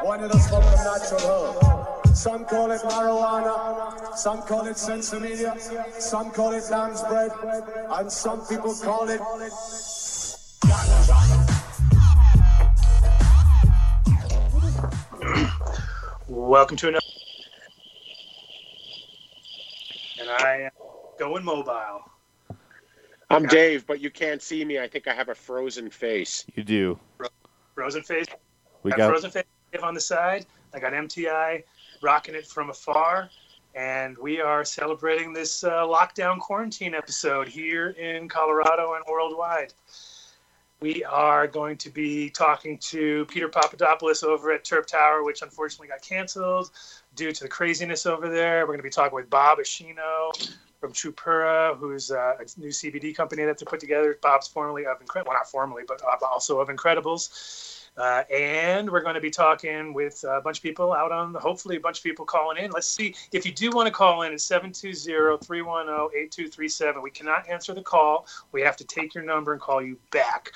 We want you to smoke the natural herb. Some call it marijuana, some call it sinsemilla, some call it lamb's bread, and some people call it Welcome to another. And I am going mobile. I'm Dave, but you can't see me. I think I have a frozen face. You do. Frozen face. We got got frozen face on the side. I got MTI rocking it from afar. And we are celebrating this uh, lockdown quarantine episode here in Colorado and worldwide. We are going to be talking to Peter Papadopoulos over at Terp Tower, which unfortunately got canceled due to the craziness over there. We're going to be talking with Bob Eschino from Trupura, who's uh, a new CBD company that they put together. Bob's formerly of Incredibles, well, not formerly, but uh, also of Incredibles. Uh, and we're going to be talking with a bunch of people out on the, hopefully a bunch of people calling in. Let's see. If you do want to call in, it's 720-310-8237. We cannot answer the call. We have to take your number and call you back.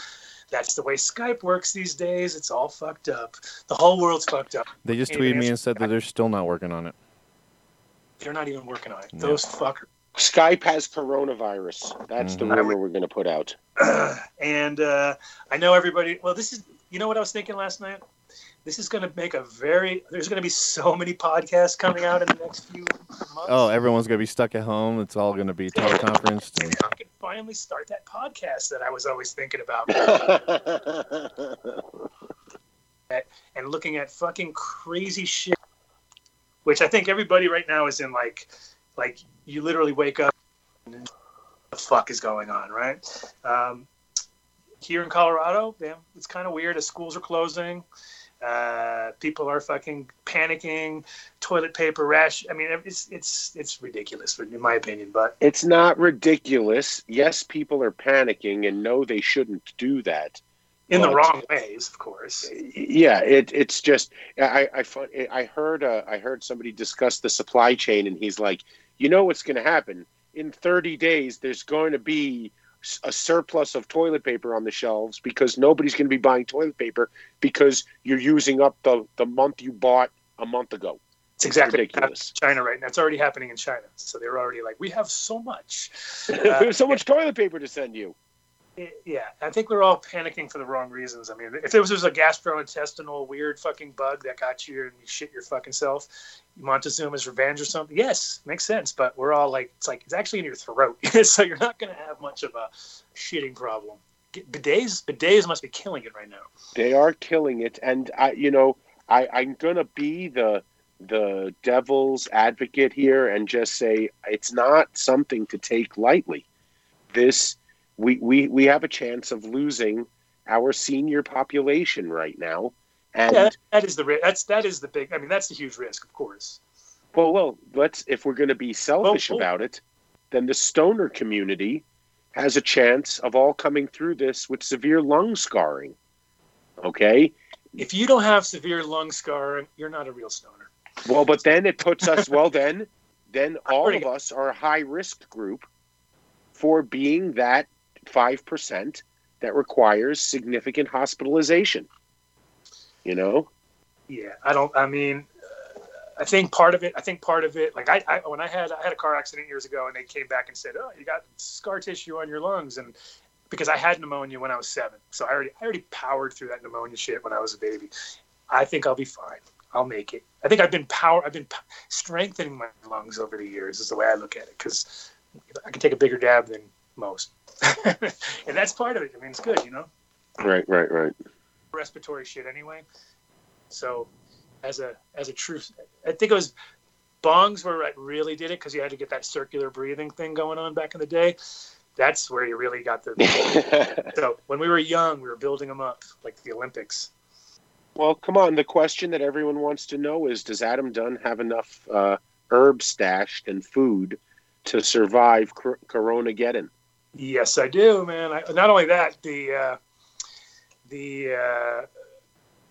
That's the way Skype works these days. It's all fucked up. The whole world's fucked up. They just tweeted me and said that they're still not working on it. They're not even working on it. No. Those fuckers. Skype has coronavirus. That's Mhm. the rumor we're going to put out. and uh, I know everybody. Well, this is. You know what I was thinking last night? This is going to make a very. There's going to be so many podcasts coming out in the next few months. Oh, everyone's gonna be stuck at home. It's all gonna be teleconferenced. And I can finally start that podcast that I was always thinking about. and looking at fucking crazy shit, which I think everybody right now is in like, like you literally wake up and the fuck is going on, right? Um, here in Colorado, man, it's kind of weird. As schools are closing, uh, people are fucking panicking. Toilet paper rash. I mean, it's it's it's ridiculous, in my opinion. But it's not ridiculous. Yes, people are panicking and know they shouldn't do that. in the wrong ways, of course. Yeah, it, it's just I I I heard uh, I heard somebody discuss the supply chain and he's like, you know what's going to happen in 30 days? There's going to be a surplus of toilet paper on the shelves because nobody's going to be buying toilet paper because you're using up the the month you bought a month ago. It's exactly ridiculous. China right now. It's already happening in China. So they're already like, we have so much. There's uh, so much toilet paper to send you. It- yeah, I think we're all panicking for the wrong reasons. I mean, if there was, a gastrointestinal weird fucking bug that got you and you shit your fucking self, Montezuma's revenge or something, yes, makes sense. But we're all like, it's like it's actually in your throat, so you're not going to have much of a shitting problem. Bidets, bidets must be killing it right now. They are killing it, and I, you know, I, I'm gonna be the the devil's advocate here and just say it's not something to take lightly. This we we we have a chance of losing our senior population right now, and Yeah, that is the that's that is the big. I mean, that's the huge risk, of course. well, well, let's if we're going to be selfish Oh, oh. about it, then the stoner community has a chance of all coming through this with severe lung scarring. Okay, If you don't have severe lung scarring, you're not a real stoner. Well, but then it puts us. Well, then, then all of us are a high risk group for being that five percent that requires significant hospitalization. You know, Yeah, I don't. I mean, uh, I think part of it. I think part of it. Like I, I, when I had I had a car accident years ago, and they came back and said, "Oh, you got scar tissue on your lungs," and because I had pneumonia when I was seven, so I already I already powered through that pneumonia shit when I was a baby. I think I'll be fine. I'll make it. I think I've been power. I've been strengthening my lungs over the years. Is the way I look at it because I can take a bigger dab than most, and that's part of it. I mean, it's good, you know right, right, right. respiratory shit anyway. So, as a as a true, I think it was bongs where I really did it because you had to get that circular breathing thing going on back in the day. That's where you really got the. so when we were young, we were building them up like the Olympics. Well, come on. The question that everyone wants to know is: Does Adam Dunn have enough uh, herbs stashed and food to survive cor- Corona getting? Yes, I do, man. I, not only that, the uh, the uh,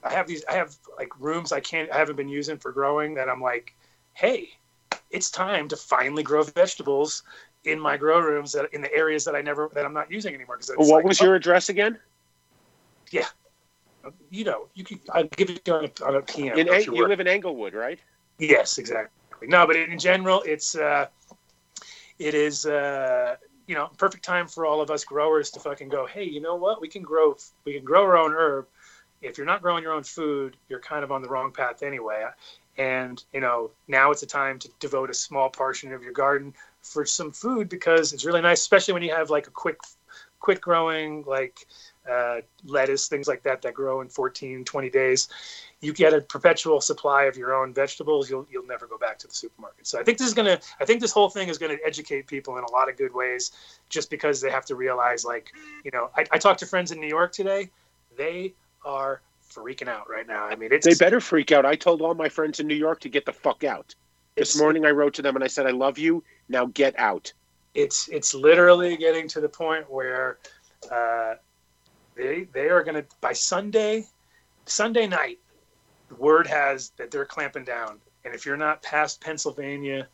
I have these. I have like rooms I can't. I haven't been using for growing. That I'm like, hey, it's time to finally grow vegetables in my grow rooms that, in the areas that I never that I'm not using anymore. Because What like, was your address again? Yeah, you know you can I'll give it to you on a, on a PM. In you live in Englewood, right? Yes, exactly. No, but in general, it's uh, it is uh, you know perfect time for all of us growers to fucking go. Hey, you know what? We can grow we can grow our own herb. If you're not growing your own food, you're kind of on the wrong path anyway. And you know now it's a time to devote a small portion of your garden for some food because it's really nice, especially when you have like a quick quick growing like uh, lettuce, things like that that grow in 14, 20 days you get a perpetual supply of your own vegetables, you'll you'll never go back to the supermarket. So I think this is gonna I think this whole thing is gonna educate people in a lot of good ways, just because they have to realize like you know I, I talked to friends in New York today, they are freaking out right now. I mean it's They better freak out. I told all my friends in New York to get the fuck out. This morning I wrote to them and I said, I love you. Now get out. it's it's literally getting to the point where uh, they they are gonna by Sunday Sunday night word has that they're clamping down and if you're not past Pennsylvania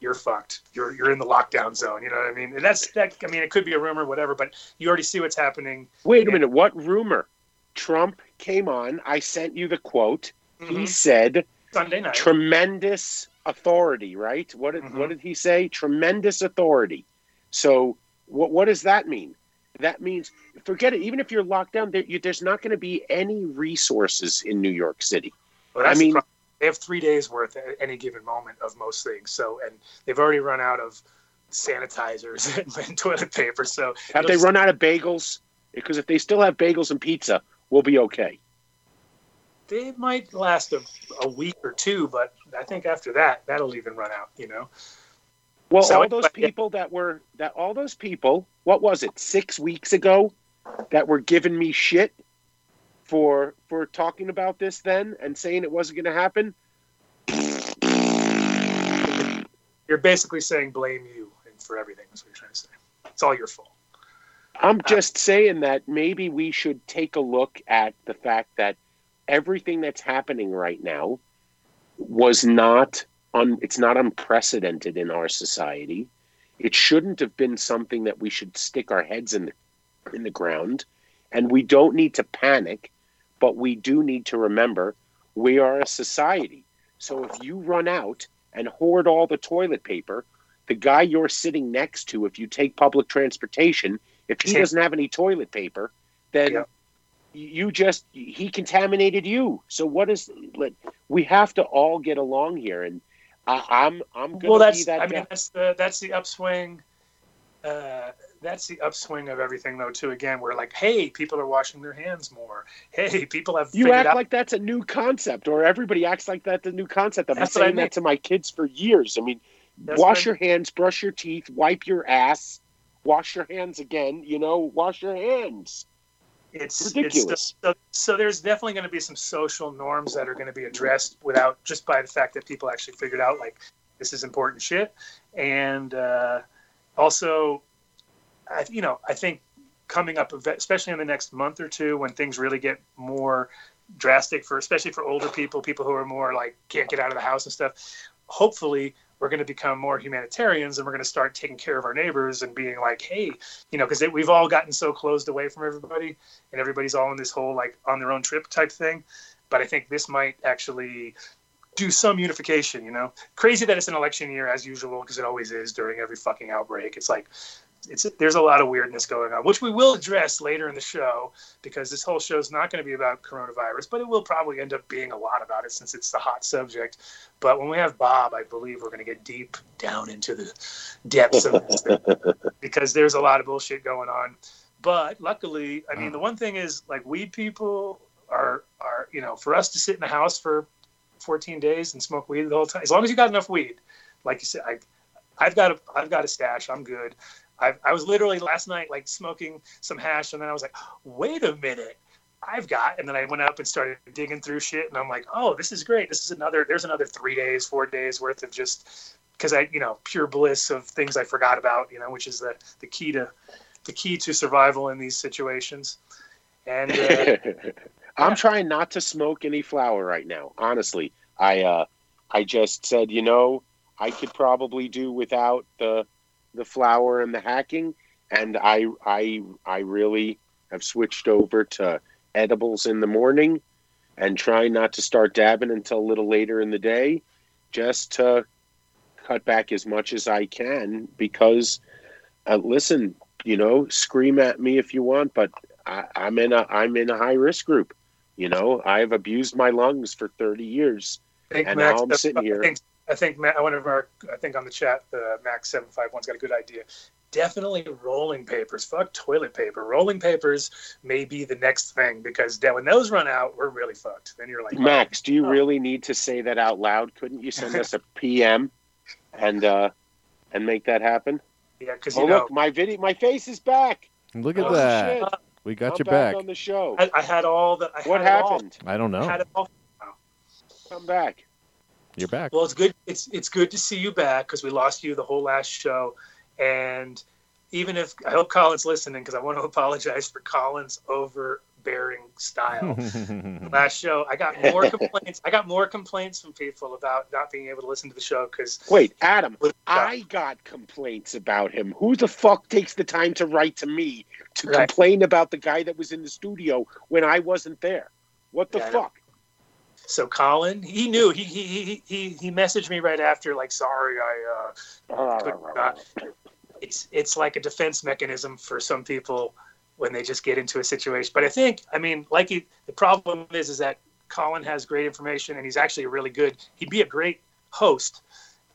you're fucked you're you're in the lockdown zone you know what I mean and that's that I mean it could be a rumor whatever but you already see what's happening Wait a minute. What rumor? Trump came on. I sent you the quote. He Mhm. said, Sunday night tremendous authority, right? What did, Mhm. what did he say? Tremendous authority. So what, what does that mean? That means, forget it. Even if you're locked down, there, you, there's not going to be any resources in New York City. Well, I mean- problem. they have three days worth at any given moment of most things so and they've already run out of sanitizers and, and toilet paper so Have they run out of bagels? Because if they still have bagels and pizza, we'll be okay. they might last a, a week or two, but I think after that, that'll even run out. You know, Well, So all those people that were that all those people, what was it, six weeks ago, that were giving me shit for for talking about this then and saying it wasn't going to happen. you're basically saying blame you and for everything. That's what you're trying to say. It's all your fault. I'm uh, just saying that maybe we should take a look at the fact that everything that's happening right now was not un, it's not unprecedented in our society. It shouldn't have been something that we should stick our heads in the, in the ground and we don't need to panic, but we do need to remember we are a society. So if you run out and hoard all the toilet paper, the guy you're sitting next to if you take public transportation if he doesn't have any toilet paper, then Yeah. you just he contaminated you. So what is like? We have to all get along here, and I, I'm I'm Well, that's that I guy. mean that's the that's the upswing. Uh, that's the upswing of everything, though. Too again, we're like, hey, people are washing their hands more. Hey, people have You act out. like that's a new concept, or everybody acts like that's a new concept. I've been what I saying mean. that to my kids for years. I mean, That's wash your hands, brush your teeth, wipe your ass, wash your hands again. You know, wash your hands. It's ridiculous. It's, so, so there's definitely going to be some social norms that are going to be addressed without just by the fact that people actually figured out like this is important shit, and uh, also, I you know I think coming up, especially in the next month or two, when things really get more drastic for especially for older people, people who are more like can't get out of the house and stuff. Hopefully, we're going to become more humanitarians and we're going to start taking care of our neighbors and being like, hey, you know, because we've all gotten so closed away from everybody and everybody's all in this whole like on their own trip type thing. But I think this might actually do some unification, you know. Crazy that it's an election year as usual because it always is during every fucking outbreak. It's like it's there's a lot of weirdness going on, which we will address later in the show because this whole show is not going to be about coronavirus, but it will probably end up being a lot about it since it's the hot subject. But when we have Bob, I believe we're going to get deep down into the depths of this because there's a lot of bullshit going on. But luckily, I mean, the one thing is like weed people are are you know for us to sit in the house for 14 days and smoke weed the whole time, as long as you got enough weed, like you said, I, I've got a I've got a stash. I'm good. I, I was literally last night like smoking some hash, and then I was like, wait a minute. I've got. And then I went up and started digging through shit, and I'm like, oh, this is great. This is another. There's another three days, four days worth of just because I, you know, pure bliss of things I forgot about. You know, which is the the key to the key to survival in these situations. And uh, I'm trying not to smoke any flower right now. Honestly, I uh, I just said, you know, I could probably do without the the flower and the hacking, and I I I really have switched over to edibles in the morning, and trying not to start dabbing until a little later in the day, just to cut back as much as I can. Because, uh, listen, you know, scream at me if you want, but I, I'm in a I'm in a high risk group. You know, I've abused my lungs for 30 years. And Max, now I'm sitting here. I think, I think Matt, one of our, I think on the chat, the Max seven five one's got a good idea. Definitely rolling papers. Fuck toilet paper. Rolling papers may be the next thing because then when those run out, we're really fucked. Then you're like, Max, do you Oh. really need to say that out loud? Couldn't you send us a PM and uh and make that happen? yeah, because Oh know, look, my video, my face is back. Look at Oh, that. shit. We got I'm you back. on the show. I, I had all the. I what had it all. happened? I don't I know. had it all. Come back. You're back. Well, it's good. It's it's good to see you back because we lost you the whole last show, and even if I hope Colin's listening because I want to apologize for Colin's overbearing style. last show, I got more complaints. I got more complaints from people about not being able to listen to the show because Wait, Adam, I got complaints about him. Who the fuck takes the time to write to me to Right. complain about the guy that was in the studio when I wasn't there? What the Yeah, fuck? So Colin he knew he he he he, he messaged me right after like sorry I uh could not. It's it's like a defense mechanism for some people when they just get into a situation. But I think, I mean, like he, the problem is, is that Colin has great information and he's actually a really good. He'd be a great host.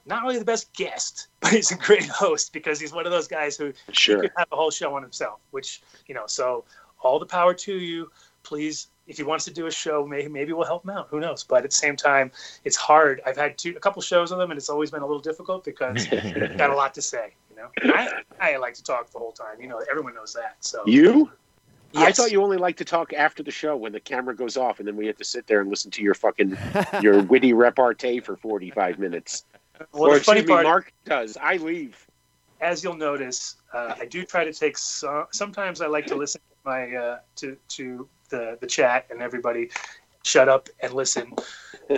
Not really the best guest, but he's a great host because he's one of those guys who Sure. could have a whole show on himself. Which you know, so all the power to you. Please, if he wants to do a show, maybe maybe we'll help him out. Who knows? But at the same time, it's hard. I've had two, a couple shows with him, and it's always been a little difficult because got a lot to say. You know, and I I like to talk the whole time. You know, everyone knows that. So You? I thought you only like to talk after the show when the camera goes off, and then we have to sit there and listen to your fucking your witty repartee for forty five minutes. Well, or the funny excuse me, part, Mark does. I leave. as you'll notice, uh, I do try to take some. Sometimes I like to listen to my uh, to to the the chat and everybody shut up and listen.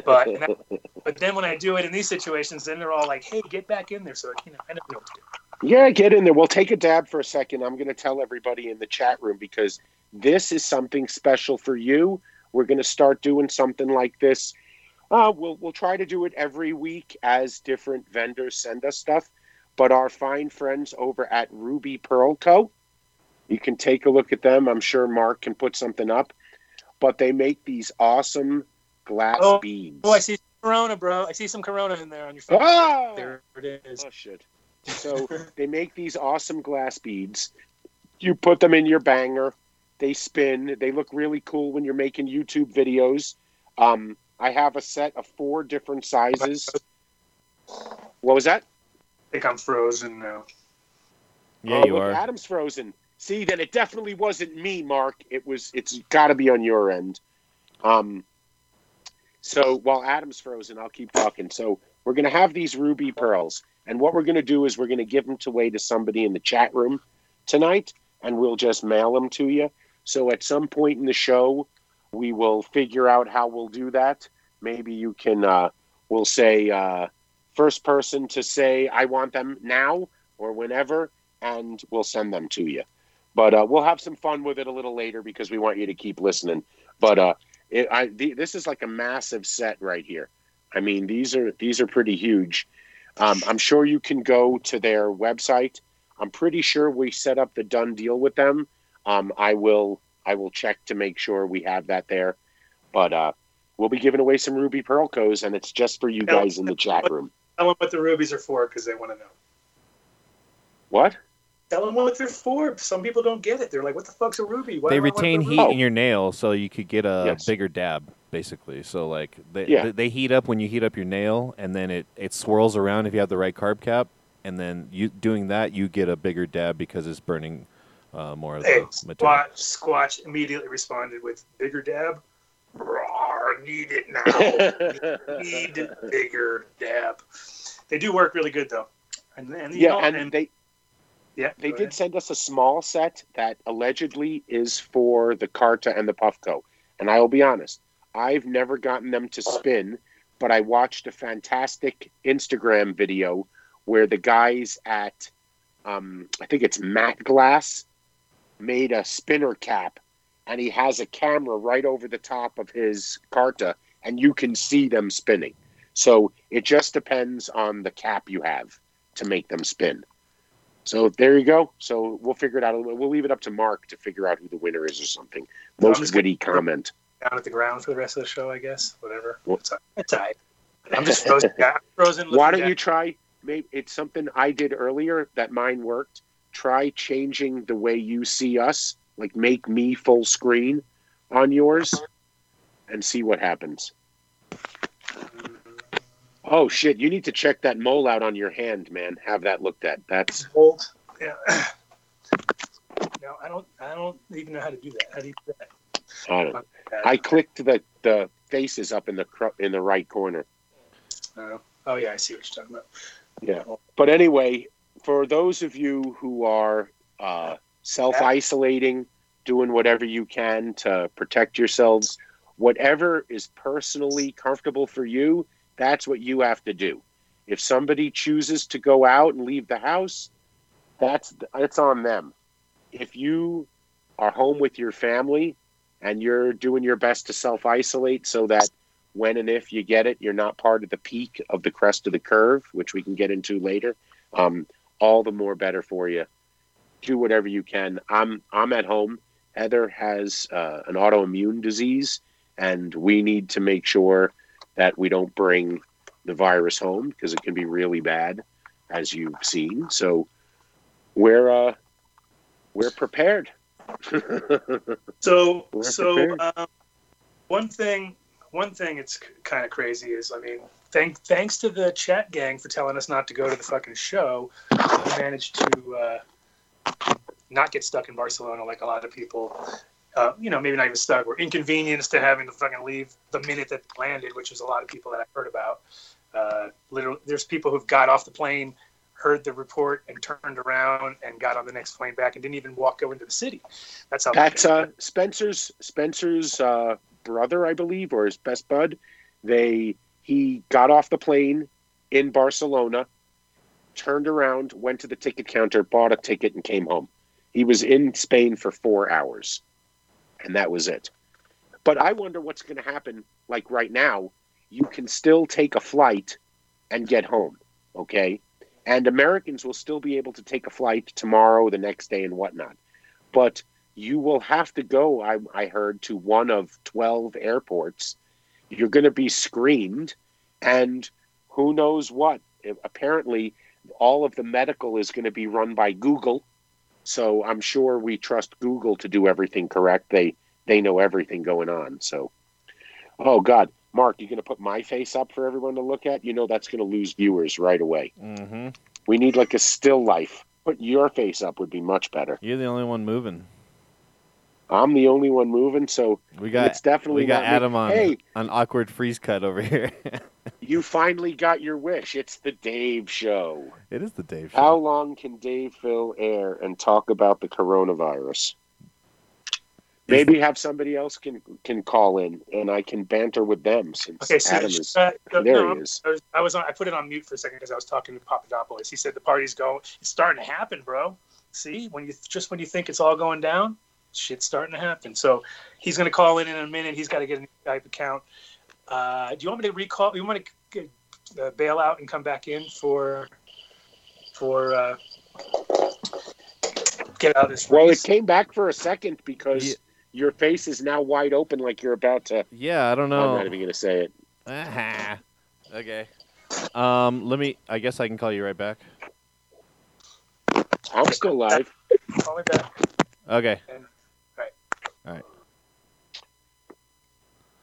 But and I- but then when I do it in these situations, then they're all like, "Hey, get back in there." So you know, I don't know what to do. Yeah, get in there. We'll take a dab for a second. I'm going to tell everybody in the chat room because this is something special for you. We're going to start doing something like this. Uh, we'll we'll try to do it every week as different vendors send us stuff. But our fine friends over at Ruby Pearl Co. You can take a look at them. I'm sure Mark can put something up. But they make these awesome glass Oh, beads. Oh, I see some Corona, bro. I see some Corona in there on your phone. Ah! There it is. Oh shit. So they make these awesome glass beads. You put them in your banger. They spin. They look really cool when you're making YouTube videos. Um, I have a set of four different sizes. What was that? I think I'm frozen now. Yeah, Oh, you look, are. Adam's frozen. See, then it definitely wasn't me, Mark. It was. It's got to be on your end. Um. So while Adam's frozen, I'll keep talking. So we're gonna have these ruby pearls, and what we're gonna do is we're gonna give them away to somebody in the chat room tonight, and we'll just mail them to you. So at some point in the show, we will figure out how we'll do that. Maybe you can. Uh, we'll say uh, first person to say I want them now or whenever, and we'll send them to you. But uh, we'll have some fun with it a little later because we want you to keep listening. But uh, it, I, the, this is like a massive set right here. I mean, these are these are pretty huge. Um, I'm sure you can go to their website. I'm pretty sure we set up the Dunn Deal with them. Um, I will I will check to make sure we have that there. But uh, we'll be giving away some Ruby Pearl codes, and it's just for you guys in the chat room. Tell them what the rubies are for because they want to know. What? Tell them what they're for. Some people don't get it. They're like, "What the fuck's a ruby?" Why they do I want retain the heat? Oh. in your nail, so you could get a Yes. bigger dab, basically. So like they, Yeah. they they heat up when you heat up your nail, and then it it swirls around if you have the right carb cap, and then you doing that you get a bigger dab because it's burning uh, more of Hey, the material. Squatch, Squatch immediately responded with bigger dab. Roar, need it now. need bigger dab. They do work really good though. And, and you yeah, know, and they yeah, they go did ahead. send us a small set that allegedly is for the Carta and the Puffco. And I will be honest, I've never gotten them to spin, but I watched a fantastic Instagram video where the guys at, um, I think it's Matt Glass, made a spinner cap, and he has a camera right over the top of his Carta, and you can see them spinning. So it just depends on the cap you have to make them spin. So there you go. So we'll figure it out. We'll leave it up to Mark to figure out who the winner is or something. Most witty comment. down at the ground for the rest of the show, I guess. Whatever. Well- It's, it's all right. I'm just frozen. I'm frozen. Why don't down. you try? Maybe it's something I did earlier that mine worked. Try changing the way you see us. Like make me full screen on yours, and see what happens. Oh shit! You need to check that mole out on your hand, man. Have that looked at. That's Hold. Yeah. No, I don't. I don't even know how to do that. How do you do that? I don't. I clicked the the faces up in the in the right corner. Oh. oh yeah, I see what you're talking about. Yeah. But anyway, for those of you who are uh, self isolating, doing whatever you can to protect yourselves, whatever is personally comfortable for you, that's what you have to do. If somebody chooses to go out and leave the house, that's it's on them. If you are home with your family and you're doing your best to self isolate so that when and if you get it, you're not part of the peak of the crest of the curve, which we can get into later. Um, all the more better for you. Do whatever you can. I'm I'm at home. Heather has uh, an autoimmune disease, and we need to make sure that we don't bring the virus home because it can be really bad, as you've seen. So we're uh, we're prepared. So We're so prepared. um, one thing one thing it's kind of crazy is I mean thank thanks to the chat gang for telling us not to go to the fucking show. We managed to uh, not get stuck in Barcelona like a lot of people. Uh, you know, maybe not even stuck. We're inconvenienced to having to fucking leave the minute that landed, which is a lot of people that I've heard about. Uh, literally, there's people who've got off the plane, heard the report, and turned around and got on the next plane back and didn't even walk go into the city. That's how. That's uh, Spencer's Spencer's uh, brother, I believe, or his best bud. They he got off the plane in Barcelona, turned around, went to the ticket counter, bought a ticket, and came home. He was in Spain for four hours, and that was it. But I wonder what's going to happen. Like right now, you can still take a flight and get home. Okay, and Americans will still be able to take a flight tomorrow, the next day, and whatnot. But you will have to go, I, I heard, to one of 12 airports. You're going to be screened, and who knows what. Apparently, all of the medical is going to be run by Google. So I'm sure we trust Google to do everything correct. They they know everything going on. So, oh God, Mark, you're going to put my face up for everyone to look at? You know that's going to lose viewers right away. hmm We need like a still life. Put your face up would be much better. You're the only one moving. I'm the only one moving, so We got it's definitely we got not me. On Hey, an awkward freeze cut over here. you finally got your wish. It's the Dave Show. it is the Dave Show. How long can Dave fill air and talk about the coronavirus? Maybe have somebody else can can call in and I can banter with them since Okay, so Adam is uh, there. no, he is. I was, I was on. I put it on mute for a second because I was talking to Papadopoulos. He said the party's going. It's starting to happen, bro. See, when you just when you think it's all going down, shit's starting to happen. So he's going to call in in a minute. He's got to get a new Skype account. Uh, do you want me to recall? You want me to get, uh, bail out and come back in for for uh, get out of this Well, it came back for a second because Yeah. your face is now wide open, like you're about to. Yeah, I don't know. I'm not even going to say it. Ah, okay. Um, let me. I guess I can call you right back. I'm still live. Call me back. Okay.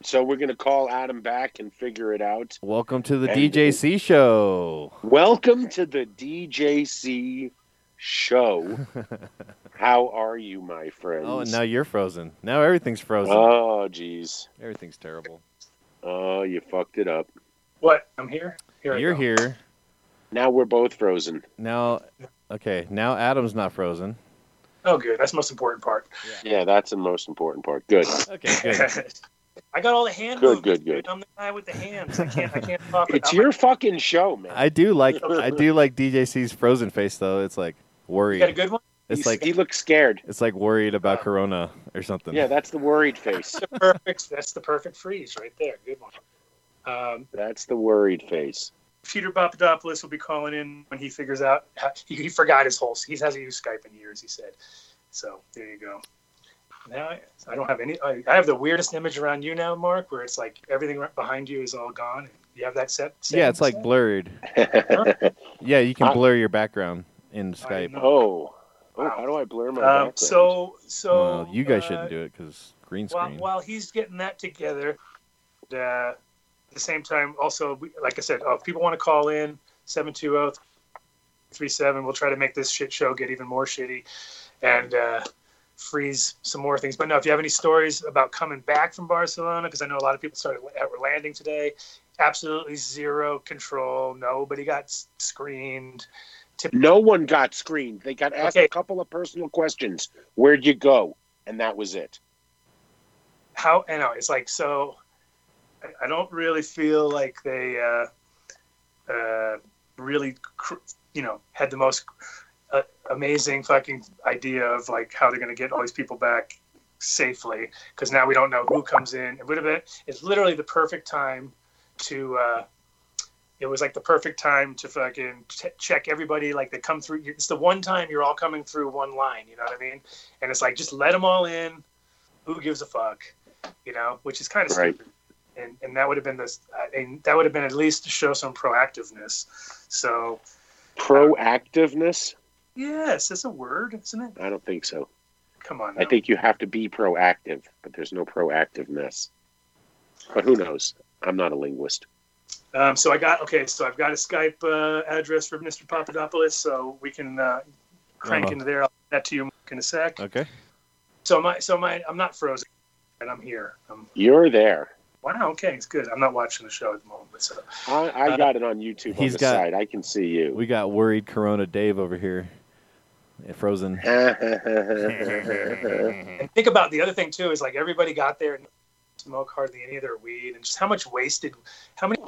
So we're going to call Adam back and figure it out. Welcome to the And- DJC show. Welcome to the DJC show. How are you, my friend? Oh, and now you're frozen. Now everything's frozen. Oh, jeez. Everything's terrible. Oh, you fucked it up. What? I'm here. Here You're go. here. Now we're both frozen. Now, okay, now Adam's not frozen. Oh, good. That's the most important part. Yeah, that's the most important part. Good. Okay, good. I got all the hand Good, movements, good, good. dude. I'm the guy with the hands. I can't. I can't talk. It's without your my- fucking show, man. I do like I do like DJC's frozen face though. It's like You worried. got a good one. It's He's- like he looks scared. it's like worried about Corona or something. Yeah, that's the worried face. That's the perfect. That's the perfect freeze right there. Good one. Um, That's the worried face. Peter Papadopoulos will be calling in when he figures out he, he forgot his whole. He hasn't used Skype in years. He said. So there you go. Now I, I don't have any. I, I have the weirdest image around you now, Mark, where it's like everything right behind you is all gone. You have that set. Yeah, it's like set? blurred. Yeah, you can blur your background in Skype. know. oh. Oh, Wow. how do I blur my Um, background? so so Well, you guys uh, shouldn't do it because green while, screen. while he's getting that together, uh, at the same time, also, we, like I said, uh, if people want to call in, 720-37, we'll try to make this shit show get even more shitty and uh, freeze some more things. But no, if you have any stories about coming back from Barcelona, because I know a lot of people started were landing today, absolutely zero control. Nobody got screened. no one got screened. They got asked Okay. a couple of personal questions. Where'd you go? And that was it. how I know it's like so. I- don't really feel like they uh, uh, really, cr- you know, had the most uh, amazing fucking idea of like how they're going to get all these people back safely because now we don't know who comes in. It would have been. It's literally the perfect time to. Uh, it was like the perfect time to fucking t- check everybody. Like they come through. It's the one time you're all coming through one line. You know what I mean? And it's like just let them all in. Who gives a fuck? You know, which is kind of Right. stupid. And and that would have been this. And that would have been at least to show some proactiveness. So Proactiveness? yes, it's a word, isn't it? I don't think so. Come on. I think you have to be proactive, but there's no proactiveness. But who knows? I'm not a linguist. Um, so I got okay. So I've got a Skype uh, address for Mr. Papadopoulos, so we can uh, crank Uh-huh. into there. I'll get that to you in a sec. okay. So my so my I'm not frozen, and I'm here. I'm, You're there. Wow. Okay, it's good. I'm not watching the show at the moment, but so I, I Uh, got it on YouTube on he's the got- side. I can see you. We got worried Corona Dave over here. Yeah, Frozen. and think about the other thing too is like everybody got there and smoke hardly any of their weed, and just how much wasted, how many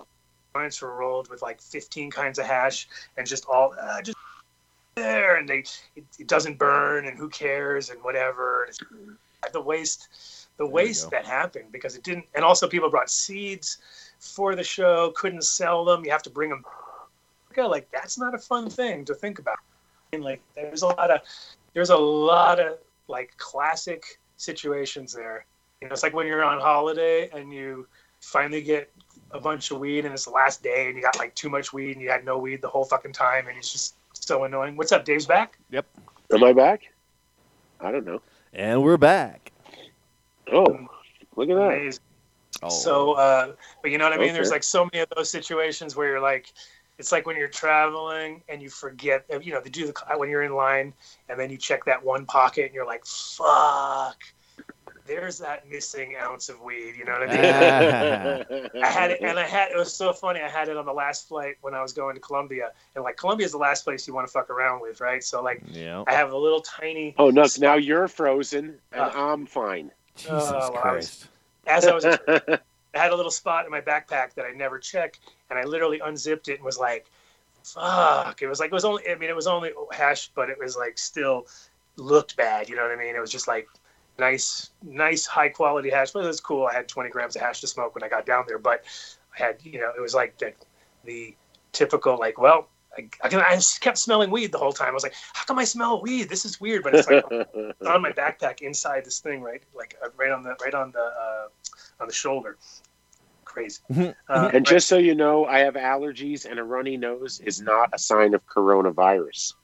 joints were rolled with like 15 kinds of hash and just all uh, just there, and they it, it doesn't burn, and who cares, and whatever. And it's, the waste, the waste that happened because it didn't, and also people brought seeds for the show, couldn't sell them. You have to bring them. Like that's not a fun thing to think about. And like there's a lot of there's a lot of like classic situations there. You know, it's like when you're on holiday and you finally get a bunch of weed and it's the last day and you got like too much weed and you had no weed the whole fucking time and it's just so annoying. What's up, Dave's back? Yep. Am I back? I don't know. And we're back. Oh, look at that. Amazing. Oh. So, uh, but you know what I mean? Okay. There's like so many of those situations where you're like, it's like when you're traveling and you forget, you know, they do the when you're in line and then you check that one pocket and you're like, fuck, there's that missing ounce of weed. You know what I mean? I had it, and I had it was so funny. I had it on the last flight when I was going to Colombia, and like Colombia is the last place you want to fuck around with, right? So like, yeah. I have a little tiny. Oh, no, now you're frozen and Ah. I'm fine. Jesus oh, well, I was- Christ. As I was, I had a little spot in my backpack that I never check, and I literally unzipped it and was like, "Fuck!" It was like it was only. I mean, it was only hash, but it was like still looked bad. You know what I mean? It was just like nice, nice, high quality hash. But it was cool. I had 20 grams of hash to smoke when I got down there, but I had, you know, it was like the, the typical like, well. I, I, I just kept smelling weed the whole time. I was like, "How come I smell weed? This is weird." But it's like it's on my backpack inside this thing, right? Like uh, right on the right on the uh, on the shoulder. Crazy. Uh, and but- just so you know, I have allergies, and a runny nose is not a sign of coronavirus.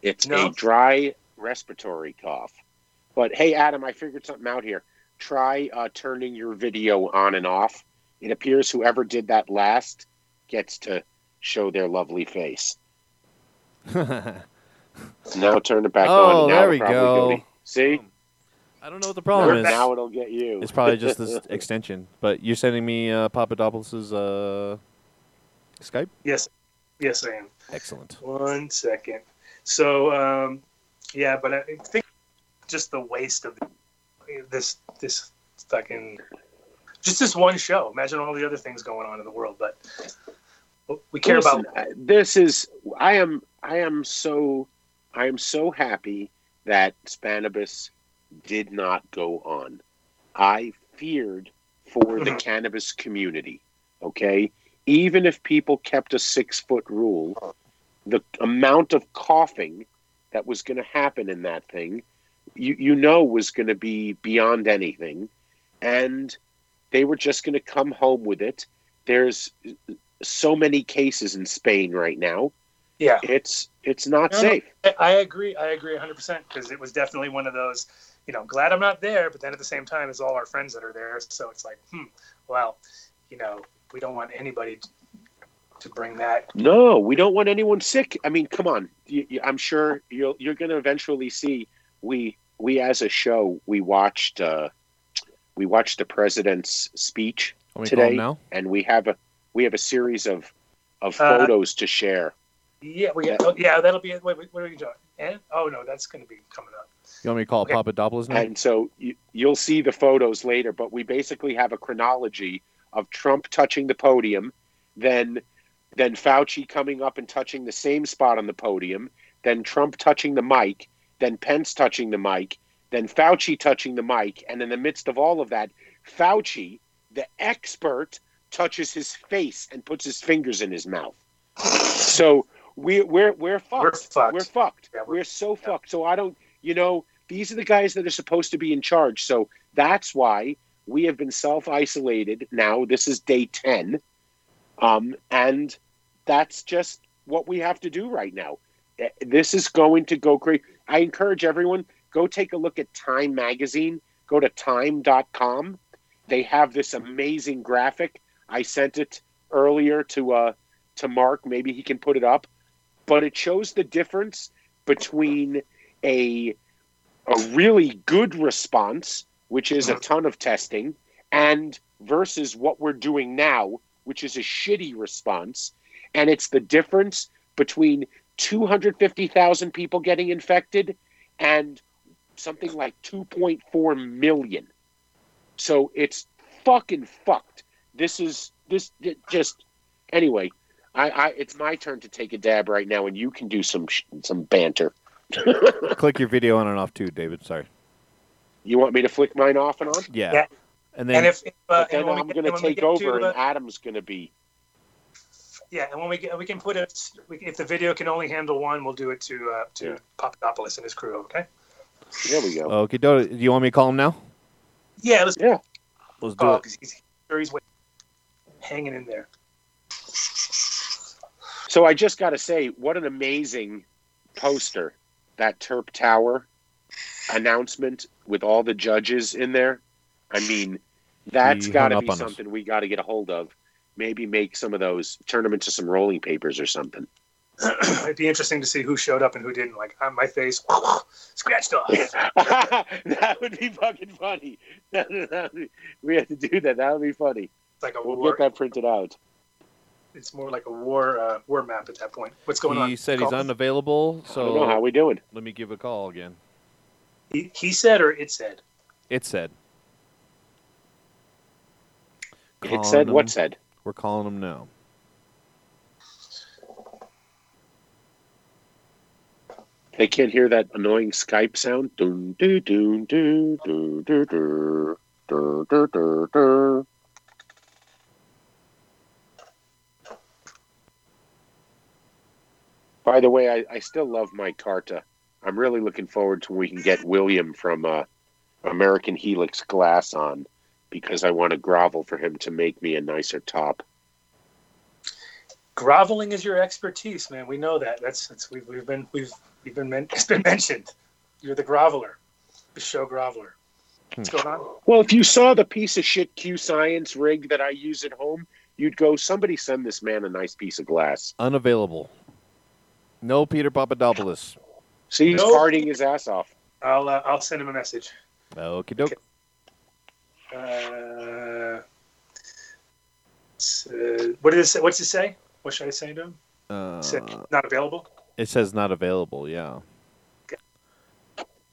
It's No? a dry respiratory cough. But hey, Adam, I figured something out here. Try uh, turning your video on and off. It appears whoever did that last gets to show their lovely face. Now turn it back Oh, on. and now there we go. to- See? I don't know what the problem is. Now it'll get you. It's probably just this extension. But you're sending me uh, Papadopoulos's uh, Skype. Yes, yes, I am. Excellent. One second. So, um, yeah, but I think just the waste of this this fucking just this one show. Imagine all the other things going on in the world, but we care Listen, about. this is I am I am so I am so happy that Spannabis did not go on. I feared for the mm-hmm. cannabis community. Okay, even if people kept a six foot rule, the amount of coughing that was going to happen in that thing, you you know, was going to be beyond anything, and they were just going to come home with it. There's so many cases in Spain right now. Yeah, It's it's not No, no. safe. I- I agree. I agree 100 percent because it was definitely one of those. You know, glad I'm not there, but then at the same time, it's all our friends that are there. So it's like, hmm, well, you know, we don't want anybody to, to bring that. No, we don't want anyone sick. I mean, come on. You, you, I'm sure you'll, you're going to eventually see. We we as a show we watched uh, we watched the president's speech Want me to call him today, now? and we have a we have a series of of Uh, photos to share. Yeah, we got, oh, yeah, that'll be. Wait, wait, what are you doing? And oh no, that's going to be coming up. You want me to call Okay. Papadopoulos now? And so you, you'll see the photos later, but we basically have a chronology of Trump touching the podium, then then Fauci coming up and touching the same spot on the podium, then Trump touching the mic, then Pence touching the mic, then Fauci touching the mic, and in the midst of all of that, Fauci, the expert, touches his face and puts his fingers in his mouth. So we we're we're fucked. We're fucked. We're fucked. Yeah, we're, we're- so fucked. So I don't, you know, these are the guys that are supposed to be in charge. So that's why we have been self isolated now. This is day 10. Um, and that's just what we have to do right now. Eh, This is going to go crazy. I encourage everyone go take a look at Time Magazine. Go to time.com. They have this amazing graphic. I sent it earlier to uh, to Mark. Maybe he can put it up. But it shows the difference between a a really good response, which is a ton of testing, and versus what we're doing now, which is a shitty response. And it's the difference between 250,000 people getting infected and something like 2.4 million. So it's fucking fucked. This is this it just anyway. I, I it's my turn to take a dab right now, and you can do some sh- some banter. Click your video on and off too, David. Sorry. You want me to flick mine off and on? Yeah. Yeah. And then and if, if uh, then and I'm going to and when we take over, to, uh, and Adam's going to be. Yeah, and when we get, we can put it. If the video can only handle one, we'll do it to uh, to Yeah. Papadopoulos and his crew. Okay. There we go. okay, do you want me to call him now? Yeah, let's Yeah. Let's do call it. because he's sure he's wait- hanging in there. So I just got to say, what an amazing poster that Terp Tower announcement with all the judges in there. I mean, that's got to be up on us. something we got to get a hold of. Maybe make some of those, turn them into some rolling papers or something. It'd be interesting to see who showed up and who didn't. Like on my face, scratched off. that would be fucking funny. we have to do that. That would be funny. It's like a We'll war. get that printed out. It's more like a war uh, war map at that point. What's going on? He said he's Call- unavailable, I don't know how so we doing. let me give a call again. He, he said or it said. It said. It said him. what said? We're calling him now. They can't hear that annoying Skype sound. Dun, doo, doo, doo, doo, doo, doo, doo, doo, doo, doo. By the way, I, I still love my Carta. I'm really looking forward to when we can get William from uh, American Helix Glass on because I want to grovel for him to make me a nicer top. Groveling is your expertise, man. We know that. That's, that's we've, we've been we've we've been men- it's been mentioned. You're the groveler, the show groveler. What's going on? Well, if you saw the piece of shit Q Science rig that I use at home, you'd go, somebody send this man a nice piece of glass. Unavailable. No Peter Papadopoulos. See, he's Nope. partying his ass off. I'll uh, I'll send him a message. Okie doke. Uh, it's, uh, what does it say? What's it say? What should I say to him? Uh, not available. it says not available. Yeah.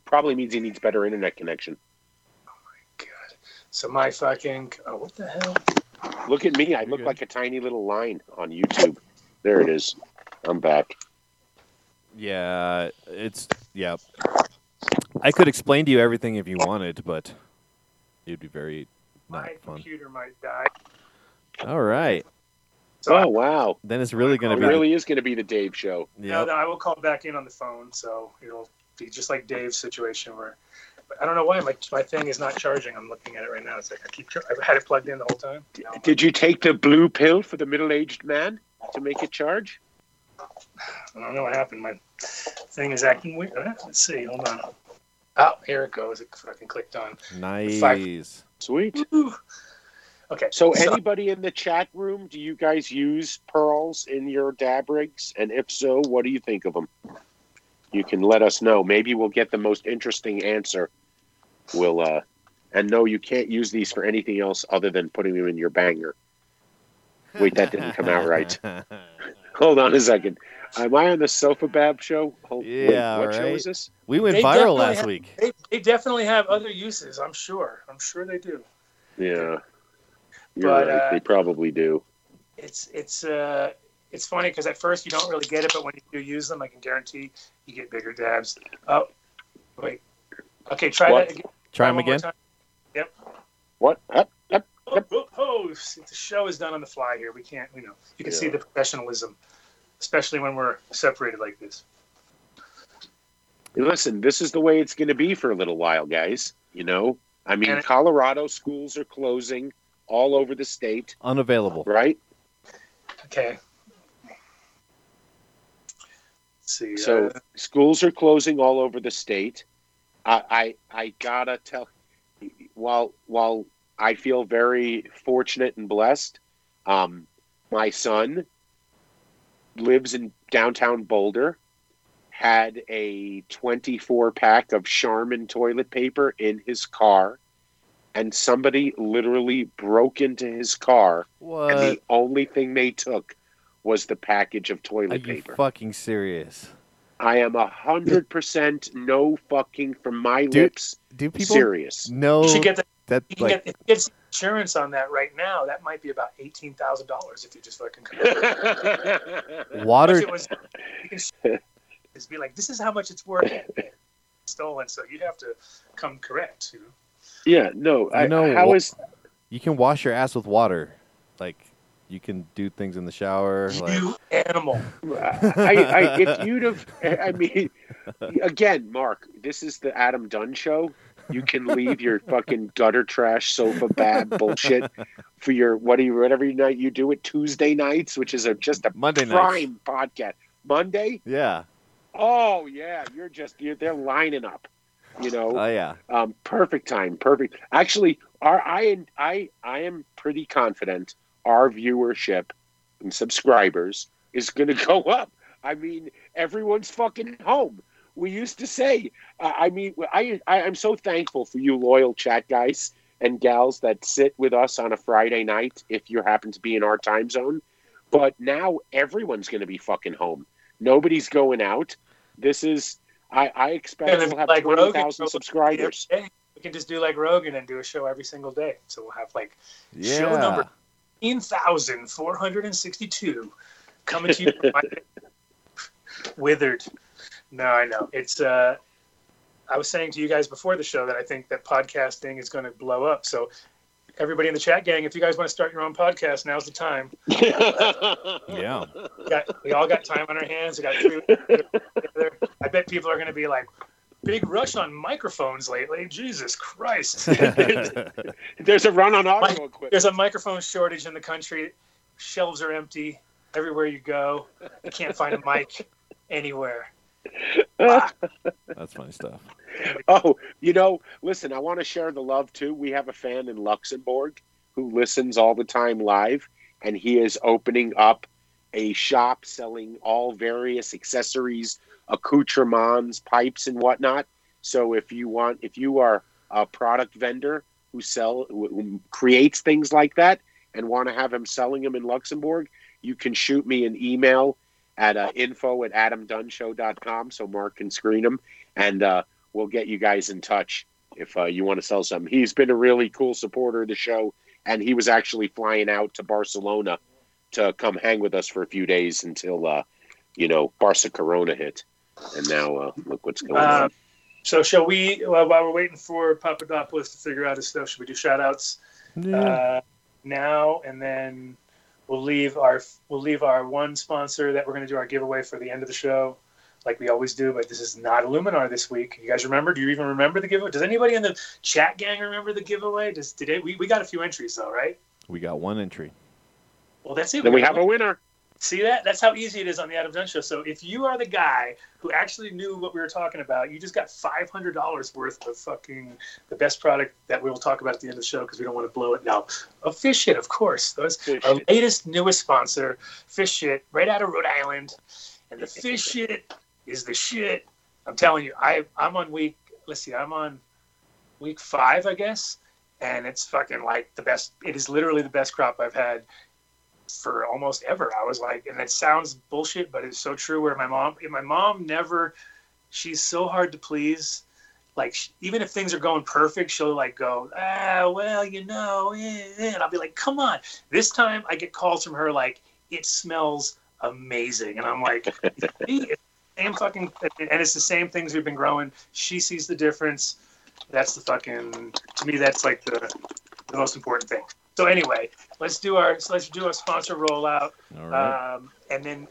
Probably means he needs better internet connection. Oh my god. So my fucking oh, what the hell? Look at me. I You're look good. like a tiny little line on YouTube. There it is. I'm back. Yeah. It's yeah. I could explain to you everything if you wanted, but it'd be very not My fun. computer might die. All right. So Oh wow! Then it's really gonna be. really is going to be the Dave show. Yeah, Yep. I will call back in on the phone, so it'll be just like Dave's situation where I don't know why my, my thing is not charging. I'm looking at it right now. It's like I keep I've had it plugged in the whole time. No. Did you take the blue pill for the middle-aged man to make it charge? I don't know what happened. My thing is acting weird. Uh, Let's see. Hold on. Oh, here it goes. It fucking clicked on. Nice. Sweet. Ooh. Okay. So, anybody in the chat room, do you guys use pearls in your dab rigs? And if so, what do you think of them? You can let us know. Maybe we'll get the most interesting answer. We'll, uh, and no, you can't use these for anything else other than putting them in your banger. Wait, that didn't come out right. Hold on a second. Am I on the Sofa Bab show? Hold, wait, Yeah, what show is this? we went They viral last have- week. They, they definitely have other uses. I'm sure. I'm sure they do. Yeah. You're But, right. uh, they probably do. It's it's uh it's funny because at first you don't really get it, but when you do use them, I can guarantee you get bigger dabs. Oh, wait. Okay, try What? that again. Try them again. time. What? Up, up. Oh, oh, oh, the show is done on the fly here. We can't, you know, you can see the professionalism, especially when we're separated like this. Listen, this is the way it's going to be for a little while, guys. You know, I mean, it- Colorado schools are closing all over the state, Unavailable. right? Okay. Let's see. So uh, schools are closing all over the state. I, I I gotta tell, while while I feel very fortunate and blessed, um, my son lives in downtown Boulder. Had a 24 pack of Charmin toilet paper in his car, and somebody literally broke into his car, What? and the only thing they took was the package of Are toilet you paper. fucking serious? I am a hundred percent no fucking from my Dude, lips. Do people Serious. No, you should get the, that you can like get, if you get insurance on that right now. That might be about eighteen thousand dollars if you just fucking. water? It was, just be like, this is how much it's worth. Stolen, so you have to come correct. You know? yeah, no. I, know how wha- is You can wash your ass with water. Like you can do things in the shower. Like You animal. I, I if you'd have I mean again, Mark, this is the Adam Dunn show. You can leave your fucking gutter trash sofa bad bullshit for your what do you whatever night you do it Tuesday nights, which is a just a Monday nights. prime podcast. Monday? Yeah. Oh yeah, you're just you're they're lining up. You know, Oh yeah. um, perfect time, perfect. Actually, our I I I am pretty confident our viewership and subscribers is going to go up. I mean, everyone's fucking home. We used to say. Uh, I mean, I, I I'm so thankful for you loyal chat guys and gals that sit with us on a Friday night if you happen to be in our time zone. But now everyone's going to be fucking home. Nobody's going out. This is. I, I expect Gonna we'll have like twenty Rogan, thousand subscribers. We can just do like Rogan and do a show every single day. So we'll have like Yeah. Show number- 18,462 coming to you from my- withered. No, I know. It's uh I was saying to you guys before the show that I think that podcasting is going to blow up. So everybody in the chat gang, if you guys want to start your own podcast, now's the time. Yeah. We, got, we all got time on our hands. We got three together. I bet people are going to be like, big rush on microphones lately. Jesus Christ. There's a run on audio equipment. There's a microphone shortage in the country. Shelves are empty everywhere you go. You can't find a mic anywhere. That's funny stuff. Oh, you know, listen, I want to share the love too. We have a fan in Luxembourg who listens all the time live, and he is opening up a shop selling all various accessories accoutrements, pipes, and whatnot. So if you want, if you are a product vendor who sell who creates things like that and want to have him selling them in Luxembourg, you can shoot me an email at uh, info at adamdunnshow.com so Mark can screen them and uh, we'll get you guys in touch if uh, you want to sell something. He's been a really cool supporter of the show and he was actually flying out to Barcelona to come hang with us for a few days until uh, you know Barca Corona hit, and now uh, look what's going Uh, on. So shall we, well, while we're waiting for Pappadopoulos to figure out his stuff, should we do shout outs uh, now and then we'll leave our we'll leave our one sponsor that we're going to do our giveaway for the end of the show like we always do but this is not Iluminar this week. You guys remember? Do you even remember the giveaway? Does anybody in the chat gang remember the giveaway? Does today we, we got a few entries though right? We got one entry. well that's it. Then we got have a winner. See that? That's how easy it is on the Adam Dunn Show. So if you are the guy who actually knew what we were talking about, you just got five hundred dollars worth of fucking the best product that we will talk about at the end of the show because we don't want to blow it. Now, of fish shit, of course. Those Fish our Shit. latest newest sponsor, Fish Shit, right out of Rhode Island, and the Fish Shit is the shit. I'm telling you, I I'm on week. Let's see, I'm on week five, I guess, and it's fucking like the best. It is literally the best crop I've had for almost ever. I was like, and it sounds bullshit, but it's so true. Where my mom, my mom never, she's so hard to please. Like sh- even if things are going perfect, she'll like go, ah, well, you know, eh, eh," and I'll be like, come on. This time I get calls from her like, it smells amazing, and I'm like, "See, same fucking, and it's the same things we've been growing. She sees the difference. That's the fucking. To me, that's like the the most important thing. So anyway, let's do our so let's do a sponsor rollout, right. um, and then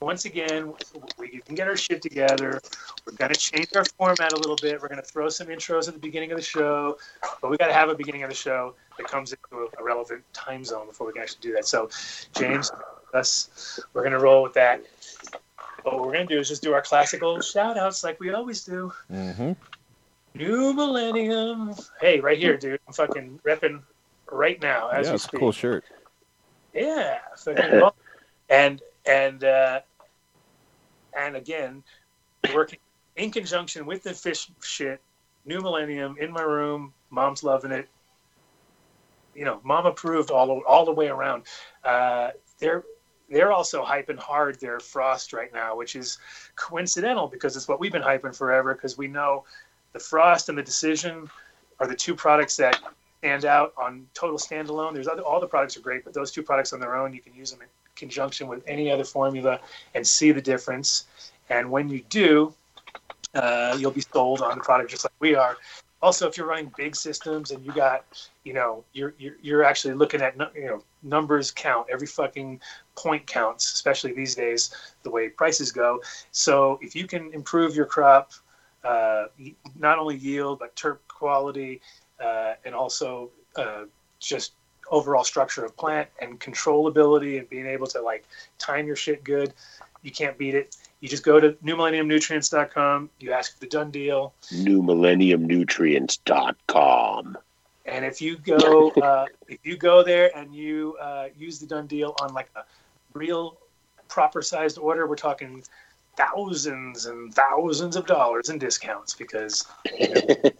once again we can get our shit together. We're gonna change our format a little bit. We're gonna throw some intros at the beginning of the show, but we got to have a beginning of the show that comes into a, relevant time zone before we can actually do that. So, James, us, we're gonna roll with that. But what we're gonna do is just do our classical shout outs like we always do. mm-hmm. New Millennium. Hey, right here, dude. I'm fucking repping right now as Yeah, we a speak. cool shirt. Yeah, fucking well. and and uh, and again, working in conjunction with the fish shit. New Millennium in my room. Mom's loving it. You know, mom approved all the, all the way around. Uh, they're they're also hyping hard their frost right now, which is coincidental because it's what we've been hyping forever. Because we know the frost and the decision are the two products that stand out on total standalone. There's other all the products are great, but those two products on their own, you can use them in conjunction with any other formula and see the difference. And when you do, uh, you'll be sold on the product just like we are. Also, if you're running big systems and you got, you know, you're you're, you're actually looking at you know numbers count every fucking point counts, especially these days the way prices go. So if you can improve your crop, uh, not only yield but terp quality, uh, and also uh, just overall structure of plant and controllability and being able to like time your shit good, you can't beat it. You just go to newmillenniumnutrients.com, you ask for the Dunn Deal, NewMillenniumNutrients.com. and if you go uh, if you go there and you uh, use the Dunn Deal on like a real proper sized order, we're talking thousands and thousands of dollars in discounts because you, know,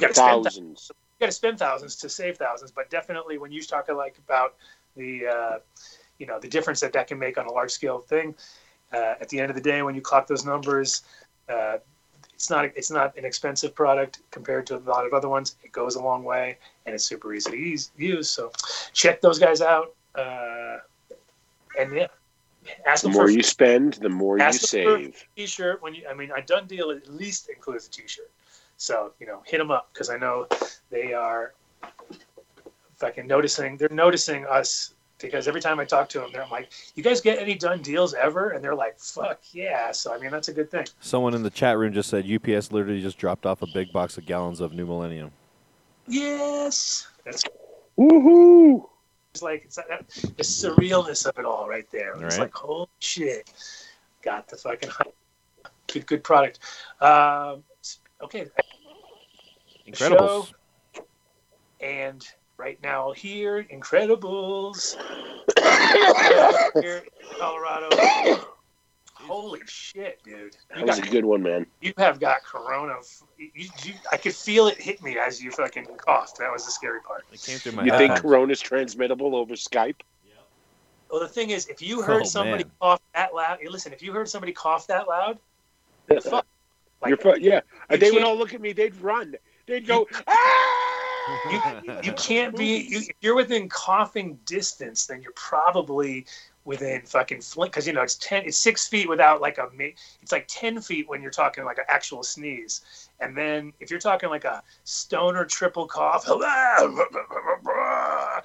you got to spend Thousands. you got to spend thousands to save thousands, but definitely when you talk like about the uh, you know the difference that that can make on a large scale thing, uh, at the end of the day, when you clock those numbers, uh, it's not it's not an expensive product compared to a lot of other ones. It goes a long way and it's super easy to use. use so check those guys out. Uh, and yeah, ask The more for you spend, the more you save. t-shirt when you i mean a Dunn Deal at least includes a t-shirt so you know hit them up because i know they are fucking noticing they're noticing us because every time i talk to them they're like you guys get any Dunn Deals ever and they're like fuck yeah so i mean that's a good thing Someone in the chat room just said UPS literally just dropped off a big box of gallons of New Millennium. yes that's Woohoo! it's like it's that, the surrealness of it all right there it's Right. like holy shit got the fucking hype. good good product um, okay Incredibles. and right now here, Incredibles here in Colorado. Holy shit, dude! That You was a good one, man. you have got corona. You, you, I could feel it hit me as you fucking coughed. That was the scary part. It came through my You think headphones. Corona's transmittable over Skype? Yeah. Well, the thing is, if you oh, heard Oh, somebody man. cough that loud, listen, if you heard somebody cough that loud, fuck. Like, You're yeah. you they would all look at me. They'd run. They'd go. ah! you can't be. You, if you're within coughing distance, then you're probably within fucking flint because you know it's ten. It's six feet without like a. It's like ten feet when you're talking like an actual sneeze, and then if you're talking like a stoner triple cough,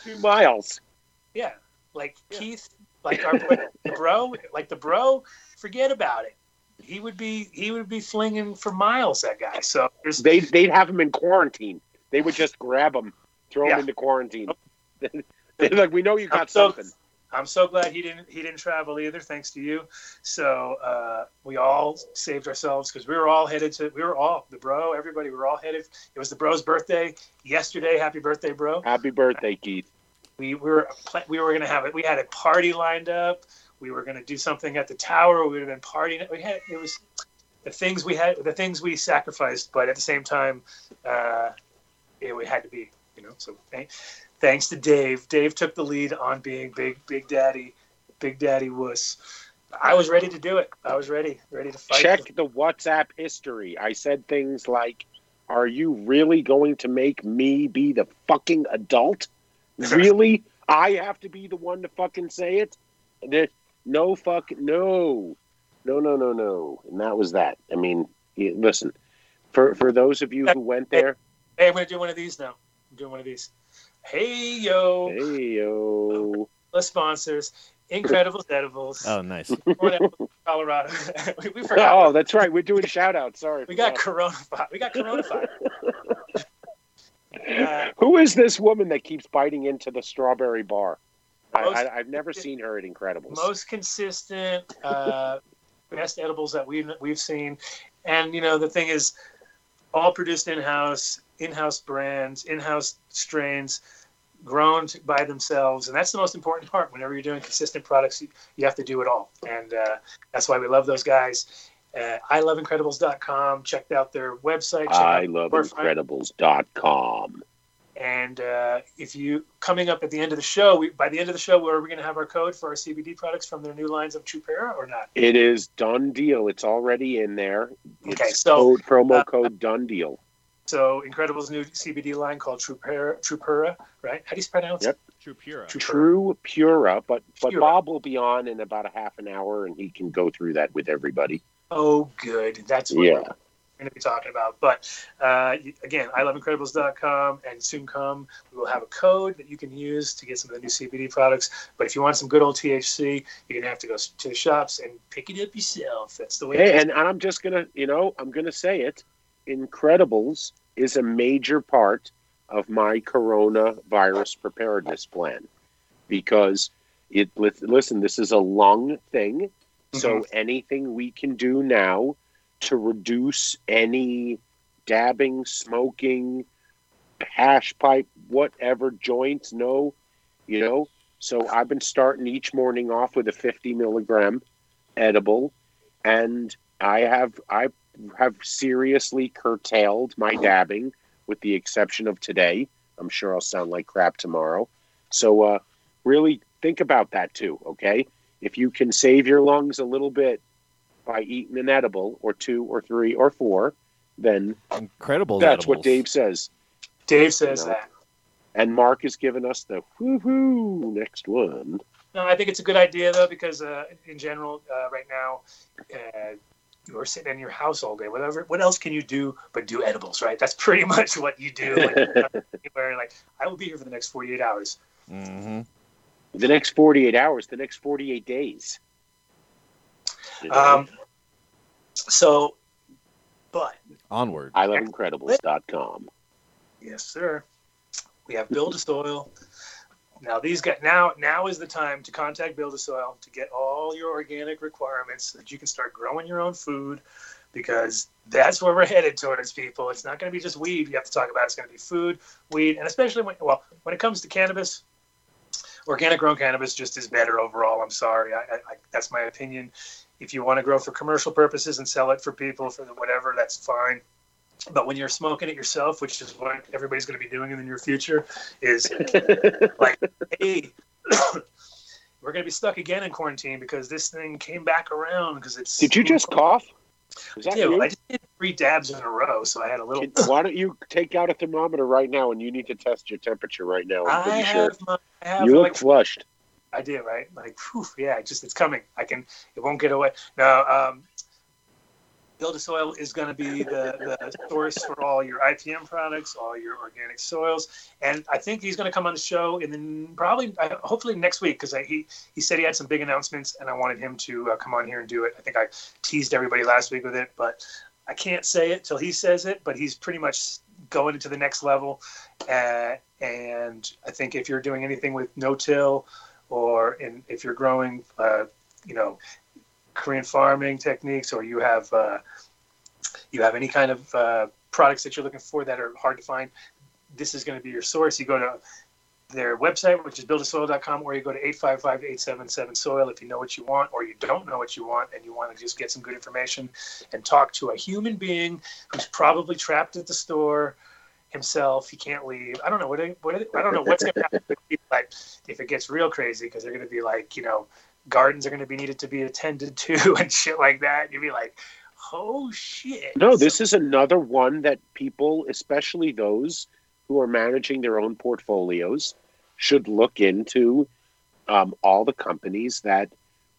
Two miles. yeah, like Yeah. Keith, like our boy, the bro, like the bro, forget about it. He would be he would be flinging for miles. That guy. So there's They'd they'd have him in quarantine. They would just grab him, throw Yeah. him into quarantine. They're like, we know you got I'm so- something. I'm so glad he didn't he didn't travel either, thanks to you. So uh, we all saved ourselves because we were all headed to we were all the bro, everybody we were all headed. It was the bro's birthday yesterday. Happy birthday, bro! Happy birthday, Keith. We we were we were gonna have it. We had a party lined up. We were gonna do something at the tower. We would have been partying. We had it was the things we had the things we sacrificed, but at the same time, uh, it, it had to be you know. So thank, thanks to Dave. Dave took the lead on being big big daddy, big daddy wuss. I was ready to do it. I was ready, ready to fight. Check the WhatsApp history. I said things like, "Are you really going to make me be the fucking adult? Really? I have to be the one to fucking say it? There- No fuck, no, no, no, no, no." And that was that. I mean, listen, for for those of you who went there, Hey, I'm gonna do one of these now. I'm doing one of these. Hey yo, hey yo, the sponsors, Incredibles Edibles. Oh, nice. Colorado. we, we forgot. oh, that's right. We're doing a shout out. Sorry, we got forgot. coronavirus. We got coronavirus. uh, Who is this woman that keeps biting into the strawberry bar? I, Most- I, I've never seen her at Incredibles. most consistent, uh, best edibles that we've we've seen, and you know the thing is, all produced in house, in house brands, in house strains, grown by themselves, and that's the most important part. Whenever you're doing consistent products, you, you have to do it all, and uh, that's why we love those guys. Uh, I love Incredibles.com. Checked out their website. I love. Incredibles.com. And uh, if you coming up at the end of the show, we, by the end of the show, where are we going to have our code for our CBD products from their new lines of Trupura or not? It is Dunn Deal. It's already in there. It's Okay, so code, promo uh, code Dunn Deal. so Incredible's new CBD line called Trupura, Trupura, right? How do you pronounce Yep. True Pura. True. True Pura, but but Pura. Bob will be on in about a half an hour, and he can go through that with everybody. Oh, good. That's what Yeah. Going to be talking about. But uh, again, I love Incredibles.com, and soon come we will have a code that you can use to get some of the new CBD products. But if you want some good old THC, you're going to have to go to the shops and pick it up yourself. That's the way. Hey, is. and I'm just gonna, you know, I'm gonna say it. Incredibles is a major part of my coronavirus preparedness plan because it. li- Listen, this is a lung thing, so anything we can do now to reduce any dabbing, smoking, hash pipe, whatever joints, no, you know. So I've been starting each morning off with a 50 milligram edible, and I have I have seriously curtailed my dabbing, with the exception of today. I'm sure I'll sound like crap tomorrow. So uh, really think about that too. Okay, if you can save your lungs a little bit by eating an edible or two or three or four, then Incredible. that's what. Dave says. Dave says You know. that. And Mark has given us the woohoo next one. No, I think it's a good idea though because uh, in general, uh, right now, uh, you're sitting in your house all day. Whatever, what else can you do but do edibles, right? That's pretty much what you do. When anywhere. Like I will be here for the next 48 hours. hmm The next 48 hours, the next 48 days. You know? Um, so, but Onward. I love Incredibles.com. yes, sir, we have Build a Soil. Now these guys now now is the time to contact Build a Soil to get all your organic requirements so that you can start growing your own food because that's where we're headed towards people. It's not going to be just weed you have to talk about. It's going to be food, weed, and especially when well when it comes to cannabis, organic grown cannabis just is better overall. I'm sorry, I, I, I, that's my opinion. If you want to grow for commercial purposes and sell it for people for the whatever, that's fine. But when you're smoking it yourself, which is what everybody's going to be doing in the near future, is like, hey, we're going to be stuck again in quarantine because this thing came back around because it's. Did you just cough? Was that Yeah, you? I just did three dabs in a row, so I had a little. Why don't you take out a thermometer right now and you need to test your temperature right now? I'm I sure. have, my, I have You like look flushed. I do, right? Like, whew, yeah, just it's coming. I can, it won't get away. No, um, Build a Soil is going to be the, the source for all your IPM products, all your organic soils, and I think he's going to come on the show and then probably, uh, hopefully next week because he he said he had some big announcements and I wanted him to uh, come on here and do it. I think I teased everybody last week with it, but I can't say it till he says it. But he's pretty much going into the next level, uh, and I think if you're doing anything with no-till or in, if you're growing, uh, you know, Korean farming techniques, or you have uh, you have any kind of uh, products that you're looking for that are hard to find, this is going to be your source. You go to their website, which is buildasoil.com, or you go to 855-877-SOIL if you know what you want, or you don't know what you want, and you want to just get some good information and talk to a human being who's probably trapped at the store himself. He can't leave. I don't know what. what I don't know what's going to happen. Like if it gets real crazy, because they're going to be like, you know, gardens are going to be needed to be attended to and shit like that. You'd be like, oh shit. No, this is another one that people, especially those who are managing their own portfolios, should look into um, all the companies that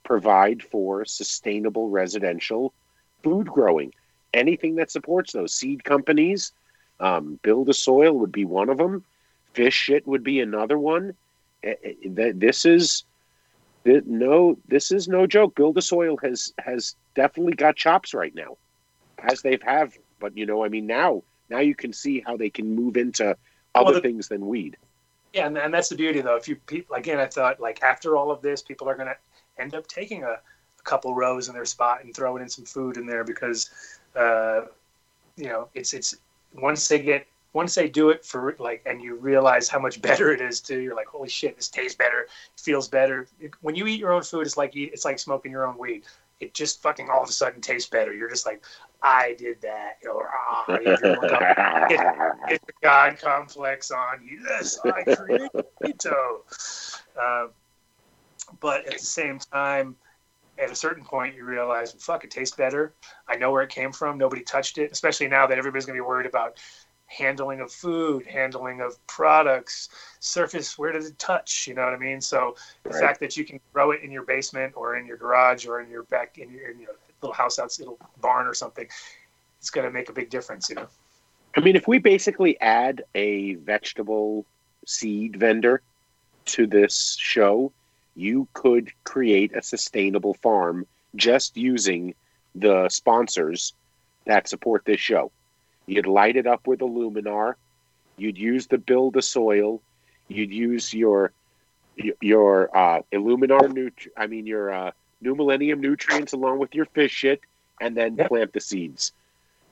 provide for sustainable residential food growing. Anything that supports those seed companies, um, Build a Soil would be one of them. Fish Shit would be another one. Eh, eh, This is no, this is no joke. Build a Soil has has definitely got chops right now, as they've have. But you know, I mean, now now you can see how they can move into other Well, the- things than weed. Yeah, and, and that's the beauty, though. If you people again, I thought like after all of this, people are going to end up taking a, a couple rows in their spot and throwing in some food in there because, uh, you know, it's it's once they get once they do it for like, and you realize how much better it is too. You're like, holy shit, this tastes better, feels better. It- when you eat your own food, it's like eat, it's like smoking your own weed. It just fucking all of a sudden tastes better. You're just like, I did that, or ah, you feel get the God complex on. you. Yes, I created keto. Uh, but at the same time, at a certain point, you realize, fuck, it tastes better. I know where it came from. Nobody touched it, especially now that everybody's going to be worried about handling of food, handling of products, surface, where does it touch? You know what I mean? So the Right. fact that you can grow it in your basement or in your garage or in your back, in your, in your little house outside, little barn or something, it's going to make a big difference, you know? I mean, if we basically add a vegetable seed vendor to this show, you could create a sustainable farm just using the sponsors that support this show. You'd light it up with Iluminar. You'd use the build a soil. You'd use your your uh, Iluminar nutri- I mean your uh, New Millennium nutrients along with your fish shit, and then Yep. plant the seeds.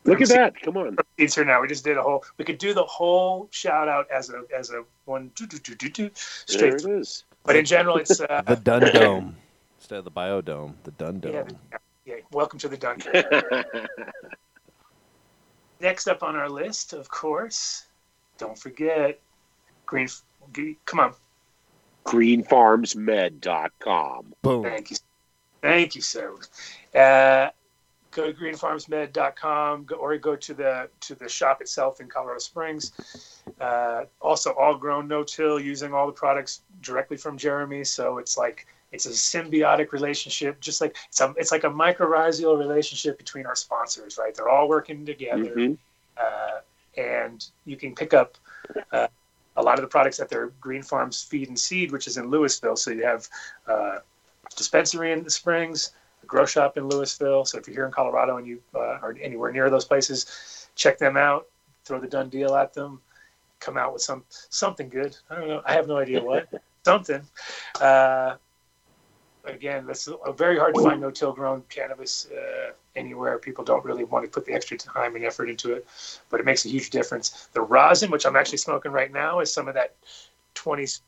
Look at that! Come on. It's here now. We just did a whole. We could do the whole shout out as a as a one do, do, do, do, do, There it is. But in general, it's uh, The Dunn Dome instead of the Biodome. The Dunn yeah, Dome. yeah. Welcome to the dungeon. Next up on our list, of course, don't forget green. Come on, greenfarmsmed.com. Boom. Thank you. Thank you, sir. Uh, go to greenfarmsmed.com or go to the to the shop itself in Colorado Springs. Uh, also, all grown no till using all the products directly from Jeremy. So it's like it's a symbiotic relationship, just like it's a, it's like a mycorrhizal relationship between our sponsors, right? They're all working together Mhm. uh, and you can pick up uh, a lot of the products at their Green Farms Feed and Seed, which is in Louisville. So you have uh, dispensary in the Springs, grow shop in Louisville. So if you're here in Colorado and you uh, are anywhere near those places, check them out. Throw the Dunn Deal at them. Come out with some something good. I don't know. I have no idea what. something. Uh, again, that's a very hard to find no-till grown cannabis uh, anywhere. People don't really want to put the extra time and effort into it, but it makes a huge difference. The rosin, which I'm actually smoking right now, is some of that 24%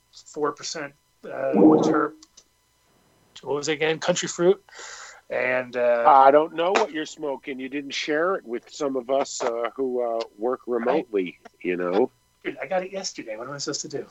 uh, terp. What was it again? Country fruit. And uh, I don't know what you're smoking. You didn't share it with some of us uh, who uh, work remotely. You know. dude, I got it yesterday. What am I supposed to do?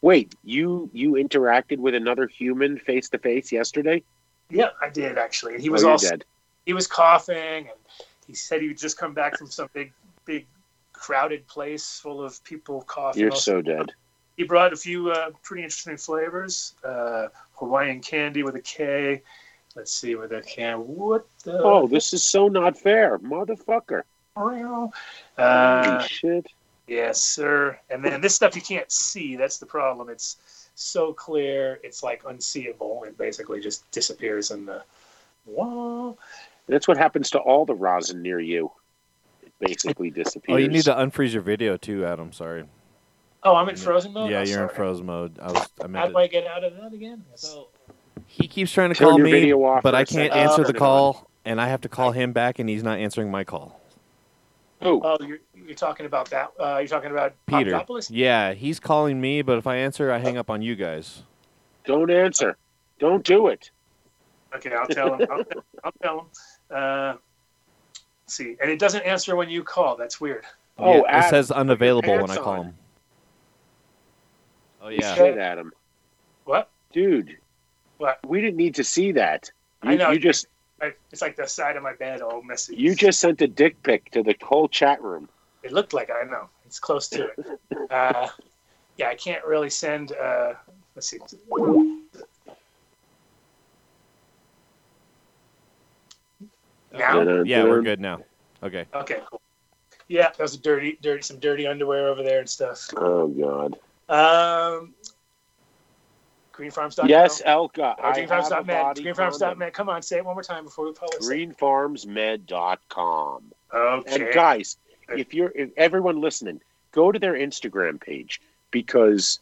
Wait, you you interacted with another human face to face yesterday? Yeah, I did actually. He was oh, also dead. he was coughing, and he said he would just come back from some big, big, crowded place full of people coughing. You're Also, so dead. he brought a few uh, pretty interesting flavors. Uh, Hawaiian candy with a K. Let's see with a can. What the? Oh, this is so not fair, motherfucker. Uh, Holy shit. yes, sir. And then this stuff you can't see. That's the problem. It's so clear. It's like unseeable. It basically just disappears in the wall. That's what happens to all the rosin near you. It basically disappears. Oh, you need to unfreeze your video too, Adam. Sorry. Oh, I'm in frozen mode. yeah, Oh, you're in frozen mode. I was. I How do to, I get out of that again? So he keeps trying to Turn call me, but I can't second. answer Oh, the turn it call, and I have to call him back, and he's not answering my call. Who? Oh, you're, you're talking about that. Uh, you're talking about Peter. Pappadopoulos? Yeah, he's calling me, but if I answer, I hang up on you guys. Don't answer. Don't do it. Okay, I'll tell him. I'll, I'll tell him. Uh, see, and it doesn't answer when you call. That's weird. Oh, yeah, it says unavailable when I call on. him. Oh yeah. Shit, Adam. What? Dude. What? We didn't need to see that. You, I know. You just it's like the side of my bed all messy. you just sent a dick pic to the whole chat room. It looked like I know. It's close to it. Uh, yeah, I can't really send. Uh, let's see. Now, Yeah, we're good now. Okay. okay, cool. Yeah, that was a dirty, dirty, some dirty underwear over there and stuff. Oh God. Um, greenfarms.com. Yes, Elka. Oh, I have a greenfarms.net. Greenfarms.net. Come on, say it one more time before we publish it. Greenfarmsmed.com. Okay. And guys, uh, if you're if everyone listening, go to their Instagram page because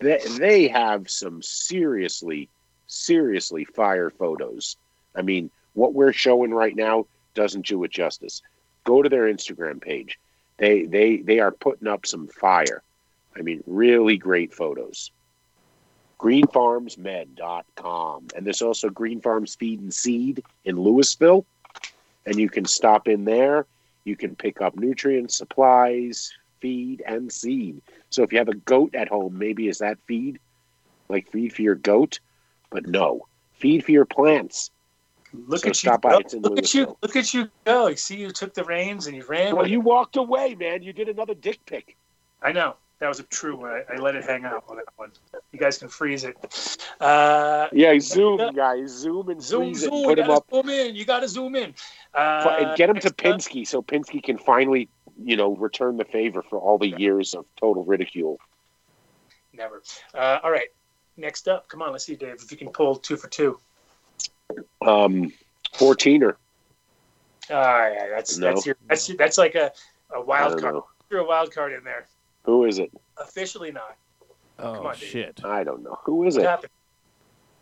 they, they have some seriously, seriously fire photos. I mean, what we're showing right now doesn't do it justice. Go to their Instagram page. They they they are putting up some fire. I mean, really great photos. Greenfarmsmed.com. And there's also Green Farms Feed and Seed in Louisville. And you can stop in there. You can pick up nutrients, supplies, feed, and seed. So if you have a goat at home, maybe is that feed? Like feed for your goat? But no. Feed for your plants. Look So at you! by. go. It's in Look at you! Look at you go! You see, you took the reins and you ran. Well, you it. walked away, man. You did another dick pic. I know that was a true one. I, I let it hang out on that one. You guys can freeze it. Uh, Yeah, zoom, guys. Zoom and zoom, zoom. and You put him up. zoom in. You got to zoom in. Uh, and get him to up- Pinsky so Pinsky can finally, you know, return the favor for all the years of total ridicule. Never. Uh, all right. Next up, come on. Let's see, Dave, if you can pull two for two. Um, 14er. Ah, yeah, that's No. that's your that's your, that's like a, a wild card. know. You're a wild card in there. Who is it? Officially not. Oh on, dude. shit. I don't know. Who is What it? happened?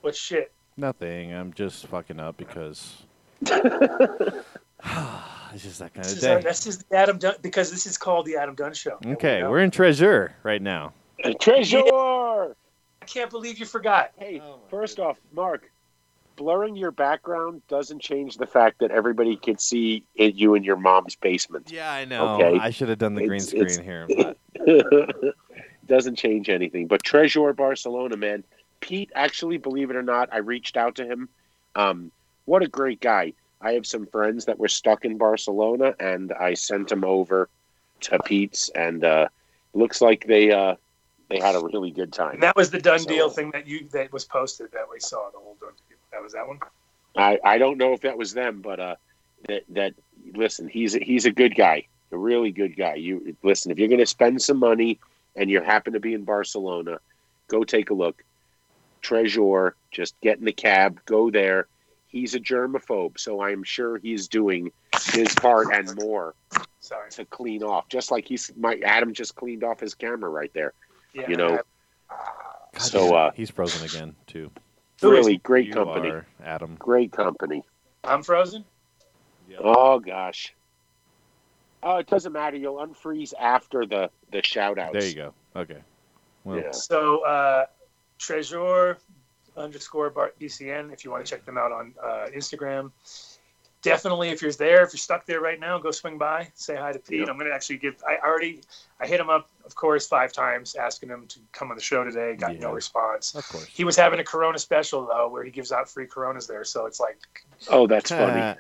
What shit? Nothing. I'm just fucking up because it's just that kind This of is, our, day. this is the Adam Dunn because this is called the Adam Dunn Show. Okay, we we're in treasure right now. Tresor! I can't believe you forgot. Hey, Oh my first off, Mark, blurring your background doesn't change the fact that everybody can see it, you in your mom's basement. Yeah, I know. Okay. I should have done the green screen it's- here, but doesn't change anything. But Tresor Barcelona, man. Pete, actually, believe it or not, I reached out to him. Um, what a great guy. I have some friends that were stuck in Barcelona, and I sent them over to Pete's, and uh, looks like they uh, they had a really good time. And that was the done So- deal thing that you that was posted that we saw the whole Dunn Deal. That was that one. I, I don't know if that was them, but uh, that that listen, he's a, he's a good guy, a really good guy. You listen, if you're going to spend some money and you happen to be in Barcelona, go take a look. Tresor, just get in the cab, go there. He's a germaphobe, so I'm sure he's doing his part and more Sorry. to clean off. Just like he's my Adam just cleaned off his camera right there. Yeah, You know, God So, uh, he's frozen again too. Who is really great You company. are, Adam. Great company. I'm frozen. Oh gosh. Oh, it doesn't matter. You'll unfreeze after the the shout outs. There you go. Okay. Well, Yeah. So uh, Tresor, underscore bar- BCN if you want to check them out on uh, Instagram. Definitely, if you're there, if you're stuck there right now, go swing by, say hi to Pete. Yeah. I'm going to actually give. I already, I hit him up, of course, five times asking him to come on the show today. Got no response. Of course. He was having a Corona special though, where he gives out free Coronas there. So it's like, Oh, that's funny.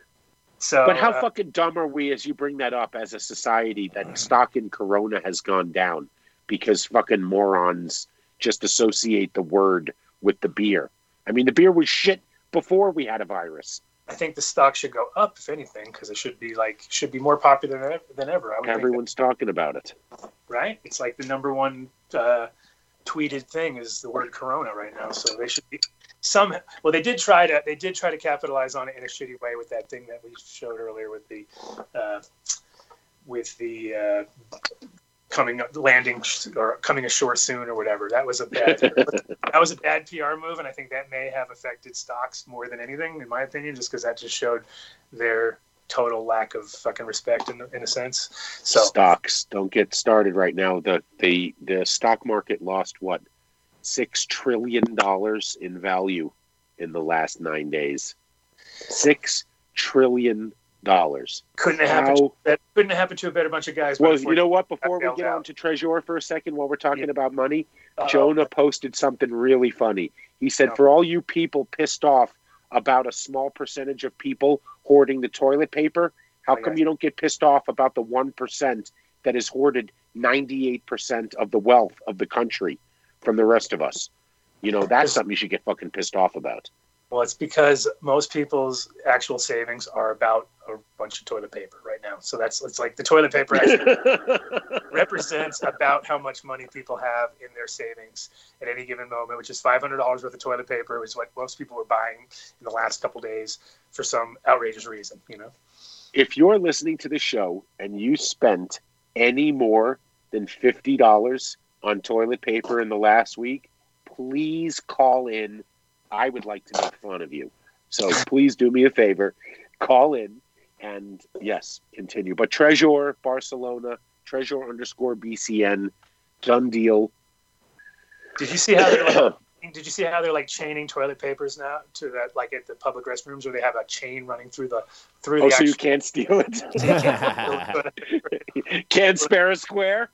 so. But how uh, fucking dumb are we as you bring that up as a society that stock in Corona has gone down because fucking morons just associate the word with the beer? I mean, the beer was shit before we had a virus. I think the stock should go up, if anything, because it should be like should be more popular than, ev- than ever. I would think that- Everyone's talking about it. right? It's like the number one uh, tweeted thing is the word Corona right now. So they should be some. Well, they did try to they did try to capitalize on it in a shitty way with that thing that we showed earlier with the uh, with the uh, coming landing or coming ashore soon or whatever. That was a bad that was a bad PR move, and I think that may have affected stocks more than anything, in my opinion, just because that just showed their total lack of fucking respect in, in a sense. So Stocks don't get started right now. The the the stock market lost what six trillion dollars in value in the last nine days. Six trillion dollars. couldn't have happened. How That couldn't have happened to a better bunch of guys. Well, you know what? Before we get out. on to Tresor for a second, while we're talking Yeah. about money, Uh-oh. Jonah posted something really funny. He said. "For all you people pissed off about a small percentage of people hoarding the toilet paper, how Oh, come yeah. you don't get pissed off about the one percent that has hoarded ninety-eight percent of the wealth of the country from the rest of us? You know, that's something you should get fucking pissed off about." Well, it's because most people's actual savings are about a bunch of toilet paper right now. So that's it's like the toilet paper actually represents about how much money people have in their savings at any given moment, which is five hundred dollars worth of toilet paper, which is what most people were buying in the last couple days for some outrageous reason. You know, if you're listening to the show and you spent any more than fifty dollars on toilet paper in the last week, please call in. I would like to make fun of you. So please do me a favor, call in and yes, continue. But Tresor Barcelona, Tresor underscore BCN, Dunn Deal. did you see how they're like, did you see how they're like chaining toilet papers now to that like at the public restrooms where they have a chain running through the through oh, the so you can't steal it? can't spare a square?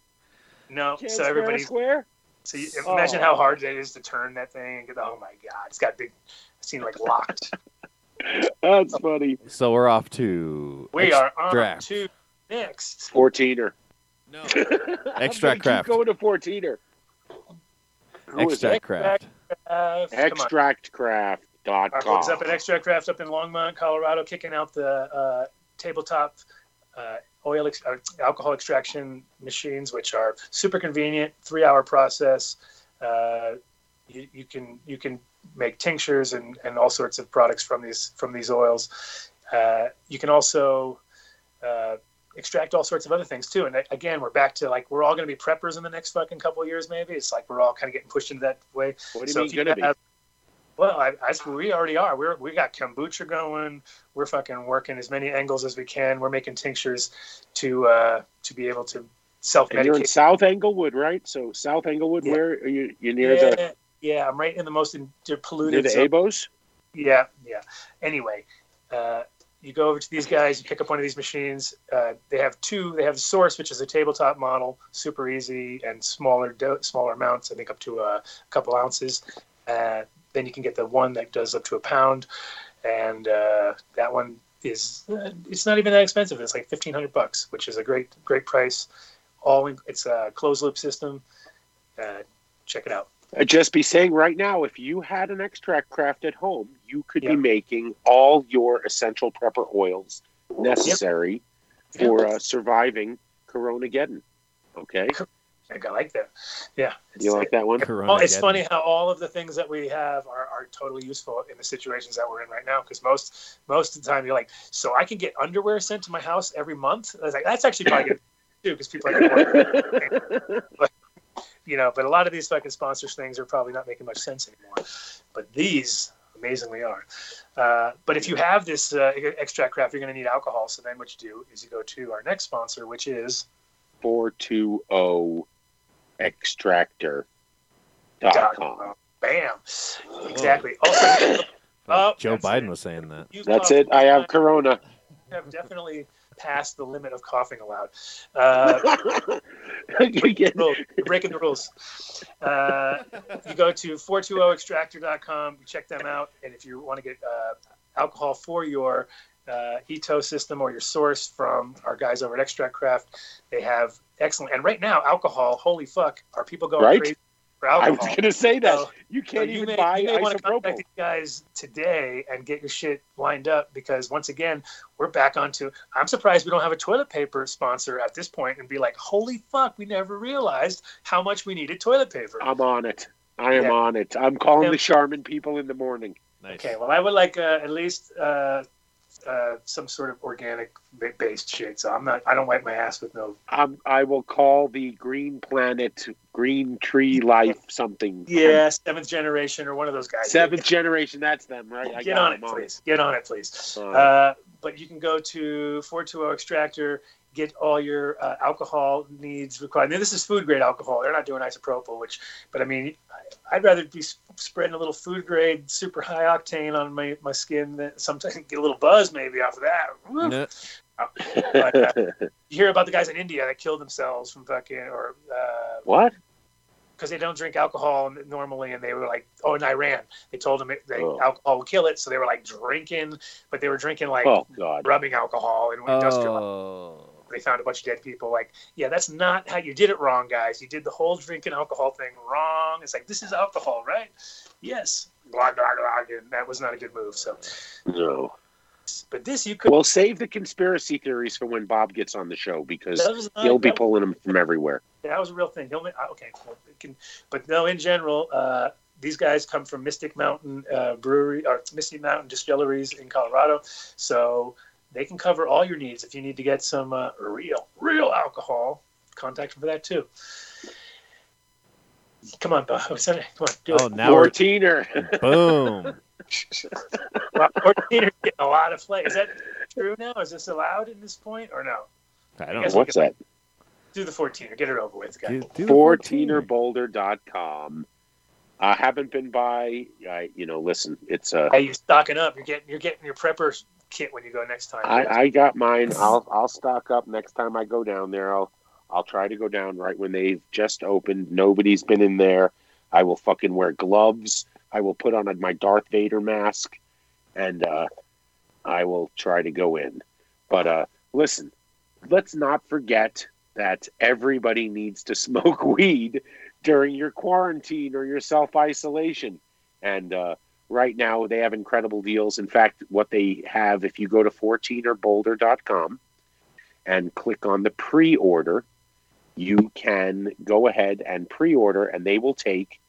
No, Can't so spare a everybody. square? So you, imagine Oh. how hard it is to turn that thing and get. The Oh my god, it's got big. I've seen like locked. That's funny. So we're off to We are on Extract. to next. 14er. No. I'm Extract craft. Keep going to 14er. Who is Extract craft. Uh, come on. Extractcraft.com. Up at Extract Craft up in Longmont, Colorado, kicking out the uh, tabletop uh, oil ex- alcohol extraction machines, which are super convenient, three-hour process. Uh, you, you can you can make tinctures and, and all sorts of products from these from these oils. Uh, you can also uh, extract all sorts of other things too. And again, we're back to like we're all going to be preppers in the next fucking couple of years. Maybe it's like we're all kind of getting pushed into that way. What do you So mean gonna be? have- Well, I, I, we already are. We're we got kombucha going. We're fucking working as many angles as we can. We're making tinctures to uh, to be able to self And you're in. South Englewood, right? So South Englewood, Yeah. where are you? You're near Yeah, the yeah, I'm right in the most in, near polluted. the zone. Abos. Yeah, yeah. Anyway, uh, you go over to these guys, you pick up one of these machines. Uh, they have two. They have the Source, which is a tabletop model, super easy and smaller, do- smaller amounts. I think up to a couple ounces. Uh, then you can get the one that does up to a pound, and uh, that one is uh, it's not even that expensive. It's like fifteen hundred bucks, which is a great great price. All in, it's a closed loop system. Uh, check it out. I'd just be saying right now, if you had an extract craft at home, you could Yeah. be making all your essential prepper oils necessary for uh, surviving Coronageddon. Okay, think I like that. Yeah. You like that one? Oh, it's funny how all of the things that we have are, are totally useful in the situations that we're in right now. Because most most of the time you're like, so I can get underwear sent to my house every month. I was like, that's actually probably good too, because people are like, you know. But a lot of these fucking sponsors things are probably not making much sense anymore. But these amazingly are. Uh, but if you have this uh, extract craft, you're going to need alcohol. So then what you do is you go to our next sponsor, which is 420 extractor.com. Bam. Exactly. Also, uh, Joe Biden was saying that. That's it. I have corona. Have definitely passed the limit of coughing allowed. Uh, breaking, the breaking the rules. Uh, you go to 420extractor.com, check them out, and if you want to get uh, alcohol for your uh, ETO system or your source from our guys over at Extract Craft, they have excellent. And right now, alcohol, holy fuck, are people going Right? crazy I was going to say that. So- you can't you even may, buy you may want to contact isopropyl. these guys today and get your shit lined up because once again we're back onto. I'm surprised we don't have a toilet paper sponsor at this point and be like, holy fuck, we never realized how much we needed toilet paper. I'm on it. I am Yeah. on it. I'm calling Yeah. the Charmin people in the morning. Nice. Okay, well I would like uh, at least uh, uh, some sort of organic ba- based shit. So I'm not. I don't wipe my ass with no. Um, I will call the Green Planet, Green Tree Life something. Yeah, seventh generation or one of those guys. Seventh generation. That's them, right? I Get got on it, them please. Get on it, please. Uh, but you can go to 420 Extractor, get all your uh, alcohol needs required. Now, this is food grade alcohol. They're not doing isopropyl, which, but I mean, I- I'd rather be s- spreading a little food grade, super high octane on my, my skin than sometimes get a little buzz maybe off of that. But, uh, you hear about the guys in India that killed themselves from fucking, or, uh, what? because they don't drink alcohol normally, and they were like, oh, in Iran, they told them it, they, Oh. alcohol will kill it, so they were like drinking, but they were drinking like Oh God. rubbing alcohol and industrial. They found a bunch of dead people. Like, yeah, that's not how you did it wrong, guys. You did the whole drinking alcohol thing wrong. It's like this is alcohol, right? Yes. Blah blah blah. And that was not a good move. So, No. but this you could. We'll save the conspiracy theories for when Bob gets on the show because not, he'll be pulling them from everywhere. that was a real thing. He'll make, okay, well, can, but no, in general, uh, these guys come from Mystic Mountain uh, Brewery or Mystic Mountain Distilleries in Colorado, so they can cover all your needs. If you need to get some uh, real, real alcohol, contact them for that too. Come on, Bob. Come on, do Oh, it. now we're Fourteener. boom. Well, Fourteener's getting a lot of play. Is that true now? Is this allowed at this point or no? I don't Yes, know. What's that? Do the 14er. Get it over with, guys. Do- do the 14erboulder.com. I haven't been by. I, you know, listen, it's uh, Hey, you're stocking up. You're getting you're getting your prepper kit when you go next time. I, I got mine. I'll I'll stock up next time I go down there. I'll I'll try to go down right when they've just opened. Nobody's been in there. I will fucking wear gloves. I will put on my Darth Vader mask, and uh, I will try to go in. But uh, listen, let's not forget that everybody needs to smoke weed during your quarantine or your self isolation. And uh, right now, they have incredible deals. In fact, what they have, if you go to 14erboulder.com and click on the pre order, you can go ahead and pre order, and they will take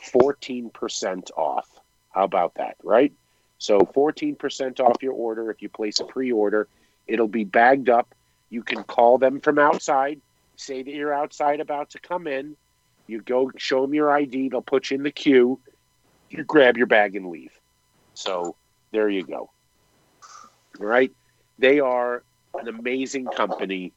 14% off. How about that, right? So 14% off your order if you place a pre order. It'll be bagged up. You can call them from outside, say that you're outside about to come in. You go show them your ID, they'll put you in the queue. You grab your bag and leave. So there you go. All right. They are an amazing company.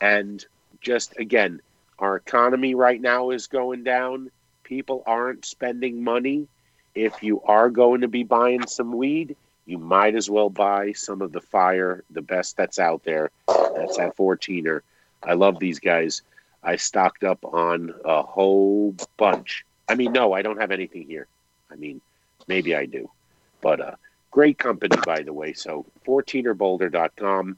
And just again, our economy right now is going down. People aren't spending money. If you are going to be buying some weed, you might as well buy some of the fire, the best that's out there. That's at 14er. I love these guys. I stocked up on a whole bunch. I mean, no, I don't have anything here. I mean, maybe I do. But uh, great company, by the way. So 14erboulder.com.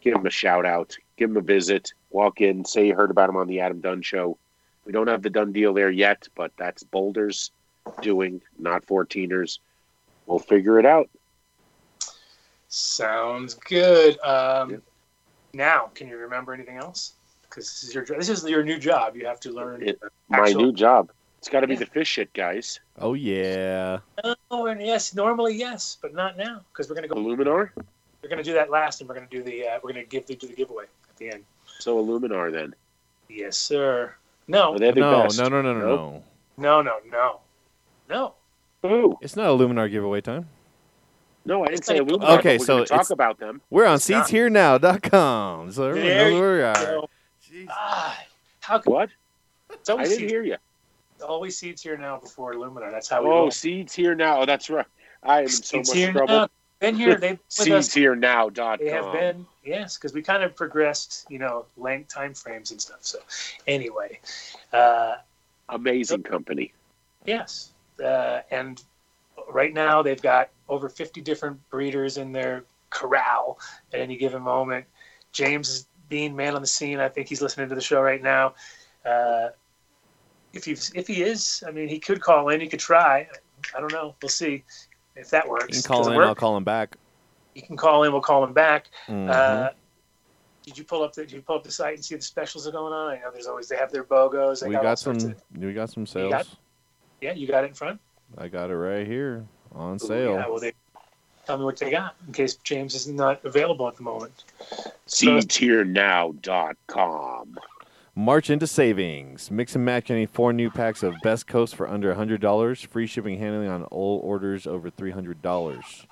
Give them a shout out. Give them a visit. Walk in. Say you heard about them on the Adam Dunn Show. We don't have the Dunn Deal there yet, but that's Boulder's doing, not 14ers. We'll figure it out. Sounds good. Um, Yep. Now, can you remember anything else? Because this is your this is your new job. You have to learn. It- My new job. It's got to be Yeah. the fish shit, guys. Oh yeah. Oh, and yes, normally yes, but not now because we're gonna go. Iluminar? We're gonna do that last, and we're gonna do the uh, we're gonna give the, do the giveaway at the end. So Iluminar then. Yes, sir. No, the No, best. no, no, no, no, no. no, no, no, no. Who? It's not a Luminar giveaway time. No, I didn't say Iluminar. Okay, we're so talk it's- about them. We're on It's not. seedsherenow.com. So everyone There knows where we are. So, Jeez. ah, how could What? so I didn't hear you. Always seeds here now before Iluminar. That's how we Oh, roll. seeds here now. Oh, that's right. I am in so much here trouble. now. Been here. They've us. Seeds here now. Dot They have been, yes, because we kind of progressed, you know, length time frames and stuff. So, anyway, uh, Amazing company. yes, uh, and right now they've got over 50 different breeders in their corral at any given moment. James is being man on the scene. I think he's listening to the show right now. Uh, if he if he is, I mean, he could call in. He could try. I don't know. We'll see if that works. You can call in. work? I'll call him back. You can call in. We'll call him back. Mhm. Uh, did you pull up the Did you pull up the site and see the specials are going on? I know there's always they have their bogos. They we all got some. of- we got some You sales. got- yeah, you got it in front. I got it right here on Ooh, sale. Yeah, well, they tell me what they got in case James is not available at the moment. So, Seeds here now. Dot com. March into savings. Mix and match any four new packs of Best Coast for under $100. Free shipping handling on all orders over $300.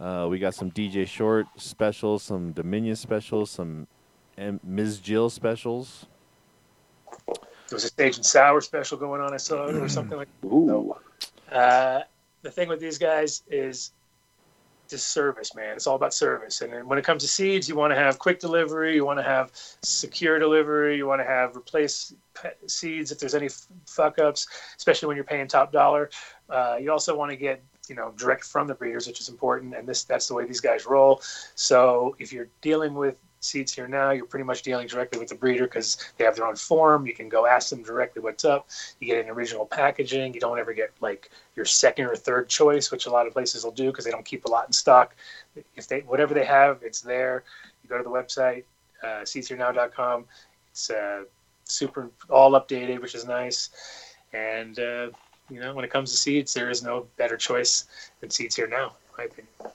Uh, we got some DJ Short specials, some Dominion specials, some M- Ms. Jill specials. there was a stage and sour special going on. I saw it or something like. Ooh. Uh, the thing with these guys is just service, man. It's all about service. And when it comes to seeds, you want to have quick delivery, you want to have secure delivery, you want to have replace seeds if there's any fuck ups, especially when you're paying top dollar. Uh, you also want to get you know direct from the breeders, which is important. And this that's the way these guys roll. So if you're dealing with seeds here now, you're pretty much dealing directly with the breeder because they have their own form. You can go ask them directly what's up. You get an original packaging. You don't ever get like your second or third choice, which a lot of places will do because they don't keep a lot in stock. If they whatever they have, it's there. You go to the website, uh, seedsherenow.com. It's uh, super all updated, which is nice. And uh, you know, when it comes to seeds, there is no better choice than seeds here now. in My opinion.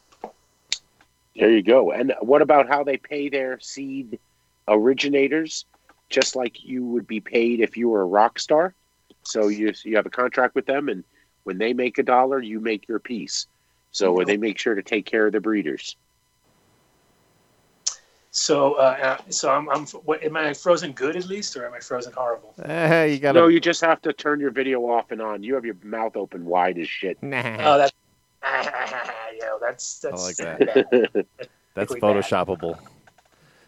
There you go. And what about how they pay their seed originators? Just like you would be paid if you were a rock star. So you you have a contract with them, and when they make a dollar, you make your piece. So they make sure to take care of the breeders. So, uh, uh, so I'm, I'm. What am I frozen good at least, or am I frozen horrible? Eh, you got No, you just have to turn your video off and on. You have your mouth open wide as shit. Oh, that's. Yo, that's that's like bad. That's really bad. photoshoppable.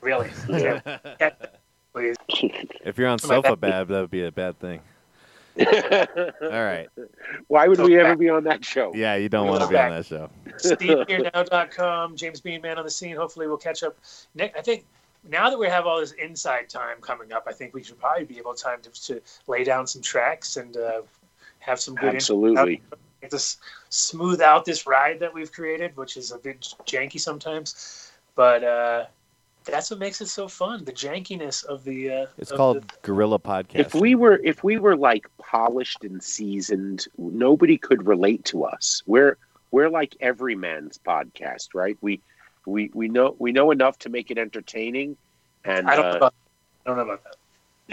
really. Yeah. Yeah, please. If you're on My Sofa bad. That would be a bad thing. All right. Why would So we ever back- be on that show? Yeah, you don't We want to go be on that show. SeedsHereNow.com, James Bean Man on the scene. Hopefully, we'll catch up. Nick, I think now that we have all this inside time coming up, I think we should probably be able to time to, to lay down some tracks and uh, have some good Absolutely. Get this smooth out this ride that we've created, which is a bit janky sometimes, but uh, that's what makes it so fun. The jankiness of the. Uh, It's of called the- Gorilla Podcast. If we were if we were like polished and seasoned, nobody could relate to us. We're we're like every man's podcast, right? We we we know we know enough to make it entertaining, and I don't. know uh, about, I don't know about that.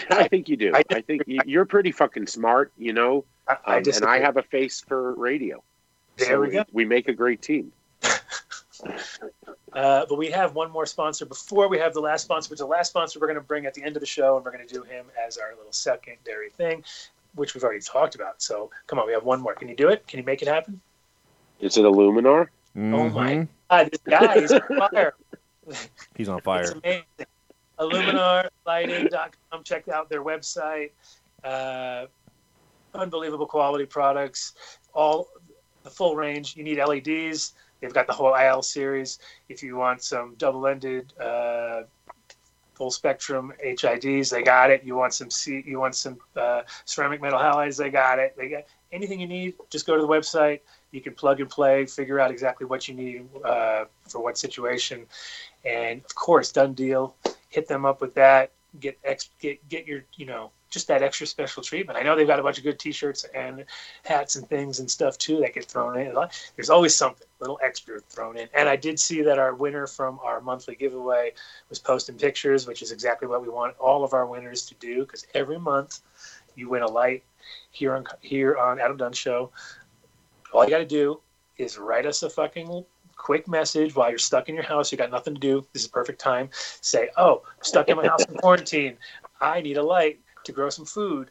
I think you do. I- I, think you- you're pretty fucking smart, you know. I, I Um, and I have a face for radio. There So we go. We make a great team. Uh, but we have one more sponsor before we have the last sponsor, which the last sponsor we're going to bring at the end of the show, and we're going to do him as our little secondary thing, which we've already talked about. So come on, we have one more. Can you do it? Can you make it happen? Is it Iluminar? Oh my Mhm. God, this guy is on fire. He's on It's fire. IluminarLighting.com. Check out their website. Uh, unbelievable quality products. All the full range. You need LEDs. They've got the whole IL series. If you want some double-ended, uh, full spectrum HIDs, they got it. You want some C, you want some uh, ceramic metal halides, they got it. They got anything you need. Just go to the website. You can plug and play, figure out exactly what you need uh, for what situation, and of course, Dunn Deal. Hit them up with that. Get ex, get get your you know just that extra special treatment. I know they've got a bunch of good T-shirts and hats and things and stuff too that get thrown in. There's always something little extra thrown in. And I did see that our winner from our monthly giveaway was posting pictures, which is exactly what we want all of our winners to do because every month you win a light here on here on Adam Dunn Show. All you got to do is write us a fucking quick message while you're stuck in your house. You got nothing to do. This is a perfect time. Say, "Oh, I'm stuck in my house in quarantine. I need a light to grow some food.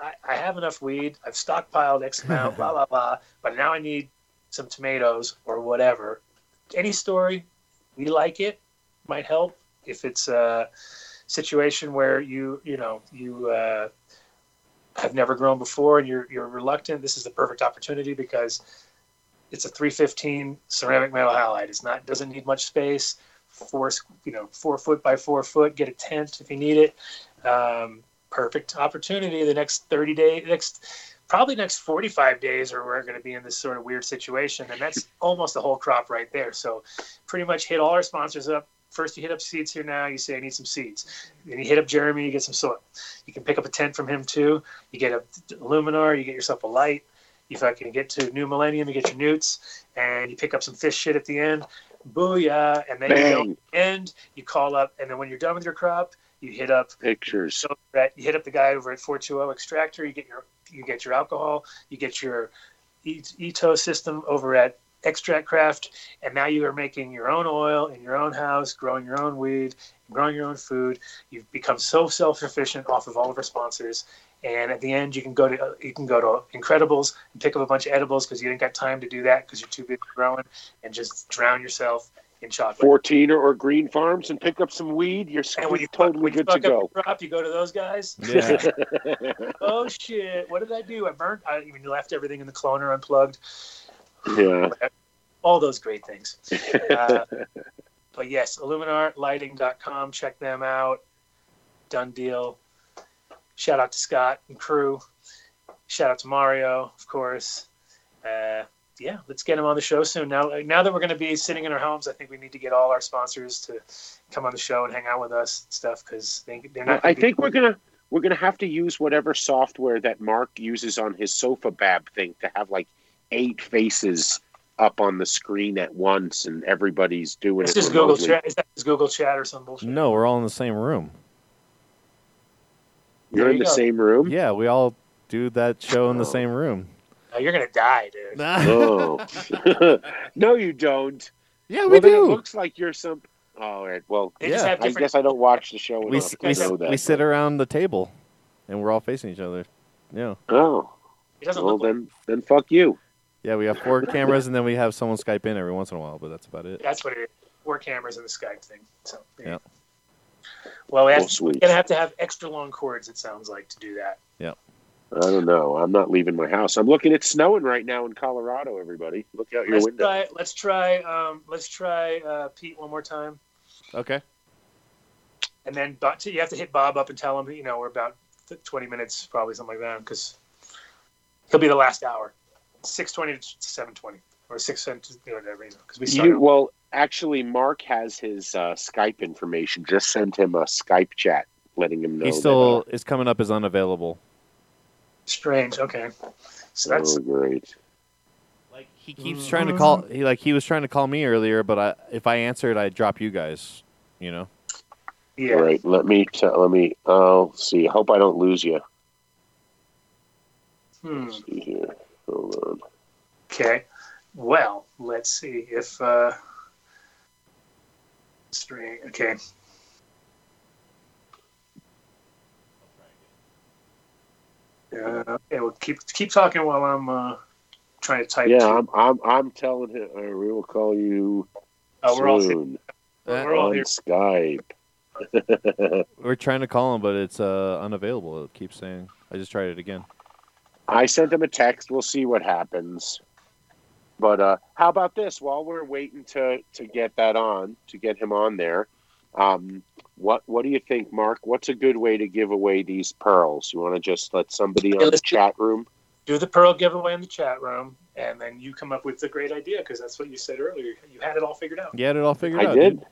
I, I have enough weed. I've stockpiled X amount, blah blah blah. But now I need some tomatoes or whatever. Any story, we like it. Might help if it's a situation where you you know you uh, have never grown before and you're you're reluctant. This is the perfect opportunity because it's a 315 ceramic metal halide. It's not doesn't need much space. Four you know four foot by four foot. Get a tent if you need it. Um, perfect opportunity. The next 30 days, next probably next 45 days, or we're going to be in this sort of weird situation, and that's almost the whole crop right there. So pretty much hit all our sponsors up. First, you hit up seeds here now. You say I need some seeds. Then you hit up Jeremy. You get some soil. You can pick up a tent from him too. You get a Luminar. You get yourself a light. You fucking get to New Millennium. You get your nutes, and you pick up some fish shit at the end. Booyah! And then Bang. you go end. You call up, and then when you're done with your crop, you hit up Pictures. so that you hit up the guy over at 420 Extractor. You get your you get your alcohol. You get your E- Ito system over at Extract Craft, and now you are making your own oil in your own house, growing your own weed, growing your own food. You've become so self sufficient off of all of our sponsors. And at the end, you can go to you can go to Incredibles and pick up a bunch of edibles because you ain't got time to do that because you're too busy growing, and just drown yourself in chocolate. 14 or Green Farms and pick up some weed. You're and when you totally when you good to up go. your crop, you go to those guys. Yeah. oh shit! What did I do? I burnt. I even left everything in the cloner unplugged. yeah. All those great things. Uh, but yes, iluminarlighting.com. Check them out. Dunn Deal. Shout out to Scott and crew. Shout out to Mario, of course. Uh, yeah, let's get him on the show soon. Now, now that we're going to be sitting in our homes, I think we need to get all our sponsors to come on the show and hang out with us and stuff because they, they're not. I gonna be- think we're gonna we're gonna have to use whatever software that Mark uses on his sofa bab thing to have like eight faces up on the screen at once, and everybody's doing It's it. just Google. Chat. Is that just Google Chat or some bullshit? no, we're all in the same room. You're There in you the go. same room. Yeah, we all do that show in the Oh. same room. No, you're gonna die, dude. Oh, no, you don't. yeah, well, we then it do. looks like you're some. Oh, all right. Well, They Yeah. have I guess I don't watch the show We, s- we, know s- that. we sit around the table, and we're all facing each other. Yeah, Oh, it doesn't well look like then, then fuck you. yeah. We have four cameras, and then we have someone Skype in every once in a while, but that's about it. that's what it is. Four cameras and the Skype thing. So Yeah. Well, we have, sweet. we're gonna have to have extra long cords. It sounds like to do that. Yeah. I don't know. I'm not leaving my house. I'm looking. It's snowing right now in Colorado. Everybody, look out your Let's window. try. Let's try. Um, let's try uh, Pete one more time, Okay. and then but you have to hit Bob up and tell him. You know, we're about twenty minutes, probably something like that, because he'll be the last hour, six twenty to seven twenty, or six to whatever. You know, because we started. You, well, actually, Mark has his uh, Skype information. Just send him a Skype chat, letting him know. He that, still is coming up as unavailable. Strange. Okay. So uh, that's oh, great. Like he keeps trying to call. He like he was trying to call me earlier, but I if I answered, I'd drop you guys. You know. yeah. All right. Let me. T- let me. I'll see. I hope I don't lose you. Hmm. Let's see here. Hold on. Okay. Well, let's see if uh string okay. Uh, okay, well keep keep talking while I'm uh trying to type. Yeah, too. I'm. I'm. I'm telling him. Uh, we will call you oh, we're all here. soon We're all on here. Skype. We're trying to call him, but it's uh, unavailable. It keeps saying. I just tried it again. I sent him a text. We'll see what happens. But uh, how about this? While we're waiting to to get that on, to get him on there, um, what what do you think, Mark? What's a good way to give away these pearls? You want to just let somebody on the chat room? Do the pearl giveaway in the chat room, and then you come up with the great idea because that's what you said earlier. You had it all figured out. You had it all figured I out. did. dude.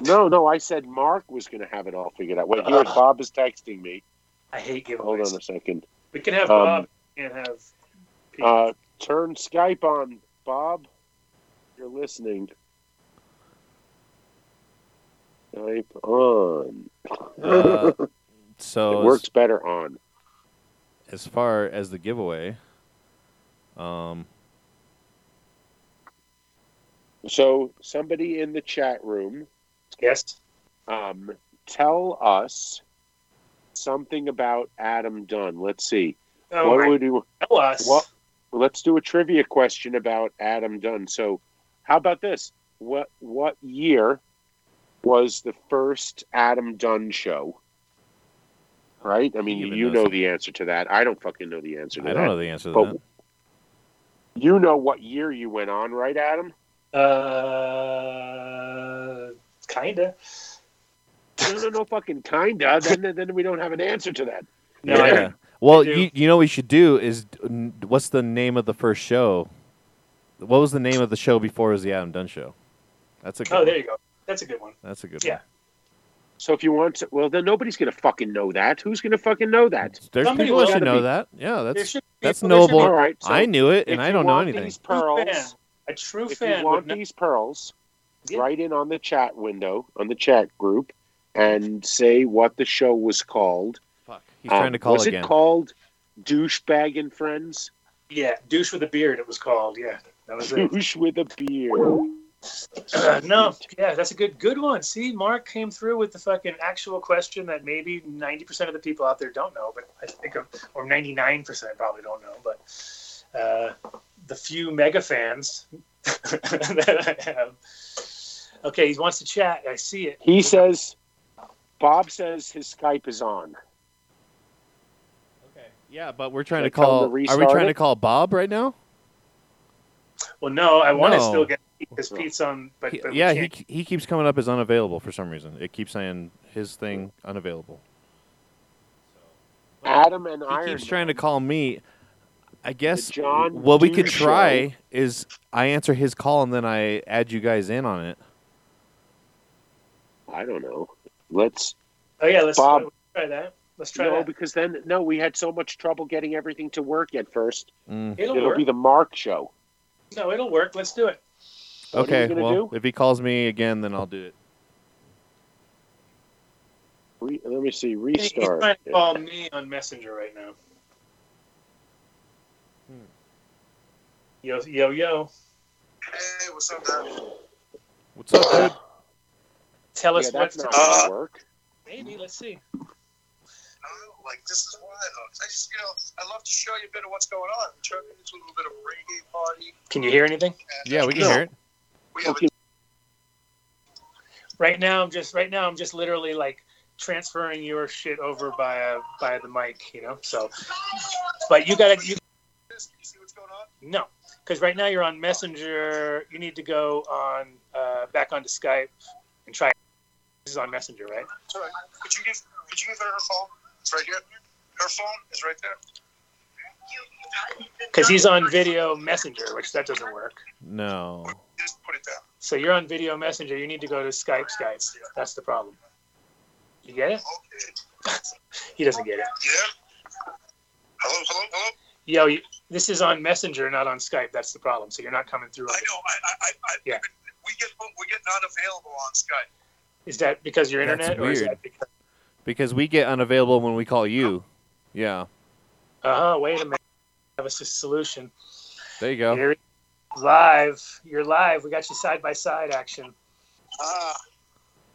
No, no, I said Mark was going to have it all figured out. Wait, here's Bob is texting me. I hate giveaways. Hold on a second. We can have Um, Bob and have Pete. Uh, turn Skype on, Bob. You're listening. Skype on. Uh, so it as- works better on. as far as the giveaway, um, So somebody in the chat room, yes. um, tell us something about Adam Dunn. Let's see. Oh, what right. would you? Tell us. What? Let's do a trivia question about Adam Dunn. So, how about this? What what year was the first Adam Dunn show? Right. I mean, you know that. the answer to that. I don't fucking know the answer to I that. don't know the answer to But that. you know what year you went on, right, Adam? Uh, kinda. No, no, no, fucking kinda. Then, then we don't have an answer to that. No, yeah. don't. Well, you you know what we should do is what's the name of the first show? What was the name of the show before it was the Adam Dunn show? That's a good. Oh, one. there you go. That's a good one. That's a good one. Yeah. So if you want to, well, then nobody's gonna fucking know that. Who's gonna fucking know that? There's Somebody people that will. should know Gotta that. Yeah, that's should that's people- knowable. All right. So I knew it, and I don't know want anything. These a true pearls. fan. A true if fan you would want know. these pearls, Yeah. write in on the chat window on the chat group and say what the show was called. Fuck. He's trying Um, to call was again. it called Douchebag and Friends? Yeah, douche with a beard. It was called. Yeah, that was it. Douche with a beard. Uh, no, yeah, that's a good good one. See, Mark came through with the fucking actual question that maybe ninety percent of the people out there don't know, but I think of, or ninety nine percent probably don't know. But uh, the few mega fans that I have. Okay, he wants to chat. I see it. He says, Bob says his Skype is on. Okay. Yeah, but we're trying to Should I tell call. to Are we trying it? to call Bob right now? Well, no, I want to still get because Pete's on, but, He- but yeah, he he keeps coming up as unavailable for some reason. It keeps saying his thing unavailable. Adam and He Iron. keeps trying to call me. I guess John what we could Dew try is I answer his call and then I add you guys in on it. I don't know. Let's oh yeah, let's Bob. try that. Let's try no, that. because then no, we had so much trouble getting everything to work at first. Mm. It'll, It'll work. be the Mark show. No, it'll work. Let's do it. What are Okay, you gonna well, do? if he calls me again, then I'll do it. Re- let me see. He- He's trying Restart. to call me on Messenger right now. Hmm. Yo, yo, yo. Hey, what's up, man? What's up, dude? Tell us that's what's not to gonna work. Maybe. Let's see. I know, like this is why though. I just, you know, I love to show you a bit of what's going on. Turn it into a little bit of a reggae party. Can you hear anything? And, Yeah, we can No. hear it. We have Okay. Right now, I'm just right now. I'm just literally like transferring your shit over by a by the mic. You know. So, but you gotta you this. See what's going on? no because right now you're on Messenger. You need to go on uh, back onto Skype and try. This is on Messenger, right? It's all right. Could you give Could you give her her phone? It's right here. Her phone is right there. Because he's on video messenger, which that doesn't work. No. Just put it down. So you're on video messenger. You need to go to Skype. Skype. That's the problem. You get it? Okay. He doesn't get it. Yeah. Hello, hello, hello. Yo, you, this is on Messenger, not on Skype. That's the problem. So you're not coming through. On I know. I, I, I, I Yeah. We get we get not available on Skype. Is that because your That's internet, or is that because? Because we get unavailable when we call you. Yeah. Uh huh. Wait a minute. Have us a solution. There you go. Here, live. You're live. We got you side by side action. Ah,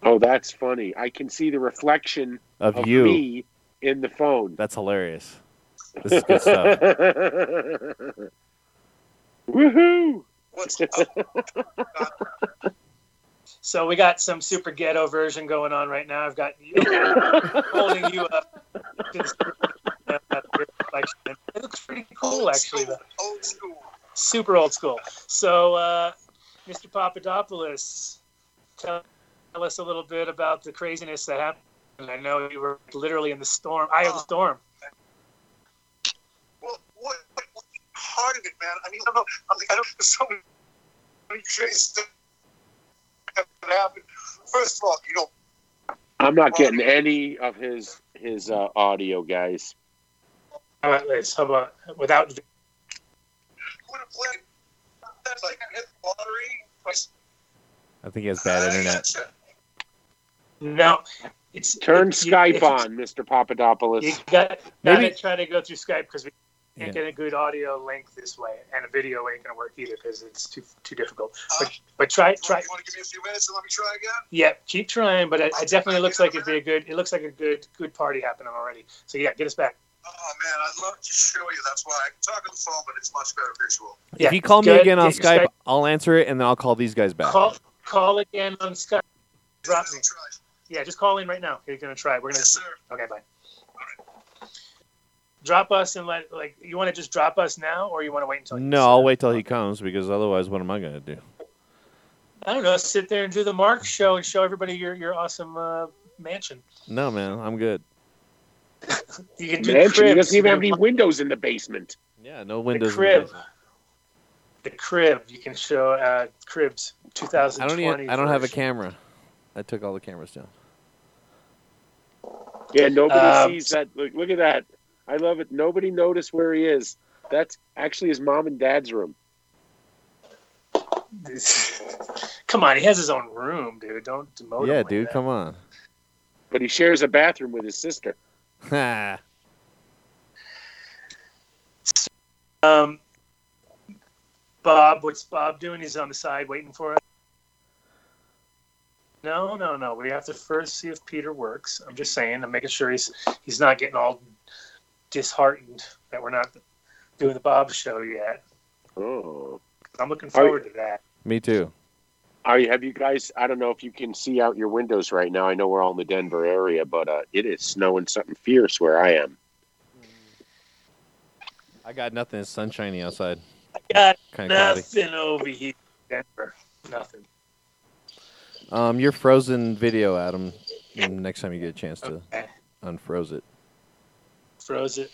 Oh, that's funny. I can see the reflection Of of you. me in the phone. That's hilarious. This is good stuff. Woohoo! what's up? So we got some super ghetto version going on right now. I've got you holding you up. to the screen. It looks pretty cool, Old actually. school, Though. Old school. super old school. So, uh, Mr. Pappadopoulos, tell, tell us a little bit about the craziness that happened. I know you were literally in the storm, eye of the storm. Well, what, what, what part of it, man? I mean, I don't know. I, mean, I don't. There's so many crazy stuff that happened. First of all, you know, I'm not getting any of his his uh, audio, guys. How about this? How about without? would have played. That's like I hit the lottery. I think he has bad internet. No, it's Turn it- Skype if- on, Mr. Pappadopoulos. You got Maybe- maybe try to go through Skype because we can't Yeah. get a good audio link this way, and a video ain't gonna work either because it's too too difficult. But uh, but try try. You want to give me a few minutes and let me try again? Yeah, keep trying, but it, it definitely looks like it'd be a good. It looks like a good good party happening already. So yeah, get us back. Oh man, I'd love to show you. That's why I can talk on the phone, but it's much better visual. Yeah, if you call me good. again on Get Skype, I'll answer it and then I'll call these guys back. Call call again on Skype. Drop me. Try. Yeah, just call in right now. You're gonna try. We're gonna. Yes, sir. Okay, bye. Drop us and let like you want to just drop us now, or you want to wait until? No, I'll wait till he comes because otherwise, what am I gonna do? I don't know. Sit there and do the Mark show and show everybody your your awesome uh, mansion. No, man, I'm good. You can do Mansion. He cribs. doesn't even have can- any windows in the basement. Yeah, no windows. in the crib. basement. the crib. You can show uh, cribs I 2020. don't even. I don't have a camera. I took all the cameras down. Yeah, nobody Um, sees that. Look, look at that. I love it. Nobody noticed where he is. That's actually his mom and dad's room. Come on, he has his own room, dude. Don't demote him. yeah, like dude, that. come on. But he shares a bathroom with his sister. Ha. Um, Bob, what's Bob doing? He's on the side waiting for us. No, no, no. We have to first see if Peter works. I'm just saying. I'm making sure he's he's not getting all disheartened that we're not doing the Bob show yet. Oh. I'm looking Are- forward to that. Me too. Are you, have you guys? I don't know if you can see out your windows right now. I know we're all in the Denver area, but uh, it is snowing something fierce where I am. I got nothing. It's sunshiny outside. I got Kind of cloudy. nothing over here, Denver. Nothing. Um, your frozen video, Adam. Next time you get a chance to Okay. unfroze it. Froze it.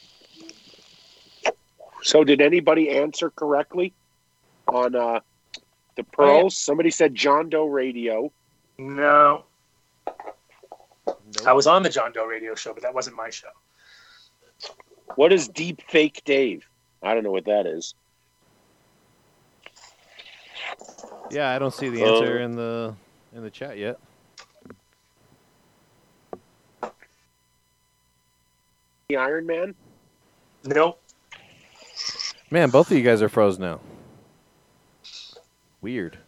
So, did anybody answer correctly on uh, the pearls? Somebody said John Doe Radio. No, I was on the John Doe radio show, but that wasn't my show. What is Deep Fake Dave? I don't know what that is. Yeah, I don't see the Uh, answer in the in the chat yet. The Iron Man. Nope. Man, both of you guys are froze now. Weird.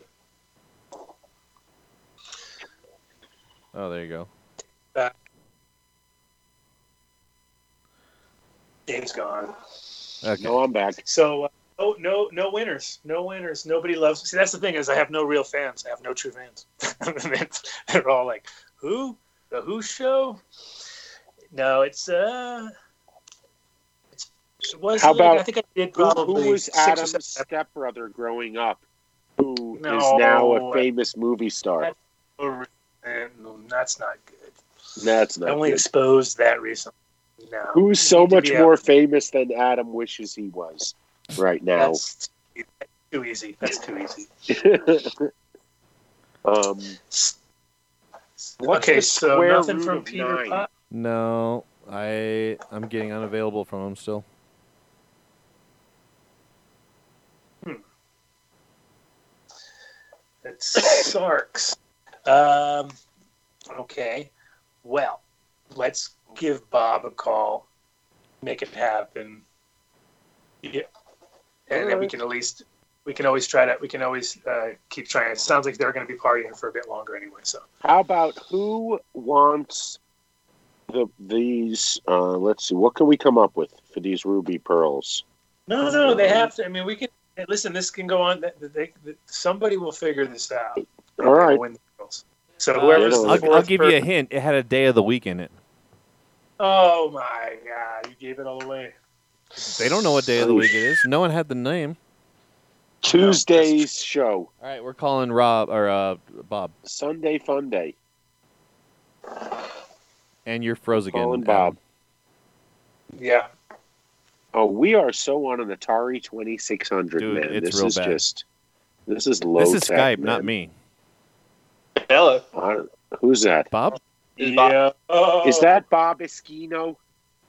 Oh, there you go. Dave's gone. Okay. No, I'm back. So uh, no, no, no winners. No winners. Nobody loves. See, that's the thing is, I have no real fans. I have no true fans. They're all like, "Who? The Who show?" No, it's uh, it's it was. How like- about- I think I did Who, probably who was Adam's stepbrother growing up? Who is No. now a famous movie star? That's not good. That's not. I only good. exposed that recently. No. Who's so much more out. famous than Adam wishes he was right now? That's too easy. That's too easy. um, okay, so nothing from Peter nine? No, I I'm getting unavailable from him still. Hmm. It's Sarks. Um, okay. Well, let's give Bob a call, make it happen. Yeah. And then we can at least we can always try to we can always uh, keep trying. It sounds like they're going to be partying for a bit longer anyway. So how about who wants the these? Uh, let's see, what can we come up with for these ruby pearls? no, no, they have to. I mean, we can listen. This can go on. They, they, they- somebody will figure this out. All right. Win the girls. So Uh, whoever's I'll- the I'll, fourth I'll give you a hint. It had a day of the week in it. Oh my god! You gave it all away. They don't know what day of the week it is. No one had the name. Tuesday's show, All right, we're calling Rob or uh, Bob, Sunday Fun Day. And you're froze again. Calling Adam. Bob. Yeah. Oh, we are so on an Atari Twenty Six Hundred, Dude, man. it's this real is bad. just this is low. This is tech, Skype, not me. Hello. Uh, who's that? Bob? Is Bob- Yeah. Oh. Is that Bob Eschino?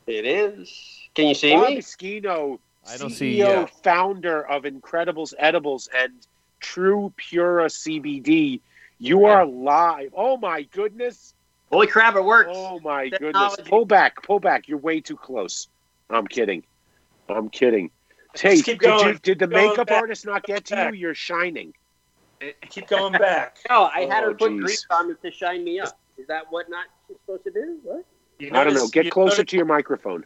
It is. Can you see Bob me? Eschino, I don't CEO, see you. founder of Incredibles Edibles and Trupura CBD. You are live. Oh my goodness. Holy crap! It works. Oh my goodness. Pull back, pull back. You're way too close. I'm kidding. I'm kidding. Hey, keep did, going. you, did the Keep going makeup back. artist not get to you? You're shining. Keep going back. No, I had Oh, her put geez. grease on me to shine me up. Is that what not she's supposed to do? What? You I don't know. Get closer notice- to your microphone.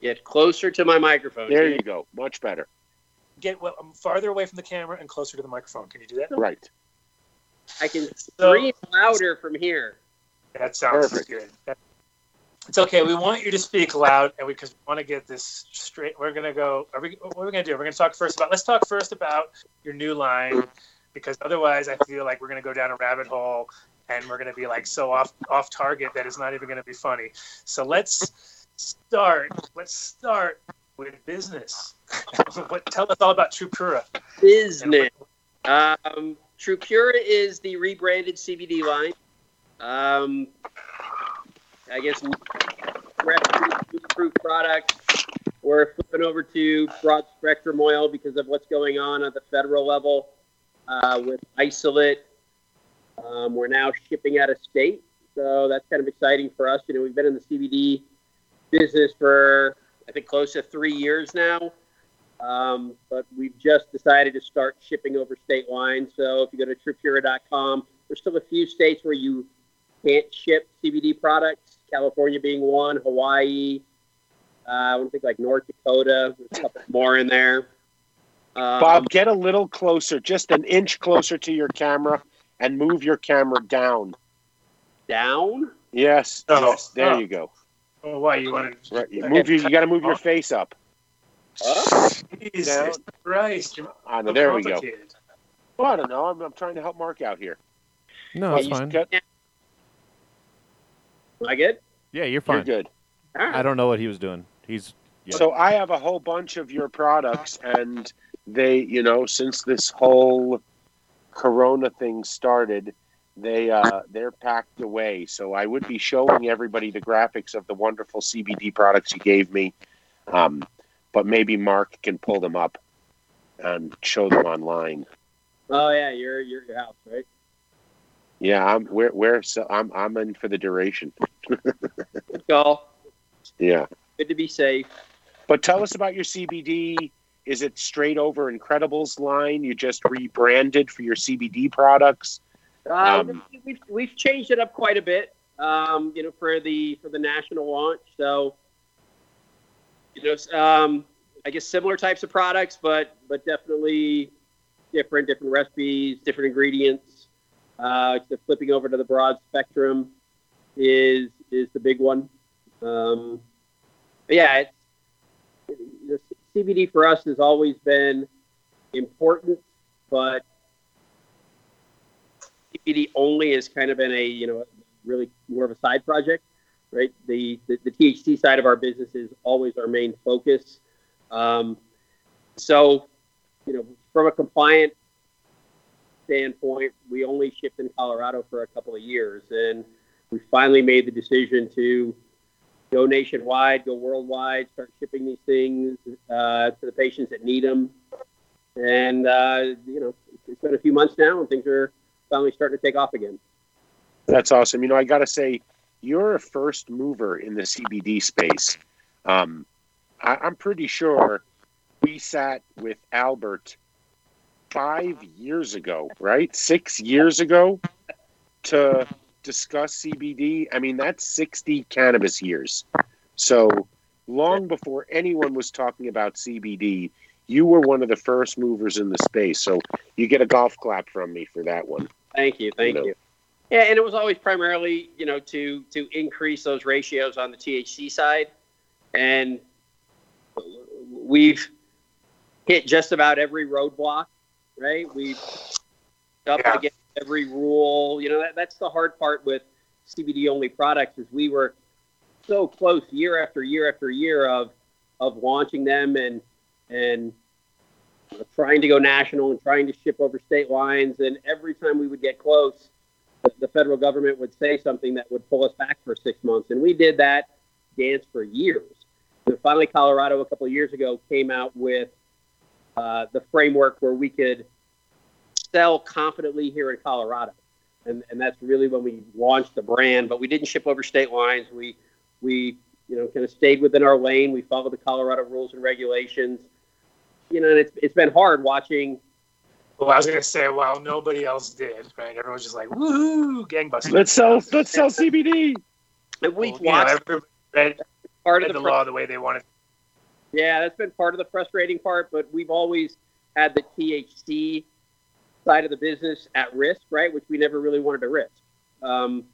Get closer to my microphone. There you go. Much better. Get well, um, farther away from the camera and closer to the microphone. Can you do that? Right. I can So- scream louder from here. That sounds Perfect. good. That- It's okay. We want you to speak loud, and because we want to get this straight. We're gonna go. Are we? What are we gonna do? We're gonna talk first about. Let's talk first about your new line, because otherwise, I feel like we're gonna go down a rabbit hole, and we're gonna be like so off off target that it's not even gonna be funny. So let's start. Let's start with business. what? Tell us all about Trupura. Business. Um, Trupura is the rebranded CBD line. Um, I guess approved product. We're flipping over to broad spectrum oil because of what's going on at the federal level uh, with isolate. Um, we're now shipping out of state, so that's kind of exciting for us. You know, we've been in the CBD business for I think close to three years now. Um, but we've just decided to start shipping over state lines. So if you go to trupura.com, there's still a few states where you can't ship CBD products, California being one, Hawaii, uh, I want to think like North Dakota, there's a couple more in there. Um, Bob, get a little closer, just an inch closer to your camera, and move your camera down. down? Yes. Oh, yes. There oh. you go. Oh, why you wanted? Right. Move your. You got to move your face up. Oh, Jesus Christ! you're I know. There we go. complicated. Well, I don't know. I'm, I'm trying to help Mark out here. No, Well, it's fine. got- am I good? Yeah, you're fine. You're good. All right. I don't know what he was doing. He's yeah. So I have a whole bunch of your products, and they, you know, since this whole Corona thing started, they uh, they're packed away. So I would be showing everybody the graphics of the wonderful CBD products you gave me, um, but maybe Mark can pull them up and show them online. Oh yeah, you're you're your house, right? Yeah, I'm we're, we're so I'm I'm in for the duration. Good call. Yeah, Good to be safe. but tell us about your CBD. Is it straight over Incredibles line? You just rebranded for your CBD products? Uh, Um, we've, we've changed it up quite a bit, um, you know, for the for the national launch. So, you know, um, I guess similar types of products, but but definitely different, different recipes, different ingredients. Uh, the flipping over to the broad spectrum is is the big one. Um, yeah, know, CBD for us has always been important, but CBD only has kind of been a you know really more of a side project, right? The the, the THC side of our business is always our main focus. Um, so, you know, from a compliant standpoint, we only shipped in Colorado for a couple of years, and we finally made the decision to go nationwide, go worldwide, start shipping these things uh, to the patients that need them. And uh, you know, it's been a few months now, and things are finally starting to take off again. That's awesome. You know, I got to say, you're a first mover in the CBD space. Um, I, I'm pretty sure we sat with Albert five years ago, right? Six years ago to discuss CBD. I mean, that's 60 cannabis years. So long before anyone was talking about CBD, you were one of the first movers in the space. So you get a golf clap from me for that one. Thank you, thank You know. you. Yeah, and it was always primarily, you know, to to increase those ratios on the THC side, and we've hit just about every roadblock, right? We've up Yeah. against every rule. You know, that, that's the hard part with CBD only products is we were so close year after year after year of of launching them and and trying to go national and trying to ship over state lines. And every time we would get close, the, the federal government would say something that would pull us back for six months. And we did that dance for years. And finally, Colorado a couple of years ago came out with uh, the framework where we could sell confidently here in Colorado. And, and that's really when we launched the brand, but we didn't ship over state lines. We we you know, kind of stayed within our lane. We followed the Colorado rules and regulations. You know, and it's it's been hard watching. Well, I was gonna say, well, nobody else did, right? Everyone's just like, woohoo, gangbusters. Let's sell. Let's sell CBD. And we Well, you know, watched everybody read, part read of the the, law the way they wanted. Yeah, that's been part of the frustrating part, but we've always had the THC side of the business at risk, right? Which we never really wanted to risk. Um,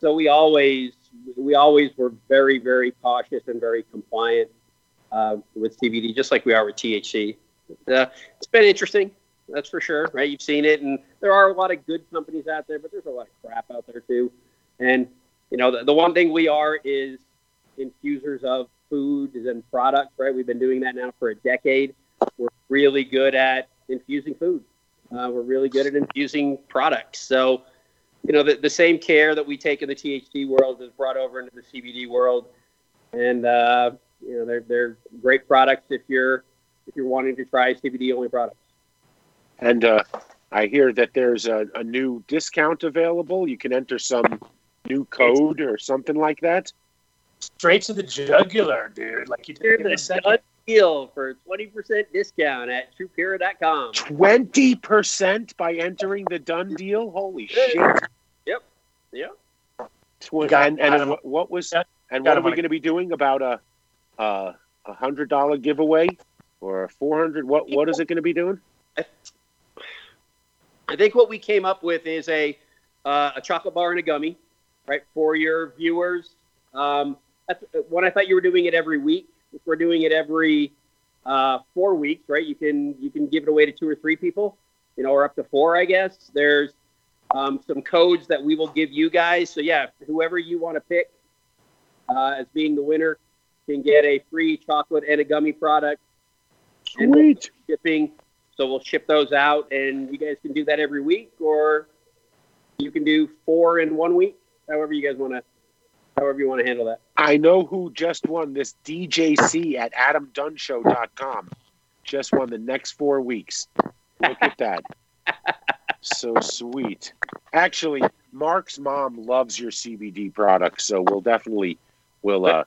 so we always we always were very very cautious and very compliant uh, with CBD, just like we are with THC. Uh, it's been interesting, that's for sure, right? You've seen it, and there are a lot of good companies out there, but there's a lot of crap out there too. And you know, the, the one thing we are is infusers of foods and products, right? We've been doing that now for a decade. We're really good at infusing food. Uh, we're really good at infusing products. So, you know, the, the same care that we take in the THC world is brought over into the CBD world, and uh, you know, they're they're great products if you're if you're wanting to try CBD only products. And uh, I hear that there's a, a new discount available. You can enter some new code or something like that. Straight to the jugular, dude. Like you Here's did in a a Dunn Deal for twenty percent discount at Trupura.com. Twenty percent by entering the Dunn Deal. Holy shit! Yep. Yep. Tw- Got- and and what, what was Got- and what are we going to be doing about a a a hundred dollar giveaway or a four hundred? What what is it going to be doing? I think what we came up with is a uh, a chocolate bar and a gummy, right, for your viewers. Um, that's when I thought you were doing it every week. If we're doing it every uh, four weeks, right, you can you can give it away to two or three people, you know, or up to four, I guess. There's um, some codes that we will give you guys. So yeah, whoever you want to pick uh, as being the winner can get a free chocolate and a gummy product. Sweet. shipping. So we'll ship those out, and you guys can do that every week, or you can do four in one week. However you guys want to, however you want to handle that. I know who just won this DJC at adamdunnshow.com. Just won the next four weeks. Look at that. So sweet. Actually, Mark's mom loves your CBD products, so we'll definitely we'll uh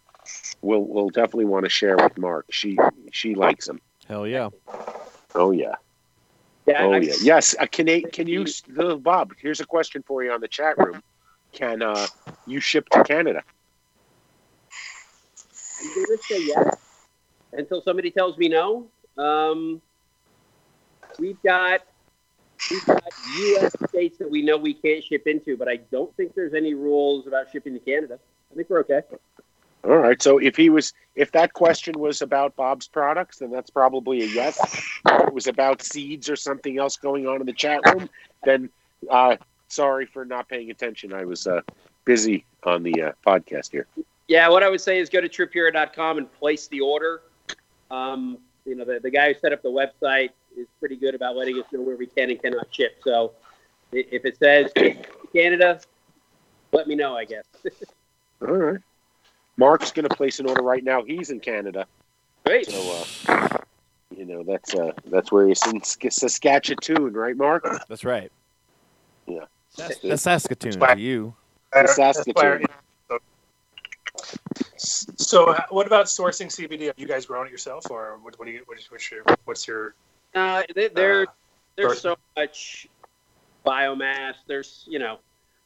we'll we'll definitely want to share with Mark. She she likes them. Hell yeah. Oh yeah. Yeah, Oh I- yeah. Yes. Uh, can they, can you uh, Bob? Here's a question for you on the chat room. Can uh you ship to Canada? I'm gonna say yes until somebody tells me no. Um, we've got we've got U.S. states that we know we can't ship into, but I don't think there's any rules about shipping to Canada. I think we're okay. All right. So if he was, if that question was about Bob's products, then that's probably a yes. If it was about seeds or something else going on in the chat room, then uh, sorry for not paying attention. I was uh, busy on the uh, podcast here. Yeah, what I would say is go to Trupura.com and place the order. Um, you know, the, the guy who set up the website is pretty good about letting us know where we can and cannot ship. So if it says Canada, let me know, I guess. All right. Mark's going to place an order right now. He's in Canada, Great. so uh, you know that's uh, that's where he's in Sk- Saskatchewan, right, Mark? That's right. Yeah. That's, that's Saskatoon That's why- to you. That's why- Saskatoon. So, uh, what about sourcing CBD? Are you guys growing it yourself, or what, what do you? What is, what's your? What's your? Uh, there, Uh, there's so much biomass. There's, you know,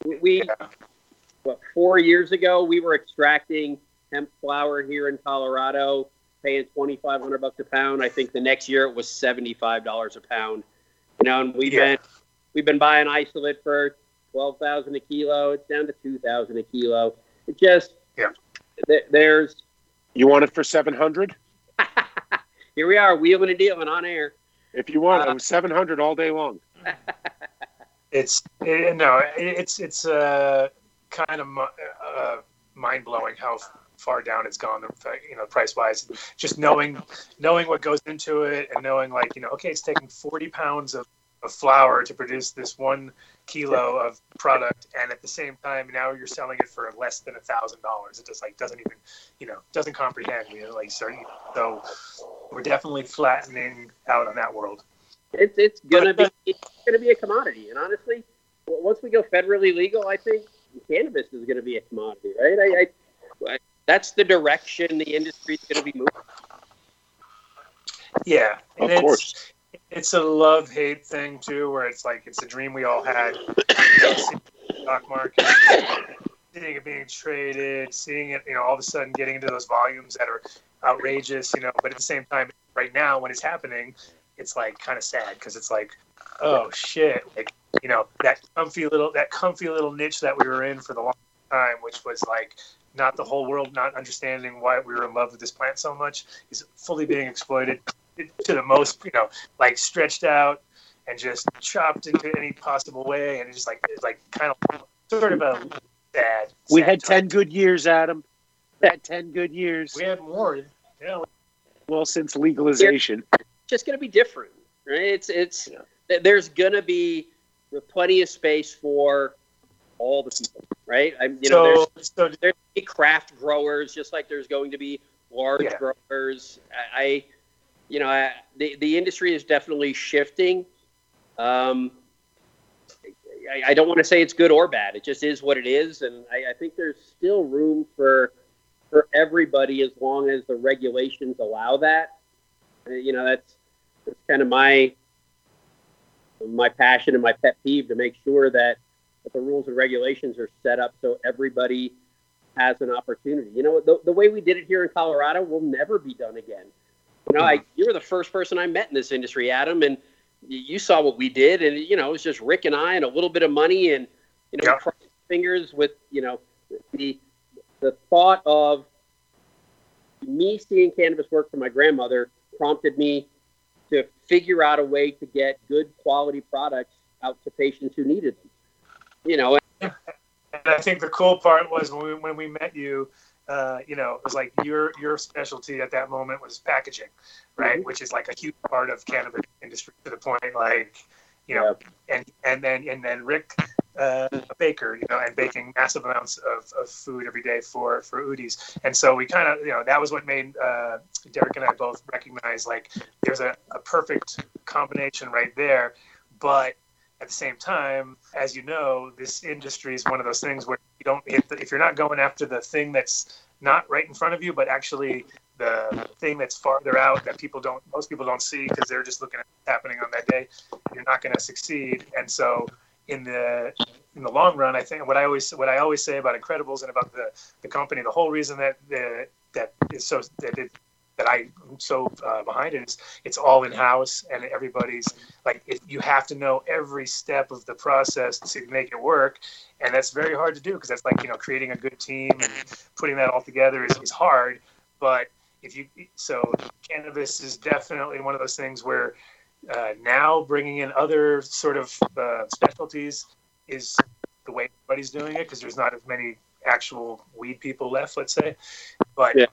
we, we what four years ago we were extracting hemp flower here in Colorado, paying twenty five hundred bucks a pound. I think the next year it was seventy five dollars a pound. You know, and we've Yeah. been we've been buying isolate for twelve thousand a kilo. It's down to two thousand a kilo. It just Yeah. There- there's You want it for seven hundred? here we are wheeling and dealing on air. If you want, Uh, it was seven hundred all day long. It's it, no, it's it's uh, kind of uh, mind blowing how far down it's gone. You know, price wise, just knowing knowing what goes into it and knowing like you know, okay, it's taking forty pounds of, of flour to produce this one kilo of product, and at the same time, now you're selling it for less than a thousand dollars. It just like doesn't even you know doesn't comprehend. You know, like so, so we're definitely flattening out on that world. It's it's gonna be it's gonna be a commodity, and honestly, once we go federally legal, I think cannabis is gonna be a commodity, right? I, I, I that's the direction the industry is going to be moving. Yeah, Of and it's, course. It's a love hate thing too, where it's like it's a dream we all had. stock market, seeing it being traded, seeing it, you know, all of a sudden getting into those volumes that are outrageous, you know. But at the same time, right now when it's happening, it's like kind of sad because it's like, oh shit, like you know that comfy little that comfy little niche that we were in for the long time, which was like not the whole world not understanding why we were in love with this plant so much, is fully being exploited to the most, you know, like stretched out and just chopped into any possible way, and just like it's like kind of sort of a sad. We sad had time. 10 good years, Adam. We had 10 good years. We had more. Yeah, Well, since legalization. just going to be different, right? It's it's Yeah. there's going to be plenty of space for all the people, right? I, you know, there's so so there's gonna be craft growers just like there's going to be large Yeah. growers. I, I you know, I, the the industry is definitely shifting. Um, I, I don't want to say it's good or bad. It just is what it is, and I, I think there's still room for for everybody as long as the regulations allow that. Uh, You know, that's that's kind of my my passion and my pet peeve to make sure that, that the rules and regulations are set up so everybody has an opportunity. You know, the, the way we did it here in Colorado will never be done again. You know, I, you were the first person I met in this industry, Adam, and you, saw what we did, and you know, it was just Rick and I and a little bit of money, and you know, Yeah. fingers with you know the the thought of me seeing cannabis work for my grandmother prompted me to figure out a way to get good quality products out to patients who needed them. You know, And I think the cool part was when we, when we met you, uh, you know, it was like your your specialty at that moment was packaging, right? Mhm. Which is like a huge part of cannabis industry to the point like, you know, and and then and then Rick uh, Baker, you know, and baking massive amounts of, of food every day for for Udis, and so we kind of, you know, that was what made uh, Derek and I both recognize like there's a, a perfect combination right there, but at the same time, as you know, this industry is one of those things where you don't if, if you're not going after the thing that's not right in front of you, but actually the thing that's farther out that people don't most people don't see because they're just looking at what's happening on that day, you're not going to succeed. And so in the in the long run, I think what I always what I always say about Incredibles and about the the company, the whole reason that the that is so that it that I'm so uh, behind it is it's all in house and everybody's like it, you have to know every step of the process to make it work. And that's very hard to do because that's like you know creating a good team and putting that all together is, is hard. But if you so cannabis is definitely one of those things where uh, now bringing in other sort of uh, specialties is the way everybody's doing it because there's not as many actual weed people left let's say. But Yeah.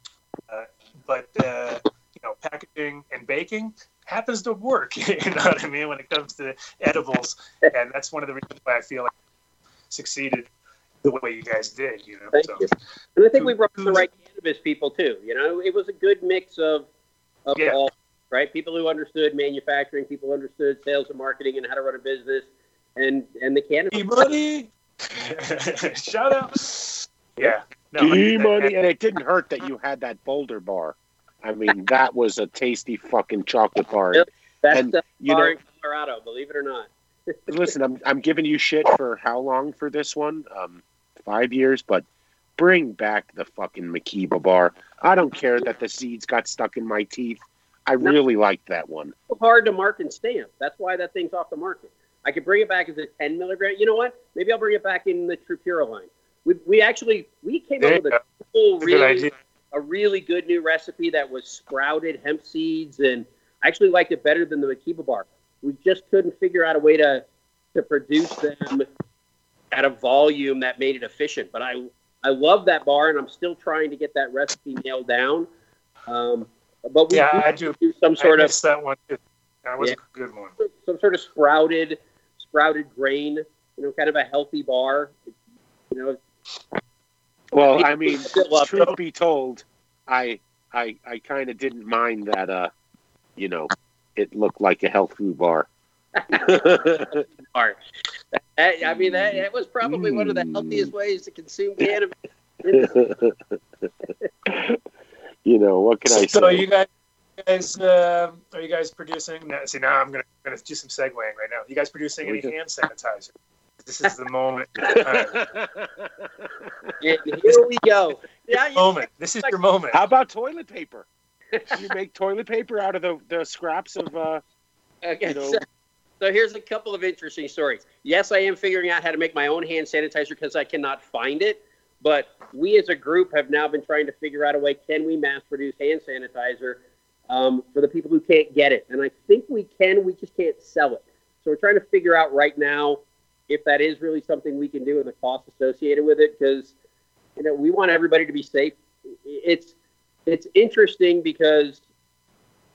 But uh, you know packaging and baking happens to work. you know what I mean when it comes to edibles, and that's one of the reasons why I feel like succeeded the way you guys did. You know, Thank so you. and I think we brought the right cannabis people too. You know, it was a good mix of of Yeah. all right people who understood manufacturing, people who understood sales and marketing and how to run a business, and and the cannabis. E money. Shout out. Yeah. No, D money, and- and it didn't hurt that you had that Boulder bar. I mean, that was a tasty fucking chocolate bar. Yep. That's and, the you bar know- in Colorado, believe it or not. Listen, I'm I'm giving you shit for how long for this one? Um, five years, but bring back the fucking Makiba bar. I don't care that the seeds got stuck in my teeth. I No. really liked that one. hard to mark and stamp. That's why that thing's off the market. I could bring it back as a 10 milligram. You know what? Maybe I'll bring it back in the Trupura line. We, we actually we came There up with a cool, really a really good new recipe that was sprouted hemp seeds, and I actually liked it better than the Makiba bar. We just couldn't figure out a way to to produce them at a volume that made it efficient. But I I love that bar, and I'm still trying to get that recipe nailed down. Um, but we Yeah, I do. do some sort I of that one too. That was Yeah. a good one. some sort of sprouted sprouted grain, you know, kind of a healthy bar. You know, Well, I mean, Still up. truth be told, I I I kind of didn't mind that. Uh, you know, it looked like a health food bar. bar. I mean, that, that was probably one of the healthiest ways to consume cannabis. you know what can I say? so say? you guys, guys, uh, are you guys producing? No, see, now I'm gonna, gonna do some segueing right now. Are You guys producing any hand sanitizer? This is the moment. Here we go. Yeah, moment. This is your moment. How about toilet paper? you make toilet paper out of the, the scraps of uh, Okay, you know- so, so here's a couple of interesting stories. Yes, I am figuring out how to make my own hand sanitizer because I cannot find it. But we as a group have now been trying to figure out a way can we mass produce hand sanitizer um, for the people who can't get it? And I think we can, we just can't sell it. So we're trying to figure out right now if that is really something we can do and the cost associated with it because you know we want everybody to be safe. It's it's interesting because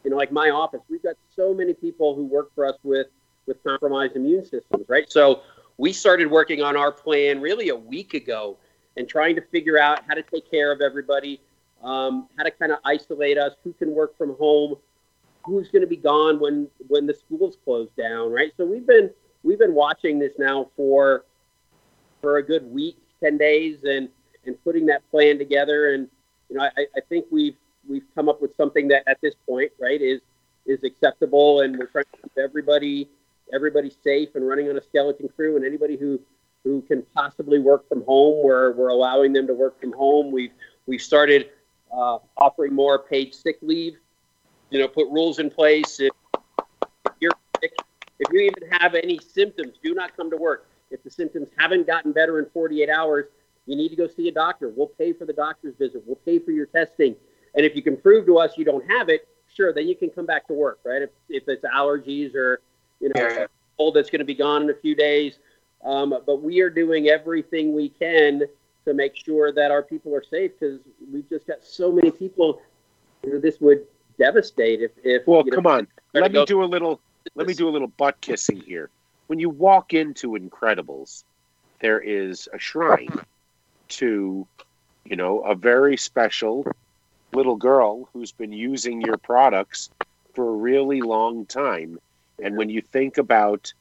you know, like my office, we've got so many people who work for us with with compromised immune systems, right? So we started working on our plan really a week ago and trying to figure out how to take care of everybody, um, how to kind of isolate us, who can work from home, who's going to be gone when when the schools close down, right? So we've been we've been watching this now for for a good week, ten days, and and putting that plan together. And you know, I, I think we've we've come up with something that at this point, right, is is acceptable, and we're trying to keep everybody everybody safe and running on a skeleton crew, and anybody who who can possibly work from home, we're we're allowing them to work from home. We've we've started uh, offering more paid sick leave. You know, put rules in place. If, if you even have any symptoms, do not come to work. If the symptoms haven't gotten better in 48 hours, you need to go see a doctor. We'll pay for the doctor's visit. We'll pay for your testing. And if you can prove to us you don't have it, sure, then you can come back to work, right? If, if it's allergies or, you know, Yeah, cold that's going to be gone in a few days. Um, but we are doing everything we can to make sure that our people are safe because we've just got so many people. You know, this would devastate if, if Well, you know, come on. Let me go- do a little. Let me do a little butt kissing here. When you walk into Incredibles, there is a shrine to, you know, a very special little girl who's been using your products for a really long time. And when you think about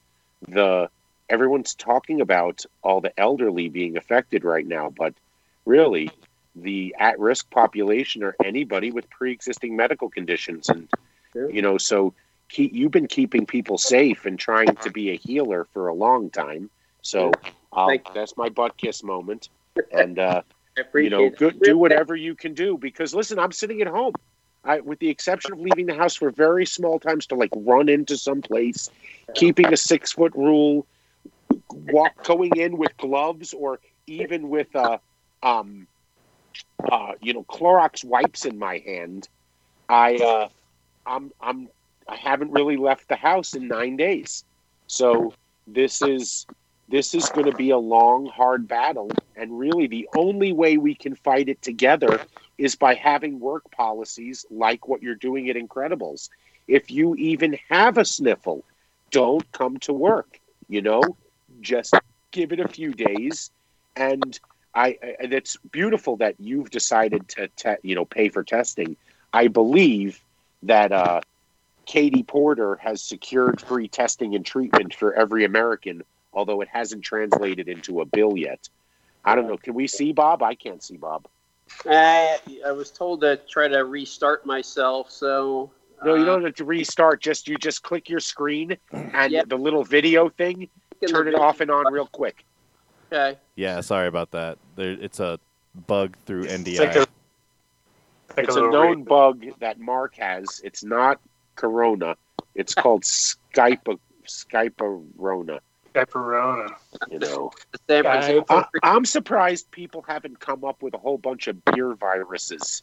the, everyone's talking about all the elderly being affected right now, but really, the at-risk population or anybody with pre-existing medical conditions, and you know, so keep, you've been keeping people safe and trying to be a healer for a long time. So I'll, Thank you. that's my butt kiss moment, and uh, you know, good, do whatever you can do because listen, I'm sitting at home. I, with the exception of leaving the house for very small times to like run into some place, keeping a six foot rule, walk going in with gloves or even with uh, um, uh, you know, Clorox wipes in my hand. I uh, I'm I'm I haven't really left the house in nine days, so this is this is going to be a long, hard battle, and really the only way we can fight it together is by having work policies like what you're doing at Incredibles. If you even have a sniffle, don't come to work. You know, just give it a few days, and I. And it's beautiful that you've decided to, te- you know, pay for testing. I believe that uh, Katie Porter has secured free testing and treatment for every American, although it hasn't translated into a bill yet. I don't know. Can we see Bob? I can't see Bob. I, I was told to try to restart myself, so. No, you uh, don't have to restart. Just you just click your screen and Yeah. the little video thing. Turn it off and on real quick. Okay. Yeah, sorry about that. There, it's a bug through It's NDI. like a, like It's a little known re- bug that Mark has. It's not Corona. It's called Skype Skype-Rona. pepperona. You know. The San Yeah, Francisco. I, I'm surprised people haven't come up with a whole bunch of beer viruses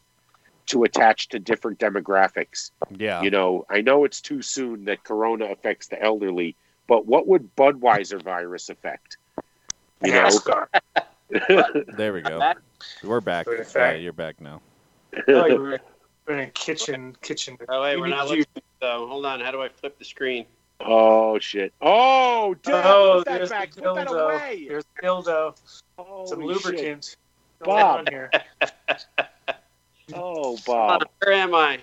to attach to different demographics. yeah. You know, I know it's too soon that Corona affects the elderly, but what would Budweiser virus affect? You know, There we go. We're back. Yeah, you're back now. You were we're in a kitchen. Kitchen. Oh, wait, we're not to- looking. So hold on. How do I flip the screen? oh shit! Oh, damn! Oh, put that there's back. the Put that dildo. away. There's the dildo. Holy Some shit. lubricant. Bob. here. Oh, Bob. Where am I?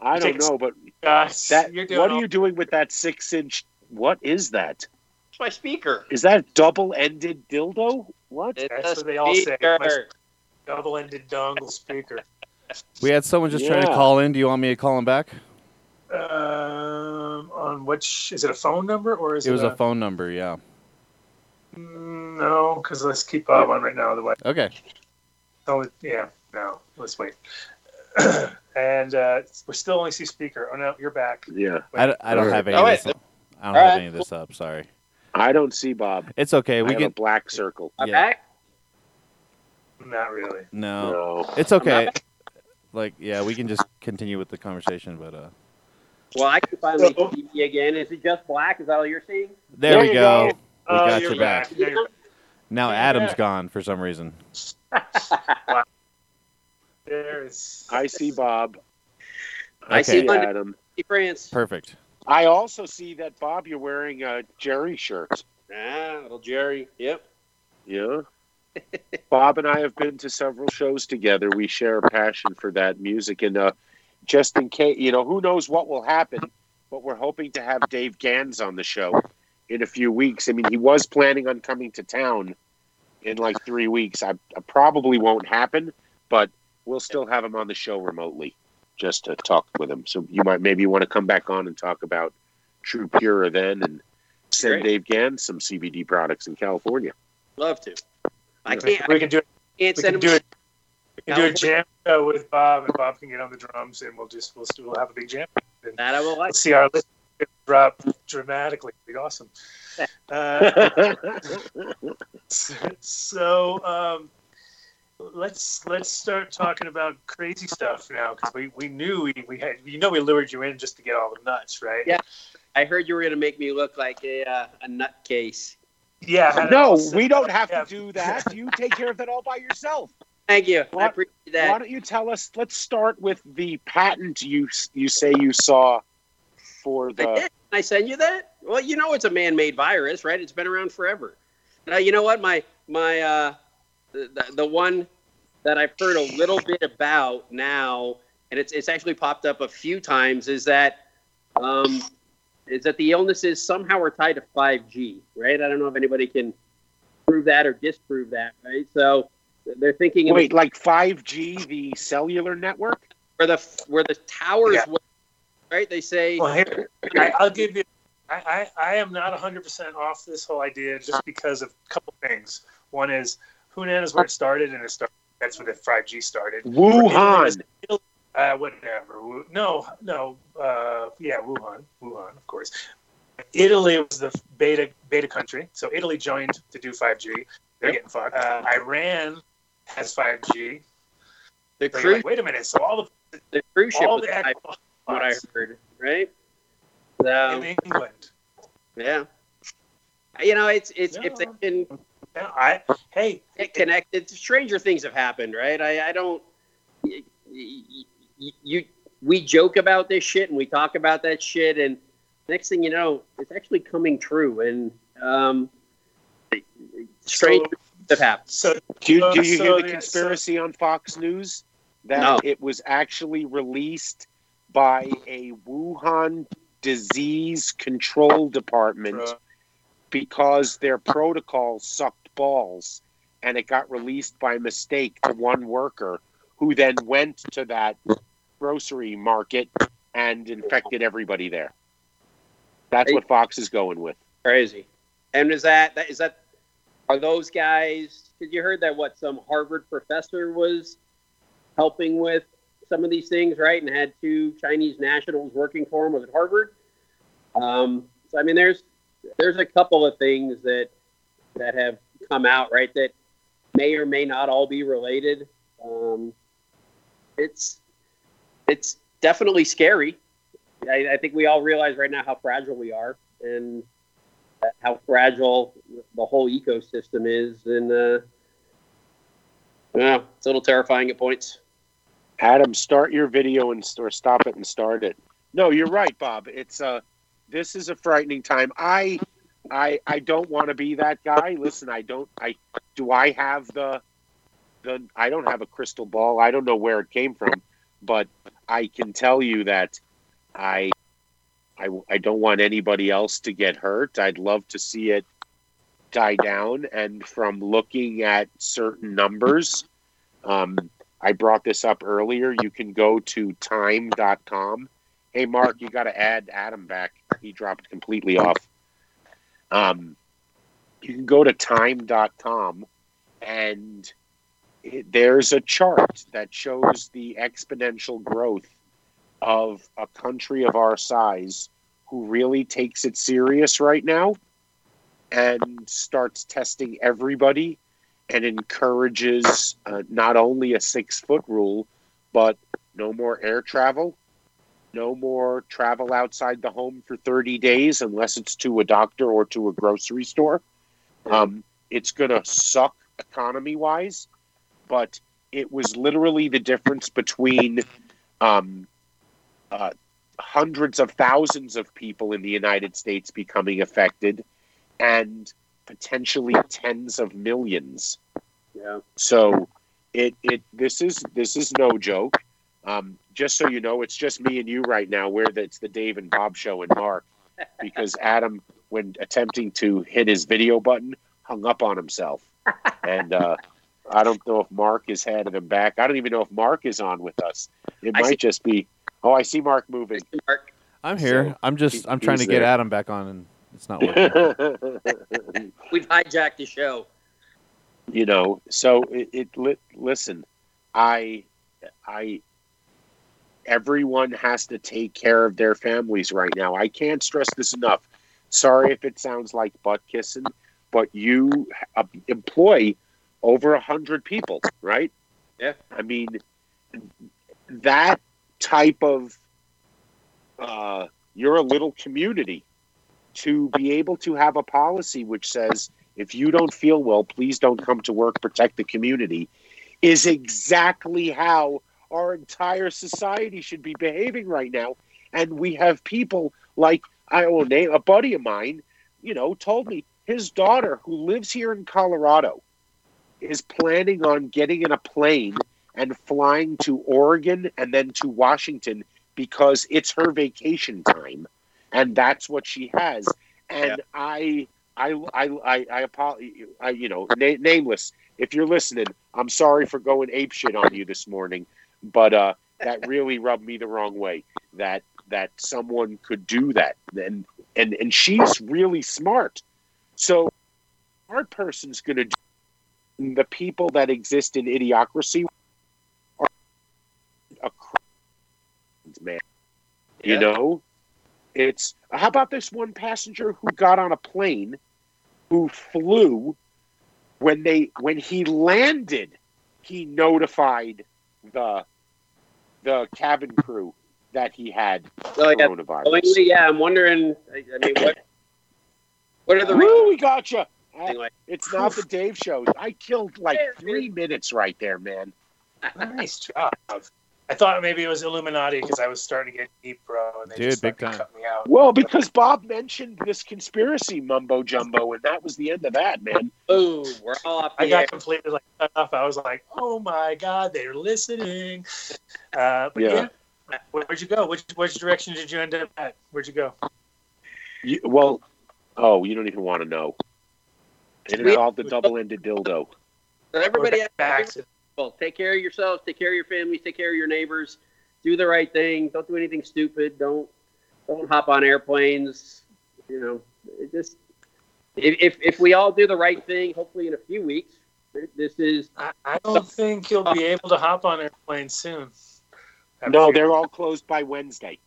I don't know, but Gosh, that. you're doing What are you doing with that six-inch? What is that? It's my speaker. Is that a double-ended dildo? What? It's That's a what they all say. My- double-ended dongle speaker. We had someone just trying to call in. Do you want me to call him back? Um, on which is it a phone number or is It it, was a phone number. Yeah. Mm, No, because let's keep Bob on right now. Otherwise, Okay. oh yeah, no, let's wait. and uh, we still only see speaker. Oh no, you're back. Yeah, I, d- I don't Alright. have any Oh, of wait. this. I don't All have right. any of this up. Sorry. I don't see Bob. It's okay. I We have a black circle. I'm Yeah. back. Not really. No, No. it's okay. Like, yeah, we can just continue with the conversation. But uh, Well, I can finally see you again. Is it just black? Is that all you're seeing? there, There we go. go. We Oh, got you're you back. Now you're Yeah. Adam's gone for some reason. There is. I see Bob. I see Okay. London. Adam. France. Perfect. I also see that Bob. You're wearing a Jerry shirt. Ah, little Jerry. Yep. Yeah. Bob and I have been to several shows together. We share a passion for that music, and uh, just in case, you know, who knows what will happen, but we're hoping to have Dave Gans on the show in a few weeks. I mean, he was planning on coming to town in like three weeks. I, I probably won't happen, but we'll still have him on the show remotely just to talk with him. So you might maybe want to come back on and talk about Trupura then, and send Great. Dave Gans some CBD products in California. Love to. I can't. We can do it. We can do it. We can do a jam show with Bob, and Bob can get on the drums, and we'll just we'll still have a big jam. That I will like. See our list drop dramatically. It'd be awesome. Uh, so um, let's let's start talking about crazy stuff now because we, we knew we, we had you know we lured you in just to get all the nuts right Yeah. I heard you were going to make me look like a uh, a nutcase. Yeah I had it no, we don't have Yeah. to do that. You take care of that all by yourself. Thank you. I What- appreciate Why don't you tell us? Let's start with the patent you you say you saw for I the. did. I send you that? Well, you know it's a man-made virus, right? It's been around forever. Now, you know what? My my uh, the, the the one that I've heard a little bit about now, and it's it's actually popped up a few times, is that um, is that the illnesses somehow are tied to 5G, right? I don't know if anybody can prove that or disprove that, right? So they're thinking of Wait, like five G, the cellular network? where the where the towers, Yeah. were, right? They say well here I, I'll give you I, I, I am not 100% off this whole idea just because of a couple things one is Hunan is where it started and it started that's where the 5G started Wuhan. Uh, whatever. No, no. Uh, yeah, Wuhan, Wuhan, of course. Italy was the beta beta country, so Italy joined to do 5G. They're getting fucked. Uh, Iran has 5G. the They're cruise like, wait a minute. So all the the cruise ship all the Xbox what I heard, right? So, in England. yeah. You know, it's it's if they can Yeah, I hey, connected, stranger things have happened, right? I, I don't. y- y- You, we joke about this shit and we talk about that shit, and next thing you know, it's actually coming true, and um, strange so, things have happened. so Do you, do Uh, you so hear the the- conspiracy on Fox News? That No. it was actually released by a Wuhan disease control department because their protocol sucked balls and it got released by mistake to one worker who then went to that grocery market and infected everybody there. That's what Fox is going with. Crazy. And is that is that are those guys? Because you heard that what some Harvard professor was helping with some of these things, right? And had two Chinese nationals working for him. Was at Harvard? Um, so I mean, there's there's a couple of things that that have come out, right? That may or may not all be related. Um, it's it's definitely scary. I, I think we all realize right now how fragile we are, and how fragile the whole ecosystem is, and uh, yeah, it's a little terrifying at points. Adam, start your video and or stop it and start it. No, you're right, Bob. It's uh this is a frightening time. I I I don't want to be that guy. Listen, I don't I do I have the the I don't have a crystal ball. I don't know where it came from, but I can tell you that I I I don't want anybody else to get hurt. I'd love to see it die down and from looking at certain numbers Um, I brought this up earlier. You can go to time.com. Hey, Mark, you got to add Adam back. He dropped completely off. Um, you can go to time.com and it, there's a chart that shows the exponential growth of a country of our size who really takes it serious right now and starts testing everybody and encourages uh, not only a six foot rule, but no more air travel, no more travel outside the home for 30 days unless it's to a doctor or to a grocery store. Um, it's going to suck economy wise, but it was literally the difference between um, uh, hundreds of thousands of people in the United States becoming affected and potentially tens of millions. Yeah. So it it this is this is no joke. Um, just so you know, it's just me and you right now. Where it's the Dave and Bob show and Mark, because Adam, when attempting to hit his video button, hung up on himself, and uh, I don't know if Mark is headed him back. I don't even know if Mark is on with us. It I might see- just be. Oh, I see Mark moving. Mark, I'm here. So, I'm just. he- I'm trying to he's get there. Adam back on, and it's not working. we've hijacked the show. you know so it, it li- listen i i everyone has to take care of their families right now i can't stress this enough sorry if it sounds like butt kissing but you uh, employ over a hundred people right Yeah. i mean that type of uh, you're a little community to be able to have a policy which says if you don't feel well, please don't come to work, protect the community, is exactly how our entire society should be behaving right now. And we have people like I will name a buddy of mine, you know, told me his daughter who lives here in Colorado is planning on getting in a plane and flying to Oregon and then to Washington because it's her vacation time and that's what she has. And I I I I I, apo- I you know na- nameless. If you're listening, I'm sorry for going ape shit on you this morning, but uh, that really rubbed me the wrong way. That that someone could do that, and and and she's really smart. So, our person's gonna do. The people that exist in idiocracy are a man. You Yeah. know, it's how about this one passenger who got on a plane who flew when they when he landed he notified the the cabin crew that he had Oh yeah, coronavirus. Oh, Knowingly, yeah. I'm wondering. I, I mean, what what are the? Woo, we got you. Like, It's not the Dave show. I killed like three minutes right there, man. Nice job. I thought maybe it was Illuminati because I was starting to get deep, bro, and they Dude, just big time. cut me out. Well, because Bob mentioned this conspiracy mumbo jumbo, and that was the end of that, man. boom, we're all off the I air. got completely like cut off. I was like, "Oh my god, they're listening." Uh, but Yeah. yeah. where'd you go? Which which direction did you end up at? Where'd you go? You, well, oh, you don't even want to know. It We- involved a double-ended dildo. So everybody, We're well, take care of yourselves, take care of your families, take care of your neighbors, do the right thing. Don't do anything stupid. Don't don't hop on airplanes. You know, it just if, if if we all do the right thing, hopefully in a few weeks, this is I, I don't think you'll be able to hop on airplanes soon. No, they're all closed by Wednesday.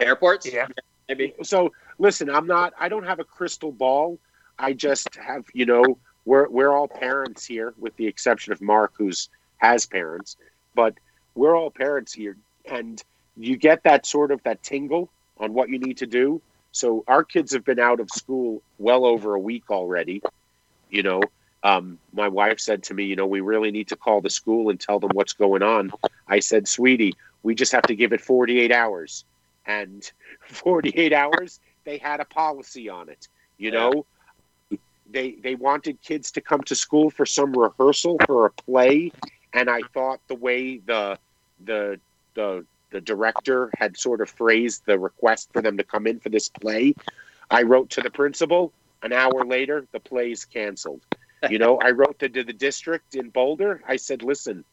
airports. Yeah. maybe. so listen i'm not i don't have a crystal ball i just have you know we're we're all parents here with the exception of mark who's has parents but we're all parents here and you get that sort of that tingle on what you need to do. So our kids have been out of school well over a week already you know. Um, my wife said to me you know we really need to call the school and tell them what's going on. I said sweetie we just have to give it 48 hours. And 48 hours they had a policy on it you know they they wanted kids to come to school for some rehearsal for a play and i thought the way the the the the director had sort of phrased the request for them to come in for this play i wrote to the principal an hour later the play's canceled You know, I wrote to, to the district in Boulder. I said, listen,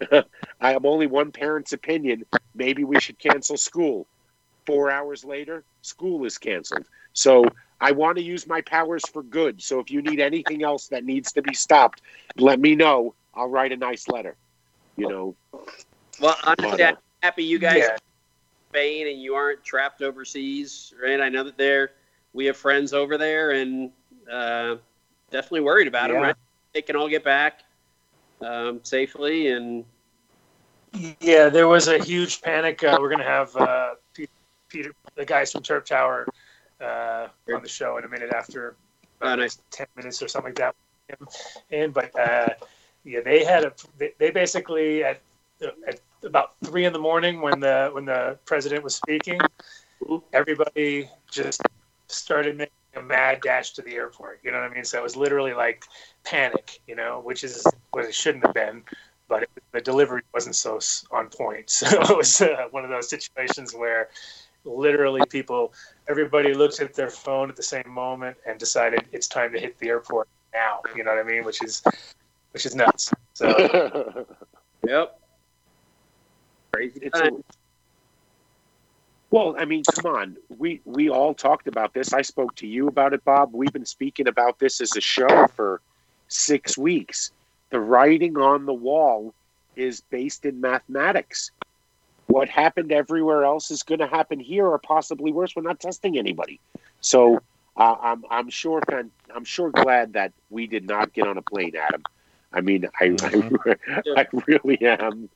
I am only one parent's opinion. Maybe we should cancel school. Four hours later, school is canceled. So I want to use my powers for good. So if you need anything else that needs to be stopped, let me know. I'll write a nice letter. You know, Well, honestly, I'm happy you guys Yeah. are in Spain and you aren't trapped overseas, right? I know that there we have friends over there and uh, definitely worried about them, right? They can all get back um, safely and Yeah, there was a huge panic. Uh, we're gonna have uh, Pe- Peter, the guys from Terp Tower, uh, on the show in a minute after Oh, nice. ten minutes or something like that. And but uh, yeah, they had a they, they basically at at about three in the morning when the when the president was speaking, everybody just started making a mad dash to the airport. You know what I mean? So it was literally like panic. You know, which is what it shouldn't have been but it, the delivery wasn't so on point. So it was uh, one of those situations where literally people, everybody looked at their phone at the same moment and decided it's time to hit the airport now. You know what I mean? Which is, which is nuts. So yep. Crazy it's time. a, well, I mean, come on. We we all talked about this. I spoke to you about it, Bob. We've been speaking about this as a show for six weeks. The writing on the wall is based in mathematics. What happened everywhere else is going to happen here, or possibly worse. We're not testing anybody, so uh, I'm I'm sure fan- I'm sure glad that we did not get on a plane, Adam. I mean, I I, I really am.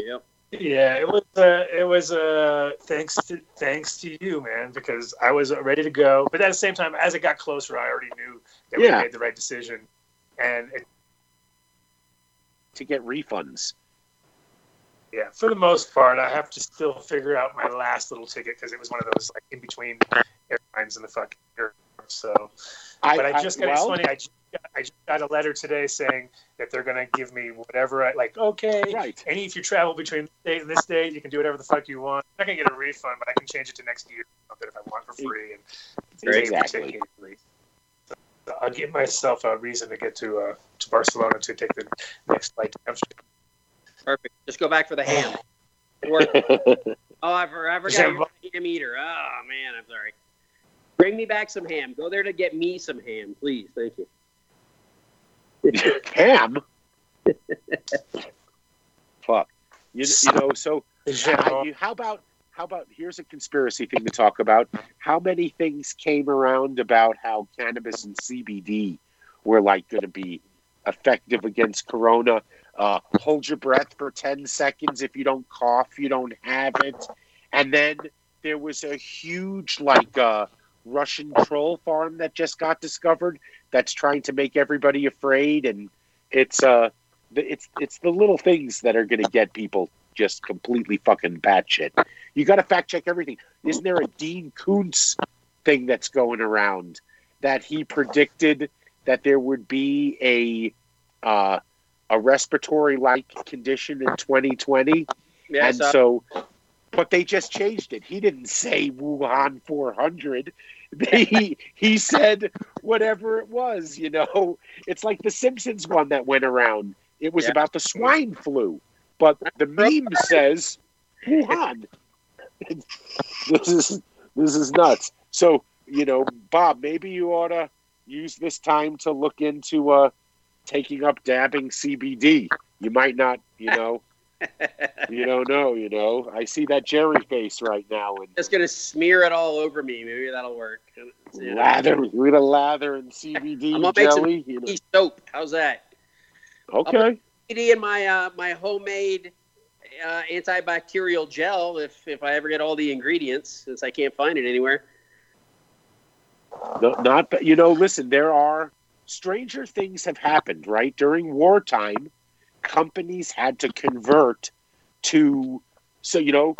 Yep. yeah, it was, uh, it was, uh, thanks to, thanks to you, man, because I was ready to go. But at the same time, as it got closer, I already knew that Yeah. we made the right decision. And it, to get refunds. Yeah, for the most part, I have to still figure out my last little ticket because it was one of those like in between airlines and the fucking Europe. So, but I just got it's well, funny. I just, got, I just got a letter today saying that they're gonna give me whatever I like. Okay, right. any if you travel between this date and this date, you can do whatever the fuck you want. I'm not gonna get a refund, but I can change it to next year if I want for free. And it's a daily Exactly. So I'll give myself a reason to get to uh, to Barcelona to take the next flight to Amsterdam. Perfect. Just go back for the ham. Oh, I, for- I forgot you're a ham eater. Oh man, I'm sorry. Bring me back some ham. Go there to get me some ham, please. Thank you. Ham. Fuck. You, you know, so how, you- how about how about here's a conspiracy thing to talk about. How many things came around about how cannabis and CBD were like going to be effective against corona? Uh, hold your breath for ten seconds. If you don't cough, you don't have it. And then there was a huge like uh, Russian troll farm that just got discovered that's trying to make everybody afraid and it's uh it's it's the little things that are going to get people just completely fucking batshit. You got to fact check everything. Isn't there a Dean Koontz thing that's going around that he predicted that there would be a uh, a respiratory like condition in 2020, Yeah, and so, but they just changed it. He didn't say Wuhan 400. He he said whatever it was. You know, it's like the Simpsons one that went around. It was Yeah. about the swine flu, but the meme says Wuhan. this is this is nuts. So you know, Bob, maybe you ought to use this time to look into uh, taking up dabbing CBD. You might not, you know, you don't know. You know, I see that Jerry face right now, and just gonna smear it all over me. Maybe that'll work. You know. lather with a lather and CBD I'm gonna make some jelly. You know. Soap. How's that? Okay. CBD in my uh, my homemade uh, antibacterial gel. If if I ever get all the ingredients, since I can't find it anywhere. No, not, you know, listen, there are stranger things have happened, right? During wartime, companies had to convert to, so, you know,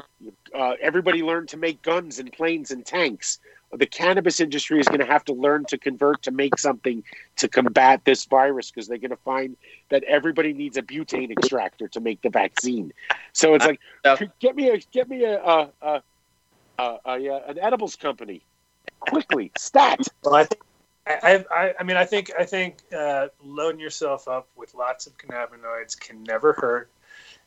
uh, everybody learned to make guns and planes and tanks. The cannabis industry is going to have to learn to convert to make something to combat this virus because they're going to find that everybody needs a butane extractor to make the vaccine. So it's like, get me a get me a, a, a, a, a, a an edibles company quickly, stat. Well, I think I, I, I mean, I think I think uh, loading yourself up with lots of cannabinoids can never hurt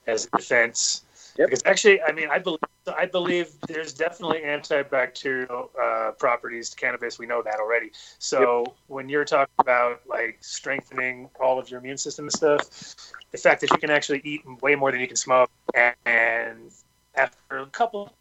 as a defense. Yep. Because actually, I mean, I believe I believe there's definitely antibacterial uh, properties to cannabis. We know that already. So when you're talking about like strengthening all of your immune system and stuff, the fact that you can actually eat way more than you can smoke, and, and after a couple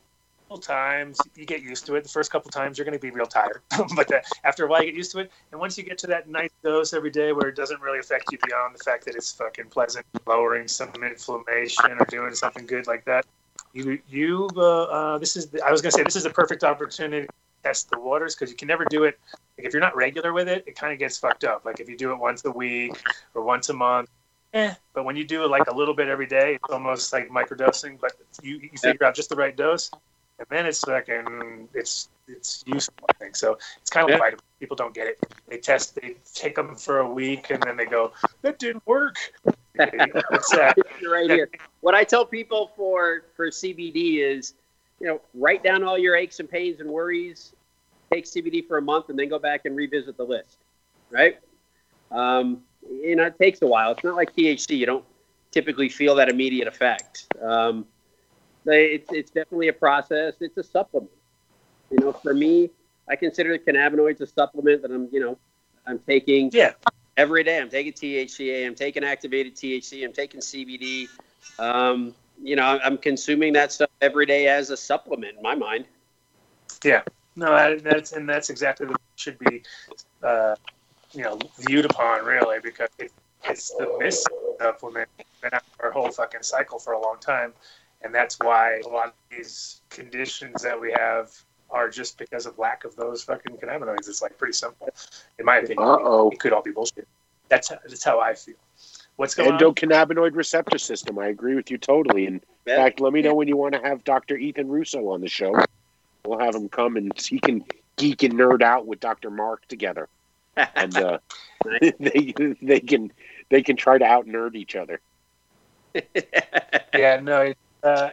times you get used to it the first couple times you're going to be real tired but the, after a while you get used to it and once you get to that nice dose every day where it doesn't really affect you beyond the fact that it's fucking pleasant lowering some inflammation or doing something good like that you you uh, uh, this is the, i was going to say this is the perfect opportunity to test the waters because you can never do it like, if you're not regular with it it kind of gets fucked up like if you do it once a week or once a month Eh, but when you do it like a little bit every day, it's almost like microdosing. But you, you figure out just the right dose, and then it's fucking it's it's useful. I think so. It's kind of like Yeah. vitamin. People don't get it. They test, they take them for a week, and then they go, "That didn't work." It's that. You're right here. What I tell people for for CBD is, you know, write down all your aches and pains and worries. Take CBD for a month and then go back and revisit the list. Right? Um, you know, it takes a while. It's not like THC. You don't typically feel that immediate effect. Um, it's it's definitely a process. It's a supplement. You know, for me, I consider the cannabinoids a supplement that I'm, you know, I'm taking Yeah, every day. I'm taking THCA. I'm taking activated THC. I'm taking CBD. Um, you know, I'm consuming that stuff every day as a supplement in my mind. Yeah. No, that's and that's exactly what should be, uh, you know, viewed upon really because it, it's the missing supplement been out our whole fucking cycle for a long time, and that's why a lot of these conditions that we have are just because of lack of those fucking cannabinoids. It's like pretty simple, in my opinion. Uh-oh. It could all be bullshit. That's how, that's how I feel. What's going on? Endocannabinoid receptor system. I agree with you totally. In Yeah. fact, let me know when you want to have Dr. Ethan Russo on the show. We'll have him come and he can geek and nerd out with Dr. Mark together, and uh, they they can they can try to out nerd each other. yeah, no, it, uh,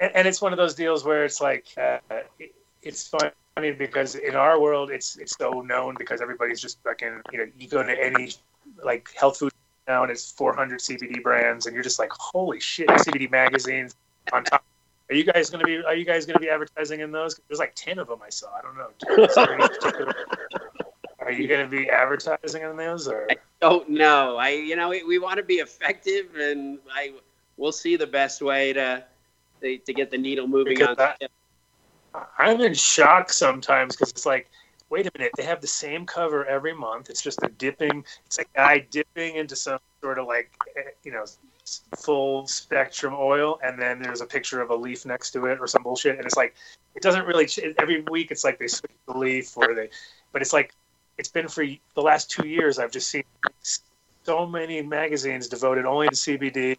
and, and it's one of those deals where it's like uh, it, it's funny because in our world it's it's so known because everybody's just fucking you know you go to any like health food now and it's 400 CBD brands and you're just like holy shit CBD magazines on top. Are you guys gonna be Are you guys gonna be advertising in those? There's like ten of them I saw. I don't know. Are you gonna be advertising in those or? I don't know. I, you know, we, we want to be effective, and I, we'll see the best way to to, to get the needle moving on. that- I'm in shock sometimes because it's like, wait a minute, they have the same cover every month. It's just a dipping. It's a guy dipping into some sort of like, eh, you know, full spectrum oil, and then there's a picture of a leaf next to it or some bullshit. And it's like, it doesn't really. Every week, it's like they switch the leaf or they, but it's like, it's been for the last two years. I've just seen so many magazines devoted only to CBD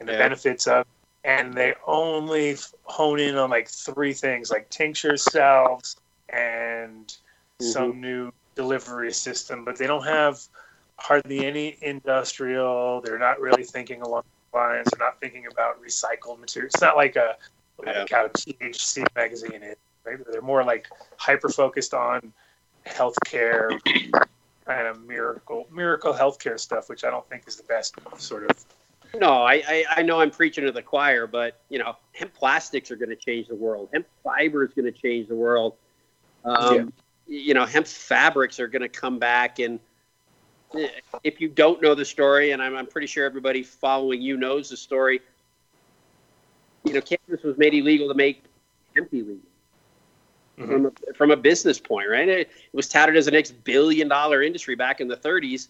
and the Yeah. benefits of and they only hone in on like three things like tinctures salves and mm-hmm. some new delivery system but they don't have hardly any industrial they're not really thinking along the lines they're not thinking about recycled material it's not like a like how thc magazine is right? They're more like hyper focused on healthcare kind of miracle miracle healthcare stuff which i don't think is the best sort of No, I, I, I know I'm preaching to the choir, but you know, hemp plastics are going to change the world. Hemp fiber is going to change the world. Um, You know, hemp fabrics are going to come back, and eh, if you don't know the story, and I'm, I'm pretty sure everybody following you knows the story. You know, cannabis was made illegal to make hemp illegal. Mhm. From a, from a business point, right? It, was touted as the next billion dollar industry back in the 30s,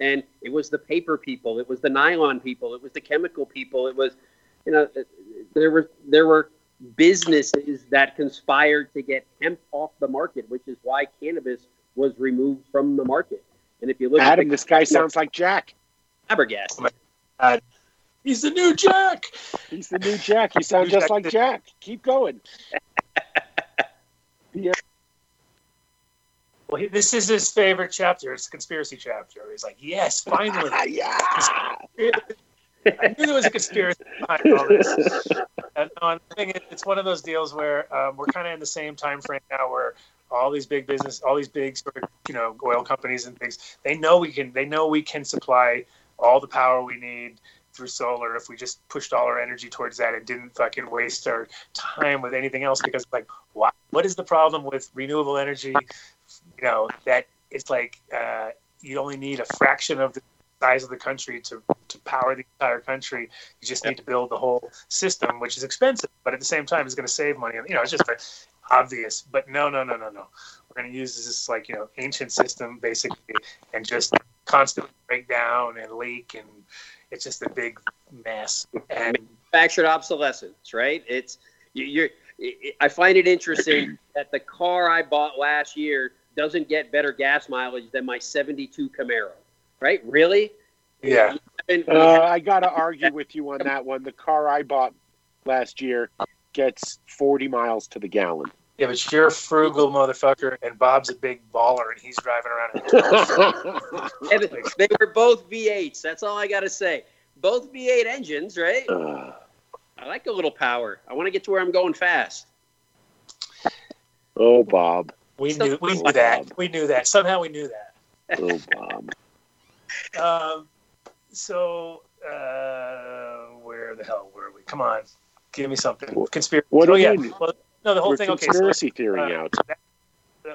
and it was the paper people, it was the nylon people, it was the chemical people, it was, you know, there were there were businesses that conspired to get hemp off the market, which is why cannabis was removed from the market. And if you look Adam, at this guy sounds like Jack. Fabergast, oh he's the new jack He's the new Jack. You sound just like Jack. Keep going. Yeah. Well, he, this is his favorite chapter. It's a conspiracy chapter. He's like, yes, finally. yeah. I knew there was a conspiracy behind all this. And no, and thing is, it's one of those deals where um, we're kind of in the same time frame now, where all these big business, all these big sort of you know oil companies and things. They know we can. They know we can supply all the power we need through solar if we just pushed all our energy towards that and didn't fucking waste our time with anything else because like what what is the problem with renewable energy you know that it's like uh, you only need a fraction of the size of the country to, to power the entire country you just need to build the whole system which is expensive but at the same time it's going to save money you know it's just obvious but no no no no no we're going to use this like you know ancient system basically and just constantly break down and leak and it's just a big mess. And manufactured obsolescence, right? It's you, are I find it interesting that the car I bought last year doesn't get better gas mileage than my '72 Camaro, right? Really? Yeah. Uh, I got to argue with you on that one. The car I bought last year gets 40 miles to the gallon. Yeah, but you're a frugal motherfucker, and Bob's a big baller, and he's driving around. they were both V8s. That's all I got to say. Both V8 engines, right? Uh, I like a little power. I want to get to where I'm going fast. Oh, Bob. We knew we knew that. We knew that. Somehow we knew that. Oh, Bob. um, so uh, where the hell were we? Come on, give me something. Conspiracy. What oh yeah. you Well, no, the whole We're thing. Okay, conspiracy so, theory uh, out. that-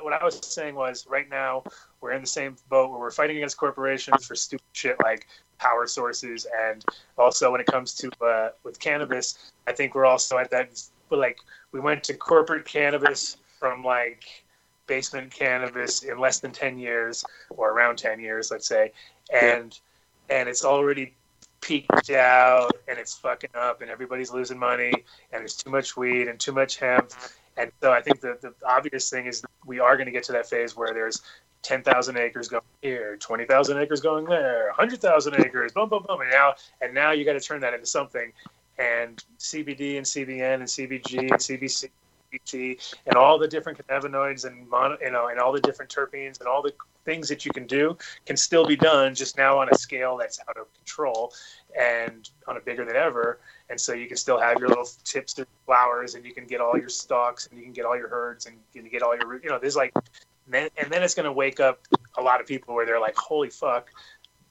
what I was saying was, right now we're in the same boat where we're fighting against corporations for stupid shit like power sources, and also when it comes to uh, with cannabis, I think we're also at that. But like, we went to corporate cannabis from like basement cannabis in less than ten years, or around ten years, let's say, and and it's already peaked out and it's fucking up and everybody's losing money and there's too much weed and too much hemp and so I think the, the obvious thing is we are going to get to that phase where there's 10,000 acres going here, 20,000 acres going there, 100,000 acres, boom, boom, boom. And now, and now you got to turn that into something. And CBD and CBN and CBG and CBC and all the different cannabinoids and mono, you know and all the different terpenes and all the things that you can do can still be done just now on a scale that's out of control and on a bigger than ever. And so you can still have your little tips and flowers and you can get all your stalks and you can get all your herds and you get all your you know there's like and then, and then it's going to wake up a lot of people where they're like holy fuck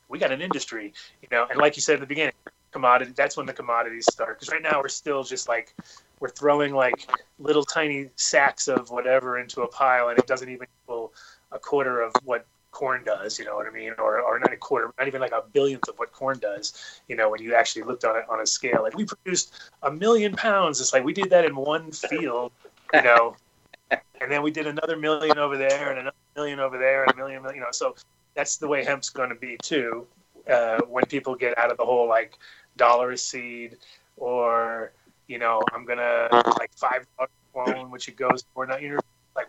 we got an industry you know? And like you said at the beginning commodity that's when the commodities start because right now we're still just like we're throwing like little tiny sacks of whatever into a pile and it doesn't even equal a quarter of what corn does, you know what I mean? Or, or not a quarter, not even like a billionth of what corn does, you know, when you actually looked on it on a scale. Like we produced a million pounds. It's like we did that in one field, you know, and then we did another million over there and another million over there and a million, you know, so that's the way hemp's going to be too. Uh, when people get out of the whole like dollar a seed or, you know, I'm to like five clone, which it goes for now, you're like,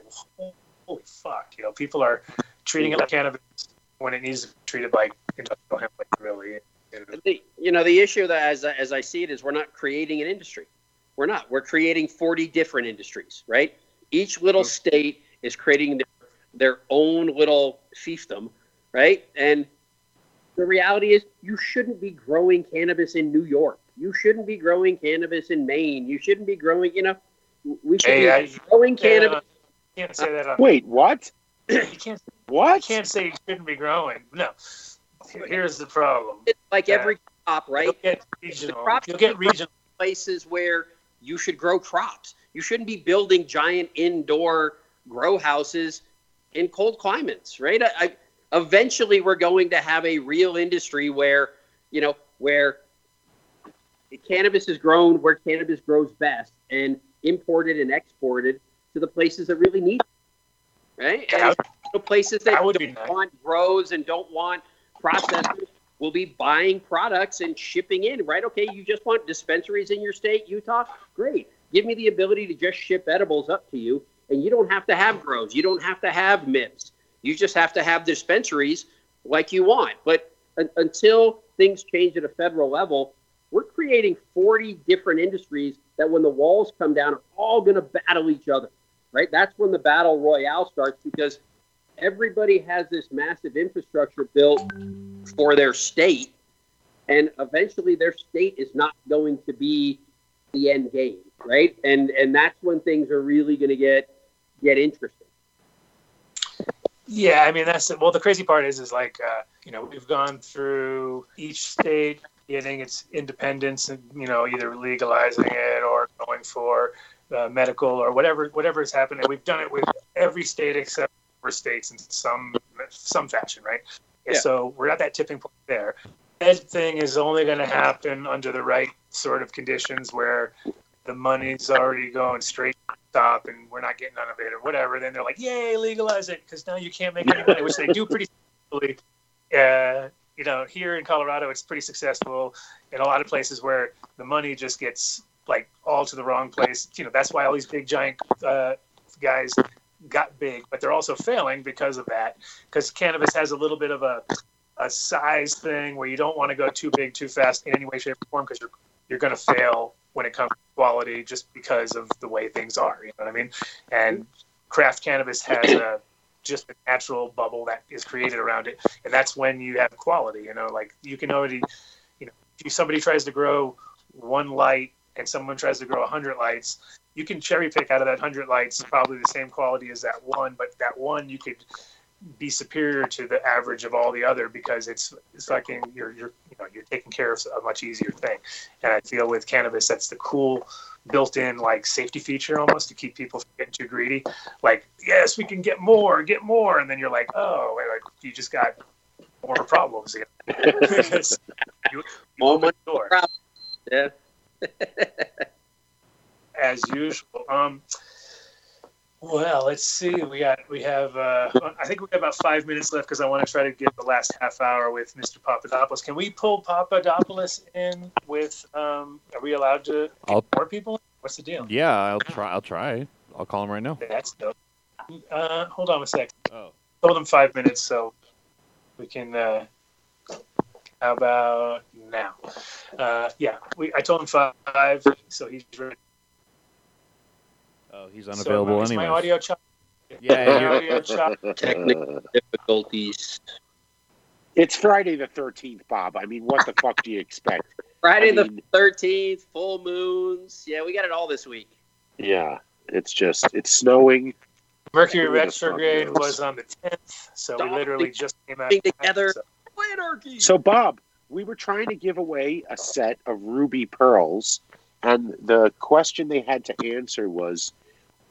holy fuck, you know, people are treating it like cannabis when it needs to be treated like industrial hemp, like really. The, you know, the issue that as, as I see it is we're not creating an industry. We're not. We're creating 40 different industries, right? Each little Mm-hmm. state is creating their, their own little fiefdom, right? And the reality is you shouldn't be growing cannabis in New York. You shouldn't be growing cannabis in Maine. You shouldn't be growing, you know, we should Hey, be I- growing uh, cannabis. you can't say that. On, Wait, what? you can't. You What? can't say you shouldn't be growing. No. Here's the problem. It's like Yeah. every crop, right? You'll get regional. crop- You'll get regional. places where you should grow crops. You shouldn't be building giant indoor grow houses in cold climates, right? I, I, eventually, we're going to have a real industry where, you know, where cannabis is grown where cannabis grows best and imported and exported to the places that really need it, right? And the places that that don't nice. want grows and don't want processors will be buying products and shipping in, right? Okay, you just want dispensaries in your state, Utah? Great. Give me the ability to just ship edibles up to you, and you don't have to have grows. You don't have to have MIPS. You just have to have dispensaries like you want. But un- until things change at a federal level, we're creating 40 different industries that when the walls come down are all going to battle each other, right? That's when the battle royale starts because everybody has this massive infrastructure built for their state, and eventually their state is not going to be the end game, right? And and that's when things are really going to get get interesting. Yeah, I mean that's well. The crazy part is, is like uh, you know we've gone through each state getting its independence, and you know either legalizing it or going for uh, medical or whatever whatever is happening. We've done it with every state except for states in some some fashion, right? Yeah. So we're at that tipping point there. That thing is only going to happen under the right sort of conditions where the money's already going straight to the top and we're not getting none of it or whatever. Then they're like, "Yay, legalize it!" Because now you can't make any money, which they do pretty. Uh, you know, here in Colorado, it's pretty successful. In a lot of places where the money just gets like all to the wrong place. You know, that's why all these big giant uh, guys got big, but they're also failing because of that. Because cannabis has a little bit of a a size thing where you don't want to go too big too fast in any way, shape, or form because you're you're going to fail when it comes to quality just because of the way things are. You know what I mean? And craft cannabis has a just a natural bubble that is created around it, and that's when you have quality. You know, like you can already, you know, if somebody tries to grow one light and someone tries to grow hundred lights, you can cherry pick out of that hundred lights probably the same quality as that one, but that one you could be superior to the average of all the other because it's it's fucking you're you're you know you're taking care of a much easier thing, and I feel with cannabis that's the cool built-in like safety feature almost to keep people from getting too greedy. Like yes, we can get more, get more, and then you're like oh, wait, like you just got more problems you, More open the door Yeah. as usual. Um, well, let's see. We got we have. Uh, I think we got about five minutes left because I want to try to get the last half hour with Mr. Pappadopoulos. Can we pull Pappadopoulos in with? Um, are we allowed to I'll- more people? What's the deal? Yeah, I'll try. I'll try. I'll call him right now. That's dope. Uh, hold on a sec. Oh. Told him five minutes, so we can. Uh, how about now? Uh, yeah, we. I told him five, so he's ready. Oh, he's So, unavailable is anyway. My audio chop. Yeah, My audio chop. Technical difficulties. It's Friday the 13th, Bob. I mean, what the fuck do you expect? Friday I the 13th, full moons. Yeah, we got it all this week. Yeah, it's just, it's snowing. Mercury Who retrograde was on the 10th, so we literally just came out. Being together. So- Anarchy. So, Bob, we were trying to give away a set of ruby pearls, and the question they had to answer was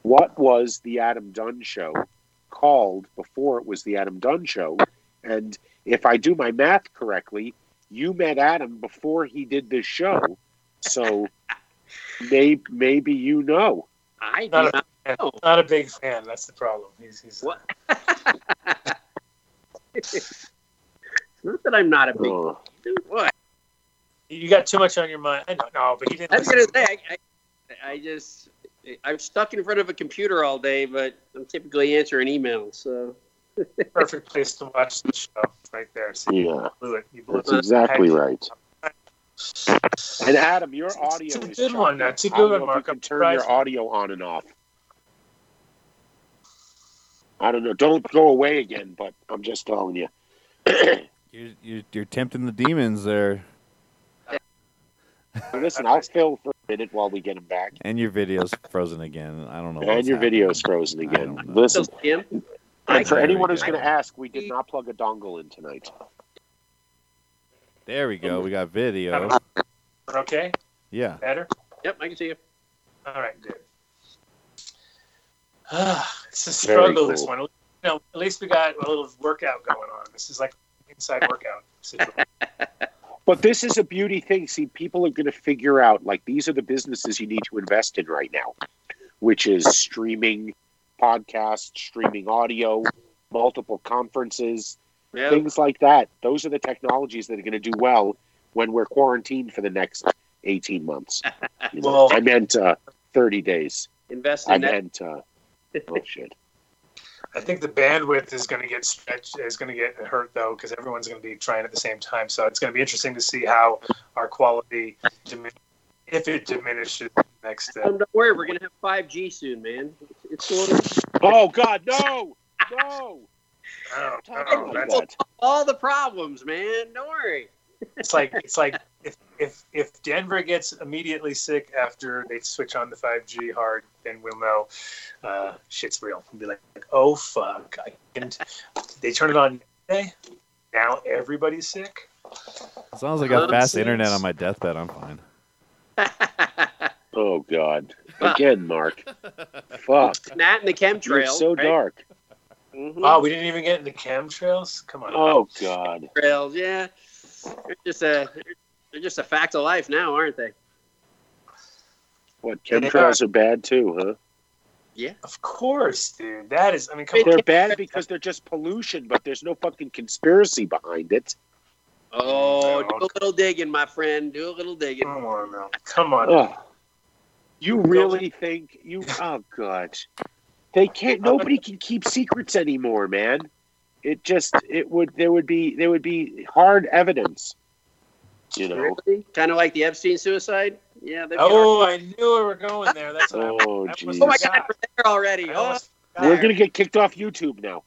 what was the Adam Dunn show called before it was the Adam Dunn show? And if I do my math correctly, you met Adam before he did this show. So maybe, maybe you know. I do Not not a, know. not a big fan. That's the problem. He's, he's What? It's not that I'm not a big Oh. dude. What? You got too much on your mind. I know, no, but he didn't. I was gonna say, I, I, I just, I'm stuck in front of a computer all day, but I'm typically answering emails. So perfect place to watch the show right there. See, Yeah, you blew it. You blew that's it. exactly right. And Adam, your It's- audio it's a is good one. That's a I good one, Mark. You can I'm turn your audio on and off. I don't know. Don't go away again, but I'm just telling you. You're, you're, you're tempting the demons there, Listen, I'll fill for a minute while we get him back. and your video's frozen again. I don't know. And what's your happening. video's frozen again. don't know. Listen, still see him. and for anyone who's going to ask, we did not plug a dongle in tonight. There we go. We got video. Okay, Yeah. better. Yep, I can see you. All right, good. Ah, it's a Very struggle. This one. You know, at least we got a little workout going on. This is like inside workout situation. But this is a beauty thing. See, people are going to figure out like these are the businesses you need to invest in right now, which is streaming podcasts, streaming audio, multiple conferences, Yeah. things like that. Those are the technologies that are going to do well when we're quarantined for the next 18 months. You know, Well- I meant uh, 30 days. Invest I in that. meant, uh, oh shit. I think the bandwidth is going to get stretched, is going to get hurt though, because everyone's going to be trying at the same time. So it's going to be interesting to see how our quality, dimin- if it diminishes next. Uh, don't worry, we're gonna have 5G soon, man. It's, it's going Oh God, no, no. oh, Talk oh, that's, all the problems, man. Don't worry. It's like it's like if if if Denver gets immediately sick after they switch on the 5G hard, then we'll know uh, shit's real. We'll be like, oh fuck! I can't. They turn it on today. Now everybody's sick. As long as I got fast Nonsense. internet on my deathbed, I'm fine. Oh God! Again, Mark. Fuck. That and the chemtrails. You're so right? dark. Mhm. Oh, we didn't even get into chemtrails. Come on. Oh God. Chemtrails, yeah. They're just a they're just a fact of life now, aren't they? What chemtrails are bad too, huh? Yeah, of course, dude. That is. I mean, come. They're bad because they're just pollution, but there's no fucking conspiracy behind it. Oh, No. do a little digging, my friend. Do a little digging. Come on, now. Come on. Oh, you really think you? Oh God, they can't. Nobody can keep secrets anymore, man. It just it would there would be there would be hard evidence. You know. Really? Kind of like the Epstein suicide. Yeah. they'd be Oh, I knew we were going there. That's what I, Oh that jeez. oh my God, we're there already. Oh, We're gonna get kicked off YouTube now.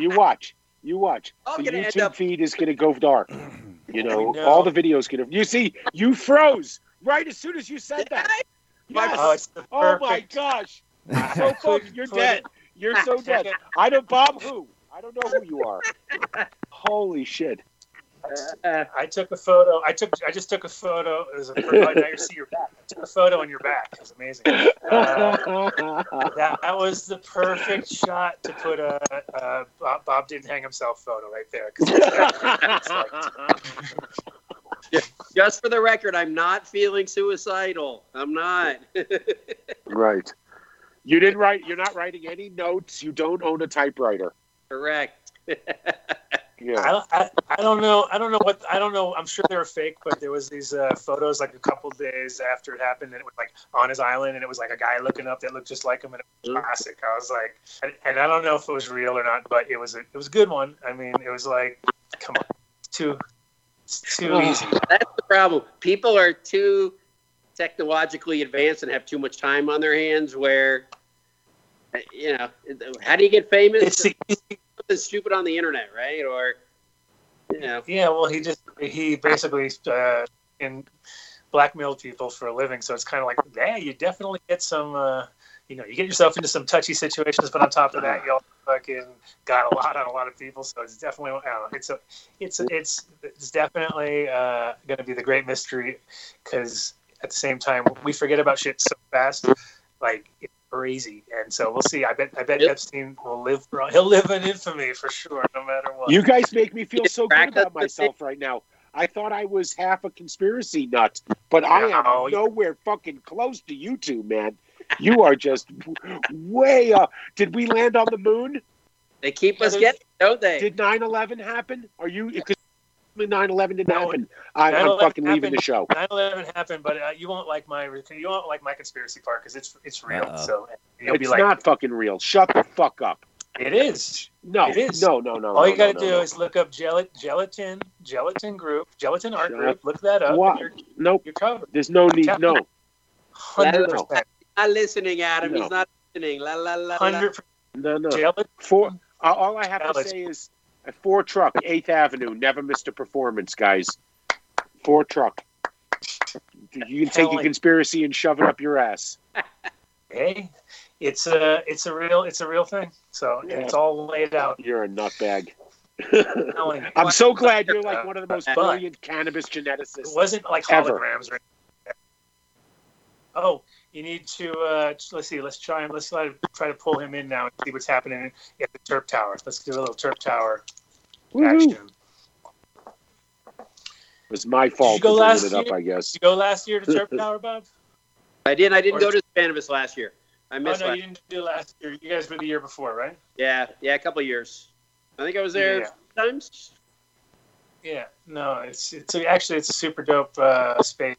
You watch. You watch. I'm the YouTube up- feed is gonna go dark. You know, know. all the videos gonna. You see, you froze right as soon as you said that. Yes. Oh, it's Oh my gosh! So fuck, couldn't you're dead. You're so dead. I don't Bob who? I don't know who you are. Holy shit! Uh, I took a photo. I took. I just took a photo. It was a, oh, now you see your back. I took a photo on your back. It was amazing. Uh, that, that was the perfect shot to put a, a Bob, Bob didn't hang himself photo right there. 'cause it's like- just for the record, I'm not feeling suicidal. I'm not. right. You didn't write. You're not writing any notes. You don't own a typewriter. Correct. Yeah. I, I, I don't know. I don't know what. I don't know. I'm sure they were fake, but there was these uh, photos like a couple days after it happened, and it was like on his island, and it was like a guy looking up that looked just like him, and it was Mhm. classic. I was like, and, and I don't know if it was real or not, but it was a, it was a good one. I mean, it was like, come on, too, too easy. That's the problem. People are too technologically advanced and have too much time on their hands. Where, you know, how do you get famous? It's something stupid on the internet, right? Or, you know, yeah. Well, he just he basically uh, in blackmailed people for a living, so it's kind of like, yeah, you definitely get some. Uh, you know, you get yourself into some touchy situations, but on top of that, you also fucking got a lot on a lot of people. So it's definitely, I don't know, it's a, it's a, it's it's definitely uh, going to be the great mystery because at the same time we forget about shit so fast, like it's crazy. And so we'll see. I bet I bet Yep. Epstein will live. He'll live in infamy for sure, no matter what. You guys make me feel so good about myself right now. I thought I was half a conspiracy nut, but I am No, you- nowhere fucking close to you two, man. You are just way up. Did we land on the moon? they keep us getting, don't they? Did 9/11 happen? Are you? Because 9/11 didn't No, happen. I, I'm 9/11 fucking leaving the show. 9/11 happened, but uh, you won't like my you won't like my conspiracy part because it's it's real. Uh-oh. So you'll It's be like, not fucking real. Shut the fuck up. it is. No, It is. no, no, no. All no, you got to no, do no. is look up gel- gelatin, gelatin group, gelatin art Shut group. Look that up. What? You're, Nope. you're covered. There's no need. No, Hundred percent. Not listening, Adam. No. He's not listening. La la la. la. Hundred no, no. gelatin. Four. Uh, all I have to say is a four truck, Eighth Avenue. Never missed a performance, guys. Four truck. You can take Hell, conspiracy and shove it up your ass. Hey, it's a it's a real it's a real thing. So Yeah. it's all laid out. You're a nutbag. I'm so glad you're like one of the most brilliant cannabis geneticists. It wasn't like holograms. Or oh, you need to uh, let's see. Let's try and let's try to, try to pull him in now and see what's happening at the Terp Tower. Let's do a little Terp Tower Woohoo. action. It was my fault go for bringing last it up, year? I guess. Did you go last year to Terp Tower, Bob? I didn't. I didn't Or- go to Canvas last year. I Oh missed. no, last- you didn't do last year. You guys were the year before, right? Yeah, yeah, a couple of years. I think I was there Yeah. times. Yeah. No, it's it's actually it's a super dope uh, space.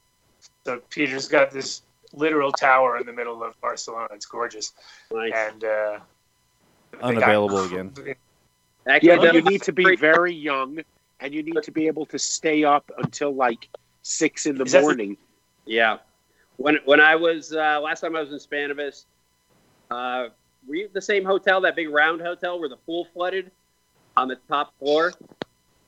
So Peter's got this literal tower in the middle of Barcelona. It's gorgeous, Nice. and uh, they got- Unavailable again. Actually, Yeah, I but done you need to be very young, and you need to be able to stay up until like six in the Is that the- morning. Yeah. When when I was uh, last time I was in Spannabis, uh, were you the same hotel, that big round hotel where the pool flooded on the top floor?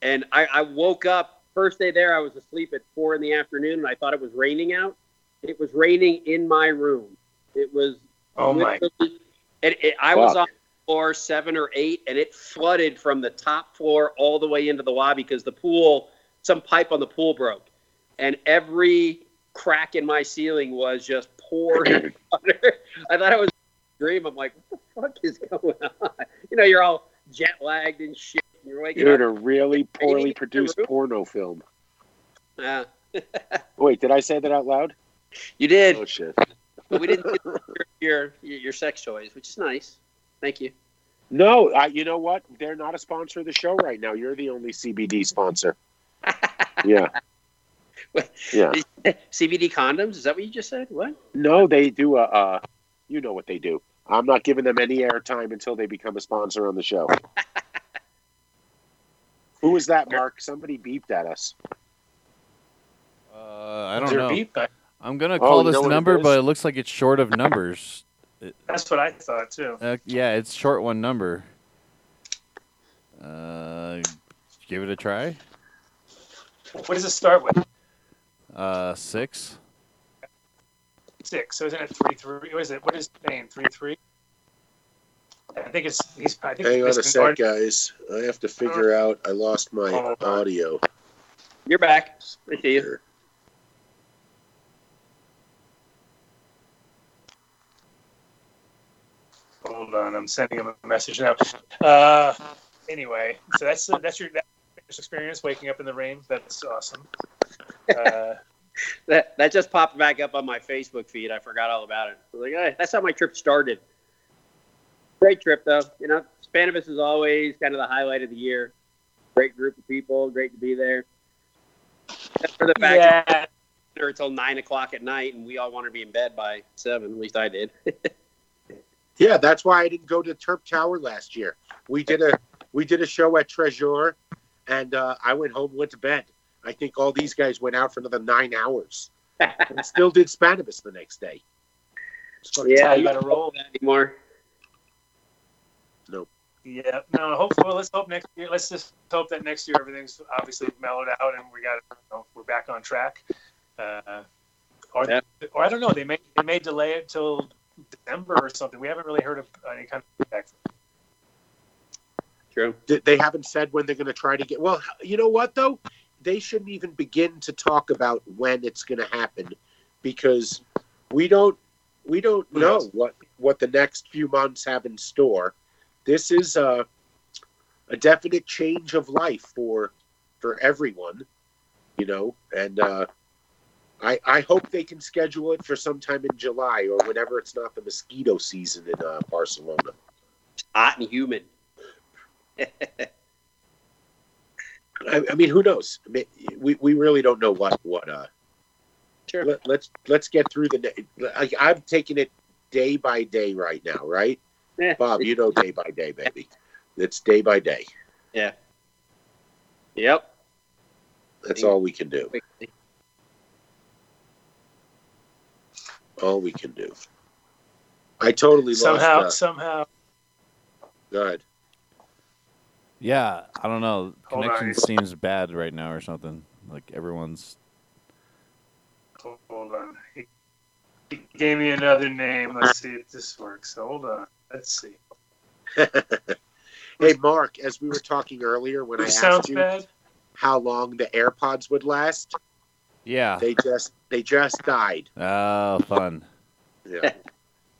And I, I woke up first day there, I was asleep at four in the afternoon, and I thought it was raining out. It was raining in my room. It was. Oh my! literally- It, it, I was on floor seven or eight, and it flooded from the top floor all the way into the lobby because the pool, some pipe on the pool broke, and every crack in my ceiling was just pouring water. I thought it was a dream. I'm like, what the fuck is going on? You know, you're all jet lagged and shit. and You're waking You're in a really poorly Raining in the produced porno film. Yeah. Wait, did I say that out loud? you did, Oh shit. but we didn't get your, your your sex toys, which is nice. Thank you. No, I, you know what? They're not a sponsor of the show right now. You're the only CBD sponsor. Yeah. Yeah. CBD condoms? Is that what you just said? What? No, they do a. Uh, you know what they do. I'm not giving them any airtime until they become a sponsor on the show. Who was that, Mark? Somebody beeped at us. Uh, I Is don't there a know. beep? I- I'm gonna Oh, call you this know it number, but it looks like it's short of numbers. That's what I thought too. Uh, yeah, it's short one number. Uh, give it a try. What does it start with? Uh, six. Six. So isn't it three three? What is it? What is the name? Three three. I think it's. He's. I think. Hang on a it's- sec, guys. I have to figure out. I lost my Oh, audio. You're back. I see you. here. Hold on, I'm sending him a message now. Uh, anyway, so that's that's your that's experience waking up in the rain. That's awesome. Uh, That that just popped back up on my Facebook feed. I forgot all about it. Like, hey, that's how my trip started. Great trip though. You know, Spannabis is always kind of the highlight of the year. Great group of people. Great to be there. Except for the fact that yeah, dinner until nine o'clock at night, and we all want to be in bed by seven. At least I did. Yeah, that's why I didn't go to Terp Tower last year. We did a we did a show at Tresor, and uh, I went home, went to bed. I think all these guys went out for another nine hours, and still did Spannabis the next day. It's fucking yeah, you you gotta don't roll. roll that anymore. Nope. Yeah. No, hopefully, let's hope next year. Let's just hope that next year everything's obviously mellowed out and we got you know, we're back on track. Uh, or, Yeah. or I don't know. They may they may delay it till December or something. We haven't really heard of any kind of feedback. True. They haven't said when they're going to try to get. Well, you know what though? They shouldn't even begin to talk about when it's going to happen, because we don't we don't Who know knows? what what the next few months have in store. This is a a definite change of life for for everyone, you know, and uh, I I hope they can schedule it for sometime in July or whenever it's not the mosquito season in uh, Barcelona. Hot and humid. I, I mean, who knows? I mean, we, we really don't know what what. Uh, Sure. let, let's let's get through the. I, I'm taking it day by day right now, right? Yeah. Bob, you know, day by day, baby. It's day by day. Yeah. Yep. That's all we can do. All we can do. I totally Somehow, lost. Uh, somehow, go ahead. Yeah, I don't know. Hold on. Connection seems bad right now or something. Like everyone's. hold on. He, he gave me another name. Let's see if this works. Hold on. Let's see. hey, Mark, as we were talking earlier, when I asked you bad? how long the AirPods would last, Yeah. they just they just died. Oh, fun. Yeah.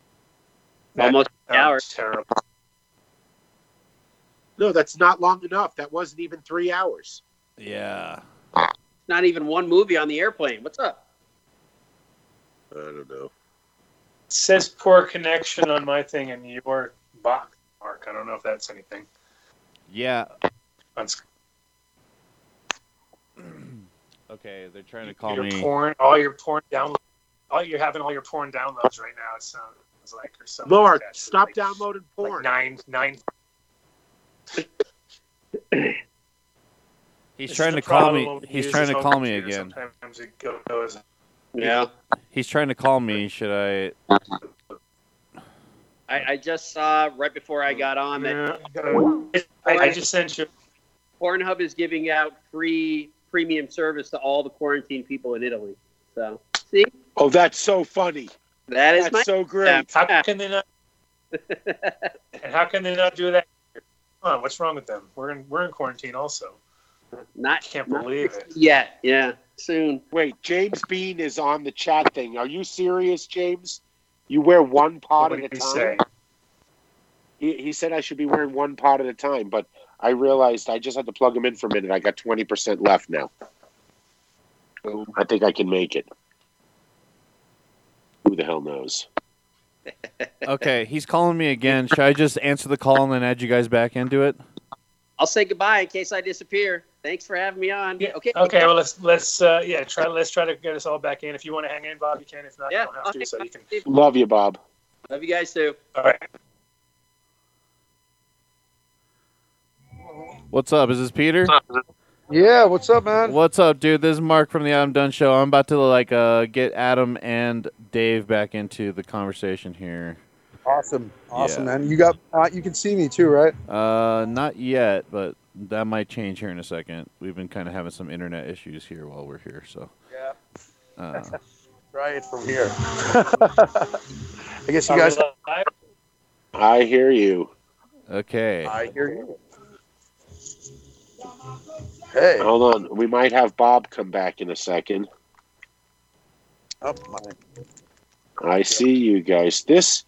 Almost an hour. terrible. No, that's not long enough. That wasn't even three hours. Yeah. Not even one movie on the airplane. What's up? I don't know. It says poor connection on my thing and your box, Mark. I don't know if that's anything. Yeah. On sc- Okay, they're trying to call your me. porn, all your porn downloads. All you're having all your porn downloads right now. It sounds like or something. Mark, like stop like, downloading Like porn. nine, nine. He's This trying to call me. He's trying to call me again. Sometimes it goes. Yeah. He's trying to call me. Should I? I, I just saw right before I got on that Yeah, I, I just sent you. Pornhub is giving out free premium service to all the quarantine people in Italy. So see, Oh, that's so funny. that is That's my so great. How can they not? And how can they not do that? Come on, what's wrong with them? We're in we're in quarantine also. not Can't not believe it. yet. Yeah, soon. Wait, James Bean is on the chat thing. Are you serious, James? You wear one pot What at a did he time? say? He, he said I should be wearing one pot at a time, but I realized I just had to plug him in for a minute. I got 20% left now. I think I can make it. Who the hell knows? Okay, he's calling me again. Should I just answer the call and then add you guys back into it? I'll say goodbye in case I disappear. Thanks for having me on. Yeah. Okay. Okay. Well, let's let's uh, yeah try let's try to get us all back in. If you want to hang in, Bob, you can. If not, Yeah. you don't have to. So you can. Love you, Bob. Love you guys too. All right. What's up? Is this Peter? Yeah, what's up, man? What's up, dude? This is Mark from the Adam Dunn Show. I'm about to like uh, get Adam and Dave back into the conversation here. Awesome, awesome, Yeah. man. You got, uh, you can see me too, right? Uh, not yet, but that might change here in a second. We've been kind of having some internet issues here while we're here, so. Yeah. Uh, Try it from here. I guess you guys. I hear you. okay. I hear you. Hey, Hold on. We might have Bob come back in a second. up my. I see you guys. This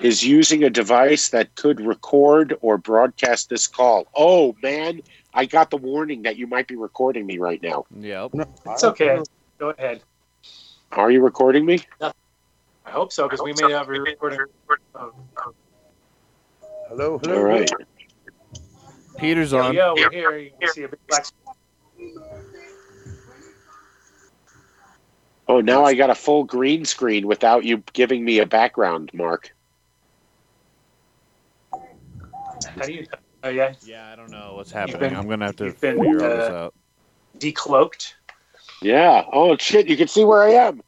is using a device that could record or broadcast this call. Oh, man. I got the warning that you might be recording me right now. Yep. It's okay. Go ahead. Are you recording me? I hope so because we may have a recording. Oh, Hello, hello. All right. Peter's on. we go. We're here. You can see a big black. Oh, now I got a full green screen without you giving me a background, Mark. How do you? Oh yeah. Yeah, I don't know what's happening. been- I'm gonna have to you've been, figure all this uh, out. Decloaked. Yeah. Oh, shit. You can see where I am.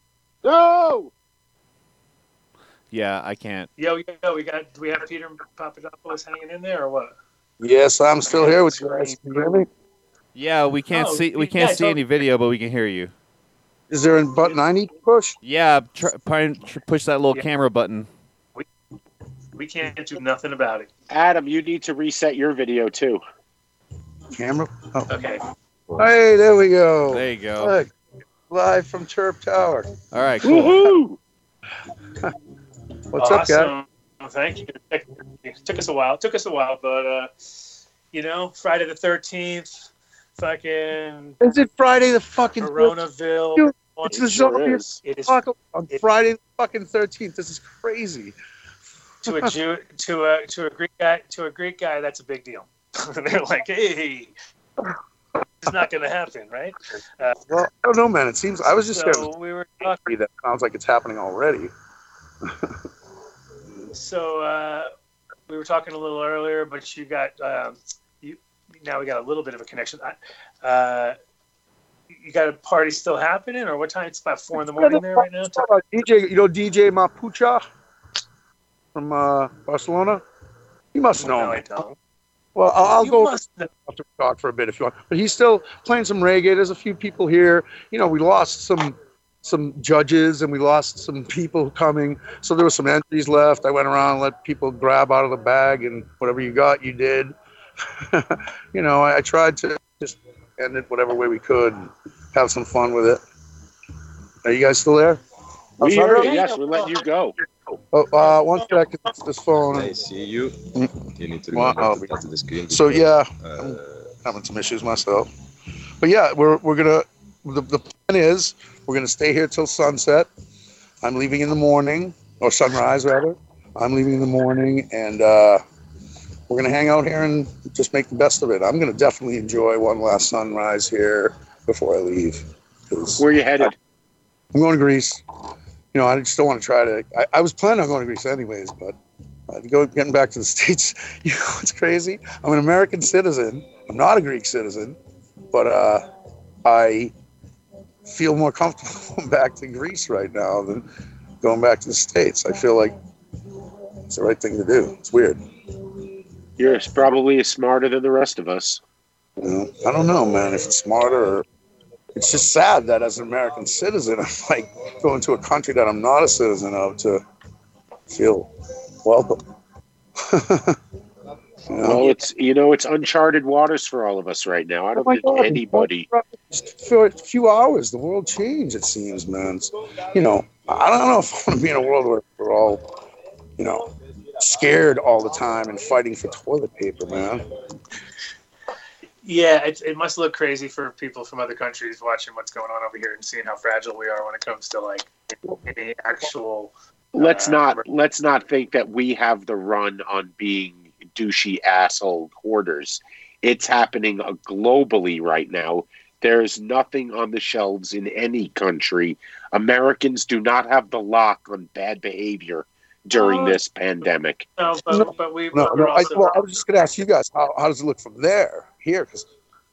No! Yeah, I can't. Yo, yo, we got. Do we have Peter Pappadopoulos hanging in there or what? Yes, I'm still here with you guys. Can you hear me? Yeah, we can't Oh, see. We can't it's see all- any video, but we can hear you. Is there a button I need to push? Yeah, tr- try- push that little Yeah. camera button. We we can't do nothing about it. Adam, you need to reset your video too. Camera. Oh. Okay. Hey, there we go. There you go. Look, live from Terp Tower. All right, cool. Woohoo! What's up, guy? Awesome. Thank you. It took us a while. It took us a while, but uh, you know, Friday the thirteenth, fucking Is it Friday the fucking Coronaville. Dude, It's the zombie. It is on it- Friday the fucking thirteenth. This is crazy. to a Jew, to a to a Greek guy, to a Greek guy. That's a big deal. They're like, hey, it's not going to happen, right? Uh, Well, I don't know, man. It seems I was just so we were talking. that sounds like it's happening already. So uh, we were talking a little earlier, but you got um, you. Now we got a little bit of a connection. Uh, you got a party still happening, or what time? It's about four in the morning there right now. Uh, DJ, you know DJ Mapucha from uh, Barcelona. You must know No, him. I don't. Well, I'll, I'll go talk for a bit if you want. But he's still playing some reggae. There's a few people here. You know, we lost some some judges and we lost some people coming. So there were some entries left. I went around and let people grab out of the bag and whatever you got, you did. you know, I, I tried to just end it whatever way we could and have some fun with it. Are you guys still there? We hear sorry. you. Yes, we're letting you go. Oh, uh, one second. It's this phone. I see you. Mm. You need to Wow. remember to the screen. So yeah, Uh, having some issues myself. But yeah, we're we're gonna the, the plan is we're gonna stay here till sunset. I'm leaving in the morning or sunrise rather. I'm leaving in the morning and uh, we're gonna hang out here and just make the best of it. I'm gonna definitely enjoy one last sunrise here before I leave. Where are you headed? I'm going to Greece. You know, I just don't want to try to. I, I was planning on going to Greece anyways, but uh, go, getting back to the states. You know, it's crazy. I'm an American citizen. I'm not a Greek citizen, but uh, I feel more comfortable going back to Greece right now than going back to the states. I feel like it's the right thing to do. It's weird. You're probably smarter than the rest of us. You know, I don't know, man. If it's smarter or it's just sad that as an American citizen, I'm like going to a country that I'm not a citizen of to feel welcome. you know? Well, it's you know it's uncharted waters for all of us right now. I don't Oh think God, anybody. For a few hours, the world changed. It seems, man. It's, you know, I don't know if I want to be in a world where we're all, you know, scared all the time and fighting for toilet paper, man. Yeah, it, it must look crazy for people from other countries watching what's going on over here and seeing how fragile we are when it comes to like any actual. Let's Uh, not let's not think that we have the run on being douchey asshole hoarders. It's happening uh, globally right now. There's nothing on the shelves in any country. Americans do not have the lock on bad behavior during Uh, this pandemic. No, but, but we, No, no. I, well, I was just going to ask you guys, how, how does it look from there, here? Because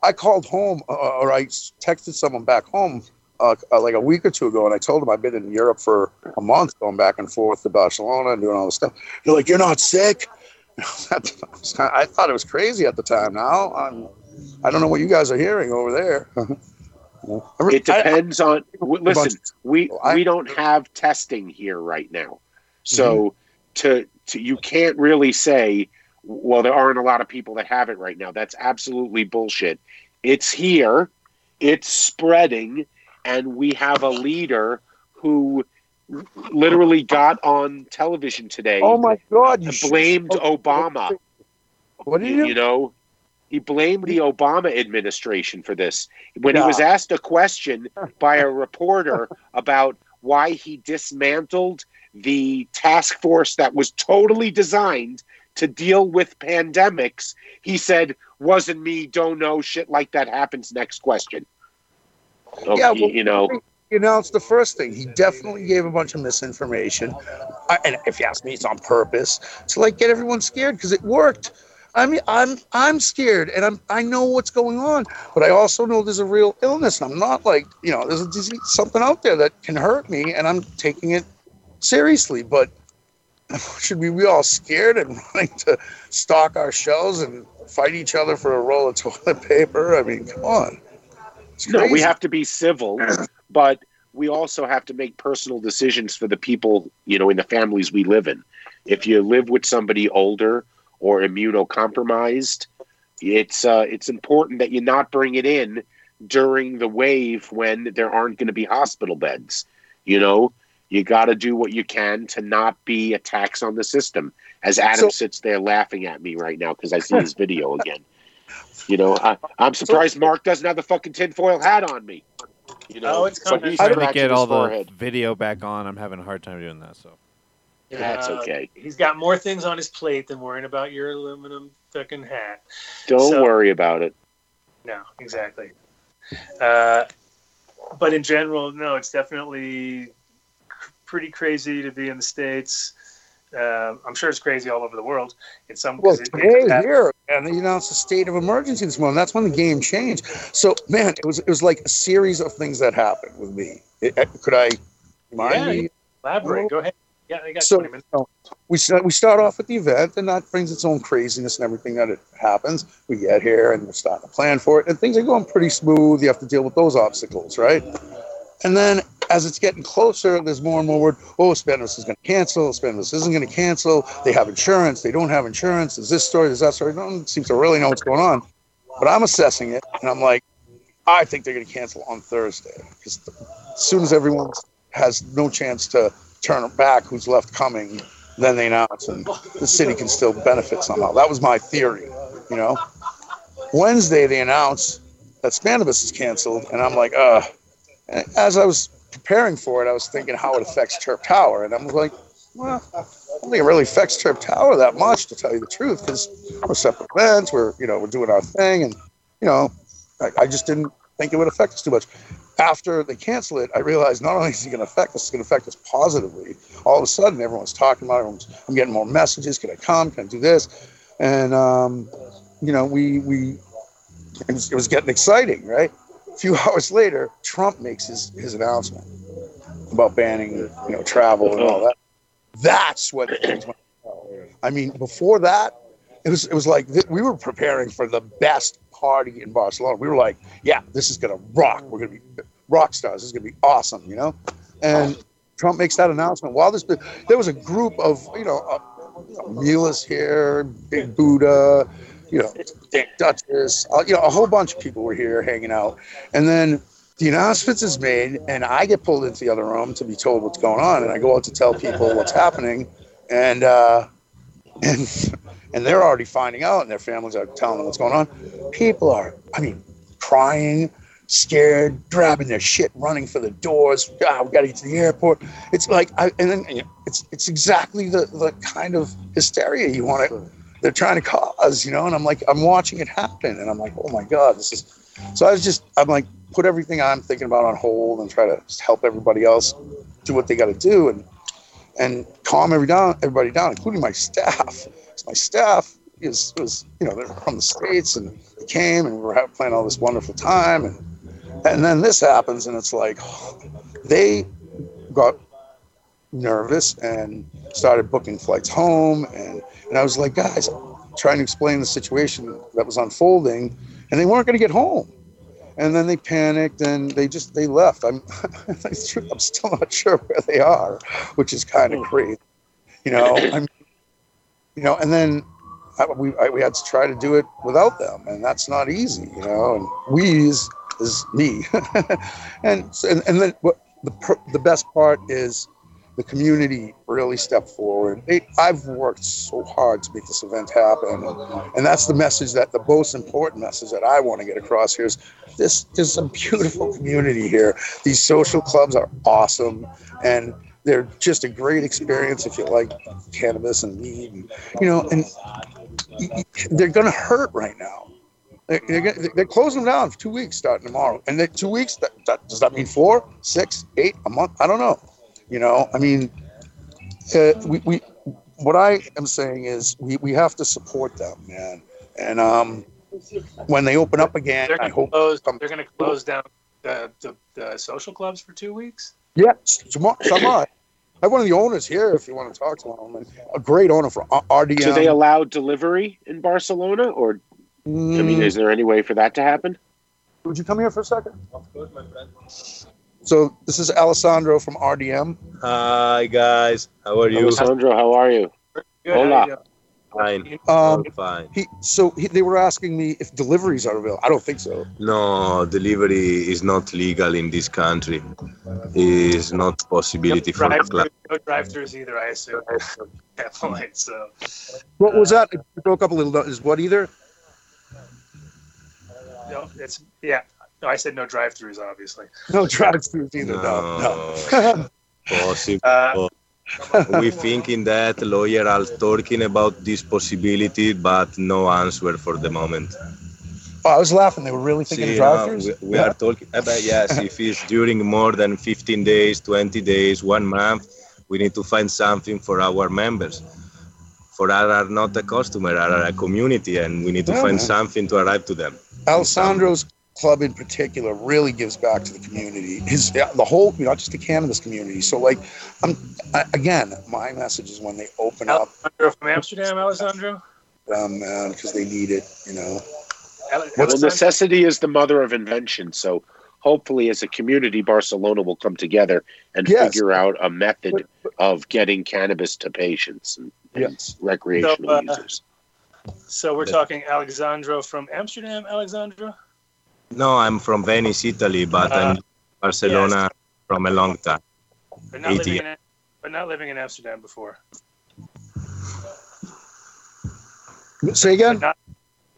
I called home, uh, or I texted someone back home uh, uh, like a week or two ago, and I told them I've been in Europe for a month, going back and forth to Barcelona and doing all this stuff. They're like, "You're not sick." I I thought it was crazy at the time. Now I'm, I don't know what you guys are hearing over there. It depends on. Listen, we oh, we don't have testing here right now, so mm-hmm. to to you can't really say. Well, there aren't a lot of people that have it right now. That's absolutely bullshit. It's here, it's spreading, and we have a leader who literally got on television today oh my God! You should- blamed Obama. What did You, you? know, he blamed the Obama administration for this. When he was asked a question by a reporter about why he dismantled the task force that was totally designed to deal with pandemics, he said, "Wasn't me. Don't know. Shit like that happens." Next question. Oh, Yeah, you, well, you know, You know, it's the first thing. He definitely gave a bunch of misinformation. I, and if you ask me, it's on purpose to like get everyone scared because it worked. I mean, I'm I'm scared and I'm I know what's going on, but I also know there's a real illness. And I'm not like you know there's a disease, something out there that can hurt me, and I'm taking it seriously. But should we be all scared and running to stock our shelves and fight each other for a roll of toilet paper? I mean, come on. No, we have to be civil, but we also have to make personal decisions for the people, you know, in the families we live in. If you live with somebody older or immunocompromised, it's uh, it's important that you not bring it in during the wave when there aren't going to be hospital beds. You know, you got to do what you can to not be a tax on the system. As Adam So- sits there laughing at me right now because I see his video again. You know, I, I'm surprised Mark doesn't have the fucking tinfoil hat on me. You know, Oh, it's but coming. he's trying to get his all the video back on. I'm having a hard time doing that. So yeah, That's Uh, okay. He's got more things on his plate than worrying about your aluminum fucking hat. Don't so- worry about it. No, exactly. Uh, but in general, no, it's definitely pretty crazy to be in the states. Uh, I'm sure it's crazy all over the world. In some, Well, 'cause it- today it- here, and they announced a state of emergency this morning. That's when the game changed. So, man, it was it was like a series of things that happened with me. It- it- could I remind Yeah, me? elaborate. Go ahead. Yeah, I got So, 20 minutes. we start, we start off with the event, and that brings its own craziness and everything that it happens. We get here, and we're starting to plan for it, and things are going pretty smooth. You have to deal with those obstacles, right? And then as it's getting closer, there's more and more word. Oh, Spannabis is going to cancel. Spannabis isn't going to cancel. They have insurance. They don't have insurance. There's this story. There's that story. No one seems to really know what's going on. But I'm assessing it, and I'm like, I think they're going to cancel on Thursday because as soon as everyone has no chance to turn back, who's left coming, then they announce, and the city can still benefit somehow. That was my theory, you know. Wednesday they announce that Spannabis is canceled, and I'm like, uh. As I was preparing for it, I was thinking how it affects Terp Tower, and I'm like, well, I don't think it really affects Terp Tower that much, to tell you the truth, because we're separate events, we're you know we're doing our thing, and you know, I, I just didn't think it would affect us too much. After they cancel it, I realized not only is it going to affect us, it's going to affect us positively. All of a sudden, everyone's talking about it. I'm getting more messages. Can I come? Can I do this? And um, you know, we we it was, it was getting exciting, right? A few hours later, Trump makes his his announcement about banning you know travel and all that. That's what. I mean, before that, it was it was like th- we were preparing for the best party in Barcelona. We were like, yeah, this is gonna rock. We're gonna be rock stars. This is gonna be awesome, you know. And Trump makes that announcement. While this, there was a group of you know, uh, Mila's here, Big Buddha, you know, Dick Duchess, uh, you know, a whole bunch of people were here hanging out, and then the announcement is made, and I get pulled into the other room to be told what's going on, and I go out to tell people what's happening, and uh, and and they're already finding out, and their families are telling them what's going on. People are, I mean, crying, scared, grabbing their shit, running for the doors. Ah, we got to get to the airport. It's like, I, and then you know, it's it's exactly the the kind of hysteria you want to. They're trying to cause, you know, and I'm like, I'm watching it happen, and I'm like, oh my god, this is. So I was just, I'm like, put everything I'm thinking about on hold and try to help everybody else do what they got to do and and calm every down, everybody down, including my staff. My staff is was you know they're from the states and they came and we were playing all this wonderful time and and then this happens and it's like they got nervous and started booking flights home and and I was like guys trying to explain the situation that was unfolding and they weren't going to get home and then they panicked and they just they left. I'm I'm still not sure where they are, which is kind of hmm. crazy, you know. I'm, you know, and then I, we I, we had to try to do it without them, and that's not easy, you know. And we is, is me, and, and and then what the the best part is the community really stepped forward. They, I've worked so hard to make this event happen, and, that's the message that the most important message that I want to get across here is this is a beautiful community here. These social clubs are awesome, and they're just a great experience if you like cannabis and weed, and, you know, and they're going to hurt right now. They're, they're, closing them down for two weeks starting tomorrow. And two weeks, that, that, does that mean four, six, eight, a month? I don't know. You know, I mean, uh, we, we, what I am saying is we, we have to support them, man. And um, when they open up again, they're I hope close, they're going to close down the, the, the, social clubs for two weeks. Yeah, tomorrow. tomorrow. I have one of the owners here if you want to talk to him. And a great owner for RDM. Do they allow delivery in Barcelona, or mm. I mean, is there any way for that to happen? Would you come here for a second? Of course, my friend. So this is Alessandro from RDM. Hi guys, how are you? Alessandro, how are you? Good, Hola. Fine. Um, fine. He, so he, they were asking me if deliveries are available. I don't think so. No, delivery is not legal in this country. It is not possibility no drive for no drive-throughs either. I assume. Definitely. So. What was that? It broke up a little. Is what either? No, it's yeah. No, I said no drive-throughs, obviously. No drive-throughs either. No, no. no. Possible. Uh, we thinking that lawyer are talking about this possibility, but no answer for the moment. Oh, I was laughing. They were really thinking See, drive-throughs. No, we, we yeah. are talking about yes. if it's during more than 15 days, 20 days, one month, we need to find something for our members. For our are not a customer, are a community, and we need to yeah, find man. something to arrive to them. Alessandro's club in particular really gives back to the community. His the whole, you know, not just the cannabis community. So like, I'm I, again, my message is when they open Alessandro up from Amsterdam, Alessandro. Um, man, because they need it, you know. Well, necessity is the mother of invention. So hopefully, as a community, Barcelona will come together and yes. figure out a method of getting cannabis to patients and, yes. recreational so, uh, users. So we're talking Alexandro from Amsterdam, Alexandro. No, I'm from Venice, Italy, but uh, I'm Barcelona yes. from a long time. But not, living in, but not living in Amsterdam before. Say again? But not,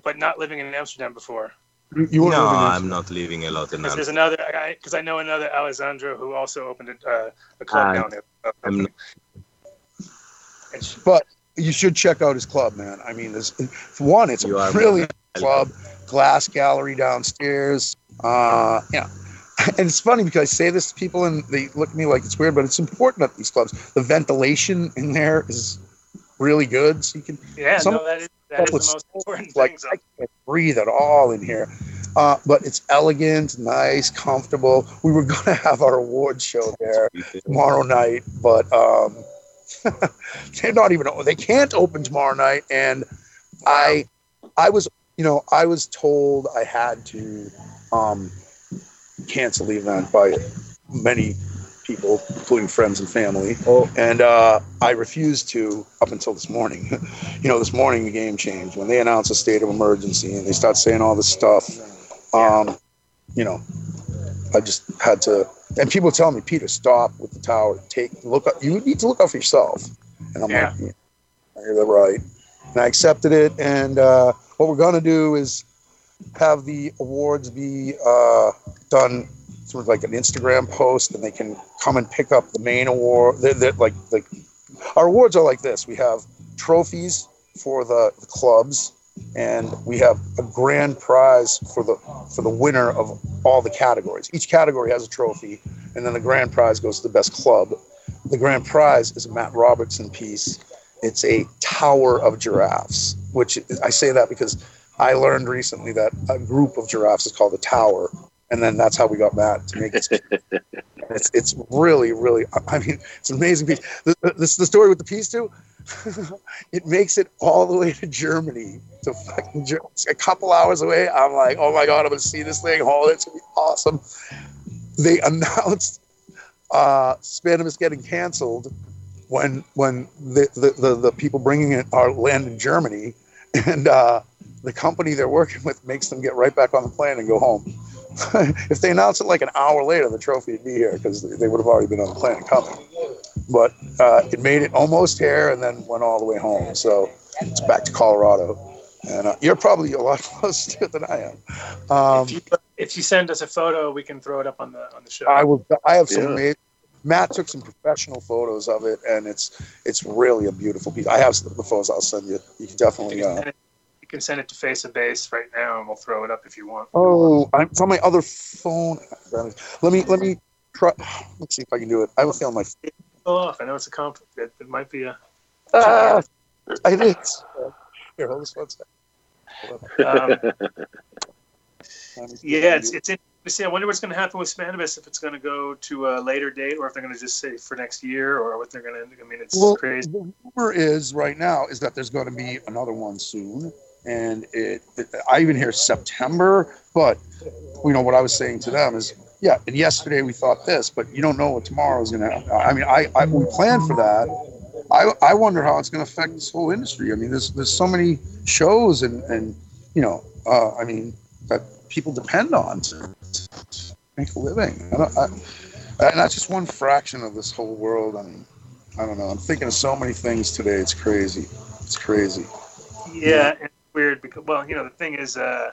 but not living in Amsterdam before. You, you no, I'm not living a lot in Amsterdam. There's another because I, I, know another Alessandro who also opened a, uh, a club I, down there. I'm not, but you should check out his club, man. I mean, there's one. It's a brilliant club glass gallery downstairs. Uh, yeah. And it's funny because I say this to people and they look at me like it's weird, but it's important at these clubs. The ventilation in there is really good, so you can. Yeah, some no, that is, that is the most important like, thing. I can't breathe at all in here. Uh, but it's elegant, nice, comfortable. We were going to have our award show there tomorrow night, but um, they're not even. They can't open tomorrow night, and I, I was you know, I was told I had to um, cancel the event by many people, including friends and family. Oh. And uh, I refused to up until this morning. you know, this morning the game changed when they announced a state of emergency and they start saying all this stuff. Um, you know, I just had to. And people tell me, Peter, stop with the tower. Take look up. You need to look out for yourself. And I'm Yeah. like, yeah, you're right. And I accepted it. And uh, what we're gonna do is have the awards be uh, done through like an Instagram post, and they can come and pick up the main award. They're like like our awards are like this. We have trophies for the, the clubs, and we have a grand prize for the for the winner of all the categories. Each category has a trophy, and then the grand prize goes to the best club. The grand prize is a Matt Robertson piece. It's a tower of giraffes, which I say that because I learned recently that a group of giraffes is called a tower, and then that's how we got Matt to make it. it's it's really really. I mean, it's an amazing piece. This the story with the piece too. it makes it all the way to Germany to fucking Ger- it's a couple hours away. I'm like, oh my god, I'm gonna see this thing. Oh, it's gonna be awesome. They announced uh, Spannabis getting canceled when when the, the, the, the people bringing it are land in Germany, and uh, the company they're working with makes them get right back on the plane and go home. if they announce it like an hour later, the trophy would be here because they would have already been on the plane and coming. But uh, it made it almost here and then went all the way home. So it's back to Colorado. And uh, you're probably a lot closer to it than I am. Um, if, you, if you send us a photo, we can throw it up on the on the show. I will. I have some Yeah. amazing. Matt took some professional photos of it, and it's it's really a beautiful piece. I have the photos. I'll send you. You can you, definitely. can Uh, it, you can send it to Face of Base right now, and we'll throw it up if you want. oh, I'm, it's on my other phone. Let me let me try. Let's see if I can do it. I have a feeling my. Pull off. I know it's a conflict. It, it might be a. Ah, I did. Here, hold this one second. Um, Let me see if I yeah, it's it's interesting to see. I wonder what's going to happen with Spannabis if it's going to go to a later date, or if they're going to just say for next year, or what they're going to. I mean, it's Well, crazy. the rumor is right now is that there's going to be another one soon, and it. I even hear September, but you know what I was saying to them is, yeah. And yesterday we thought this, but you don't know what tomorrow is going to. happen. I mean, I, I we planned for that. I, I wonder how it's going to affect this whole industry. I mean, there's there's so many shows and and you know, uh, I mean that people depend on to make a living. I I, and that's just one fraction of this whole world. I mean, I don't know. I'm thinking of so many things today. It's crazy. It's crazy. Yeah, it's weird because well, you know, the thing is, uh,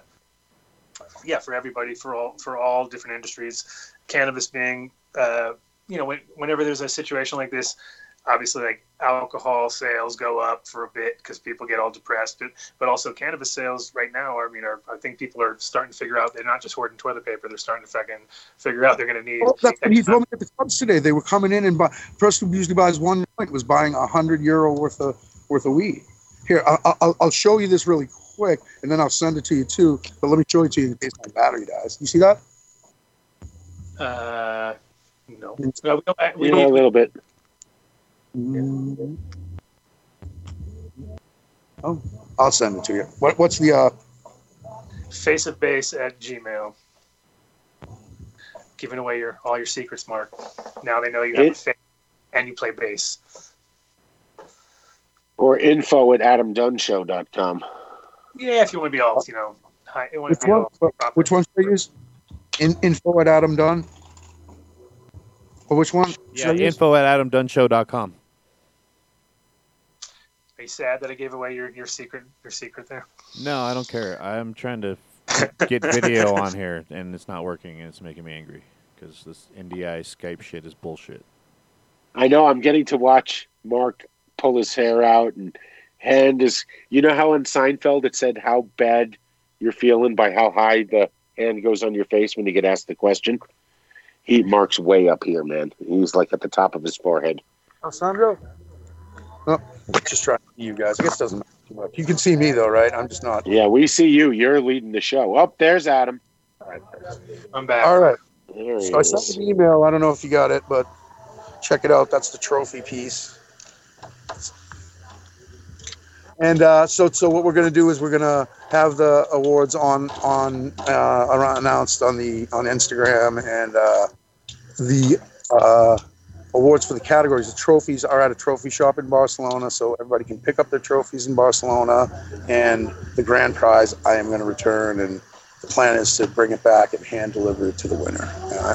yeah, for everybody, for all for all different industries, cannabis being, uh, you know, when, whenever there's a situation like this, obviously like alcohol sales go up for a bit because people get all depressed, but but also cannabis sales right now, I mean, are I think people are starting to figure out they're not just hoarding toilet paper, they're starting to fucking figure out they're going to need. Well, that's what he told me at the clubs today. They were coming in and buy. Person who usually buys one joint was buying a hundred euro worth of worth of weed. Here, I- I'll, I'll show you this really quick, and then I'll send it to you too. But let me show it to you in case my battery dies. You see that? Uh, no, no, we don't. We Yeah, a don't little bit. Oh, I'll send it to you. What, what's the uh? face of base at Gmail. Giving away your all your secrets, Mark. Now they know you have a It- face and you play bass. Or info at adamdunnshow.com. Yeah, if you want to be all, you know, high, you Which be one? all. Which one should I use? In, info at Adam Dunn. Or which one? Yeah, I use? info at adamdunnshow.com. Are you sad that I gave away your, your secret your secret there? No, I don't care. I'm trying to get video on here, and it's not working, and it's making me angry because this NDI Skype shit is bullshit. I know I'm getting to watch Mark pull his hair out and hand is you know how in Seinfeld it said how bad you're feeling by how high the hand goes on your face when you get asked the question? He Mark's way up here, man. He's like at the top of his forehead. Alessandro? Oh, just trying to see you guys. I guess it doesn't matter too much. You can see me though, right? I'm just not. Yeah, we see you. You're leading the show. Up there's Adam. All right, I'm back. All right. There he So I is. sent an email. I don't know if you got it, but check it out. That's the trophy piece. And uh, so, so what we're going to do is we're going to have the awards on on uh, around, announced on the on Instagram, and uh, the uh, awards for the categories. The trophies are at a trophy shop in Barcelona, so everybody can pick up their trophies in Barcelona. And the grand prize, I am going to return, and the plan is to bring it back and hand deliver it to the winner. Uh,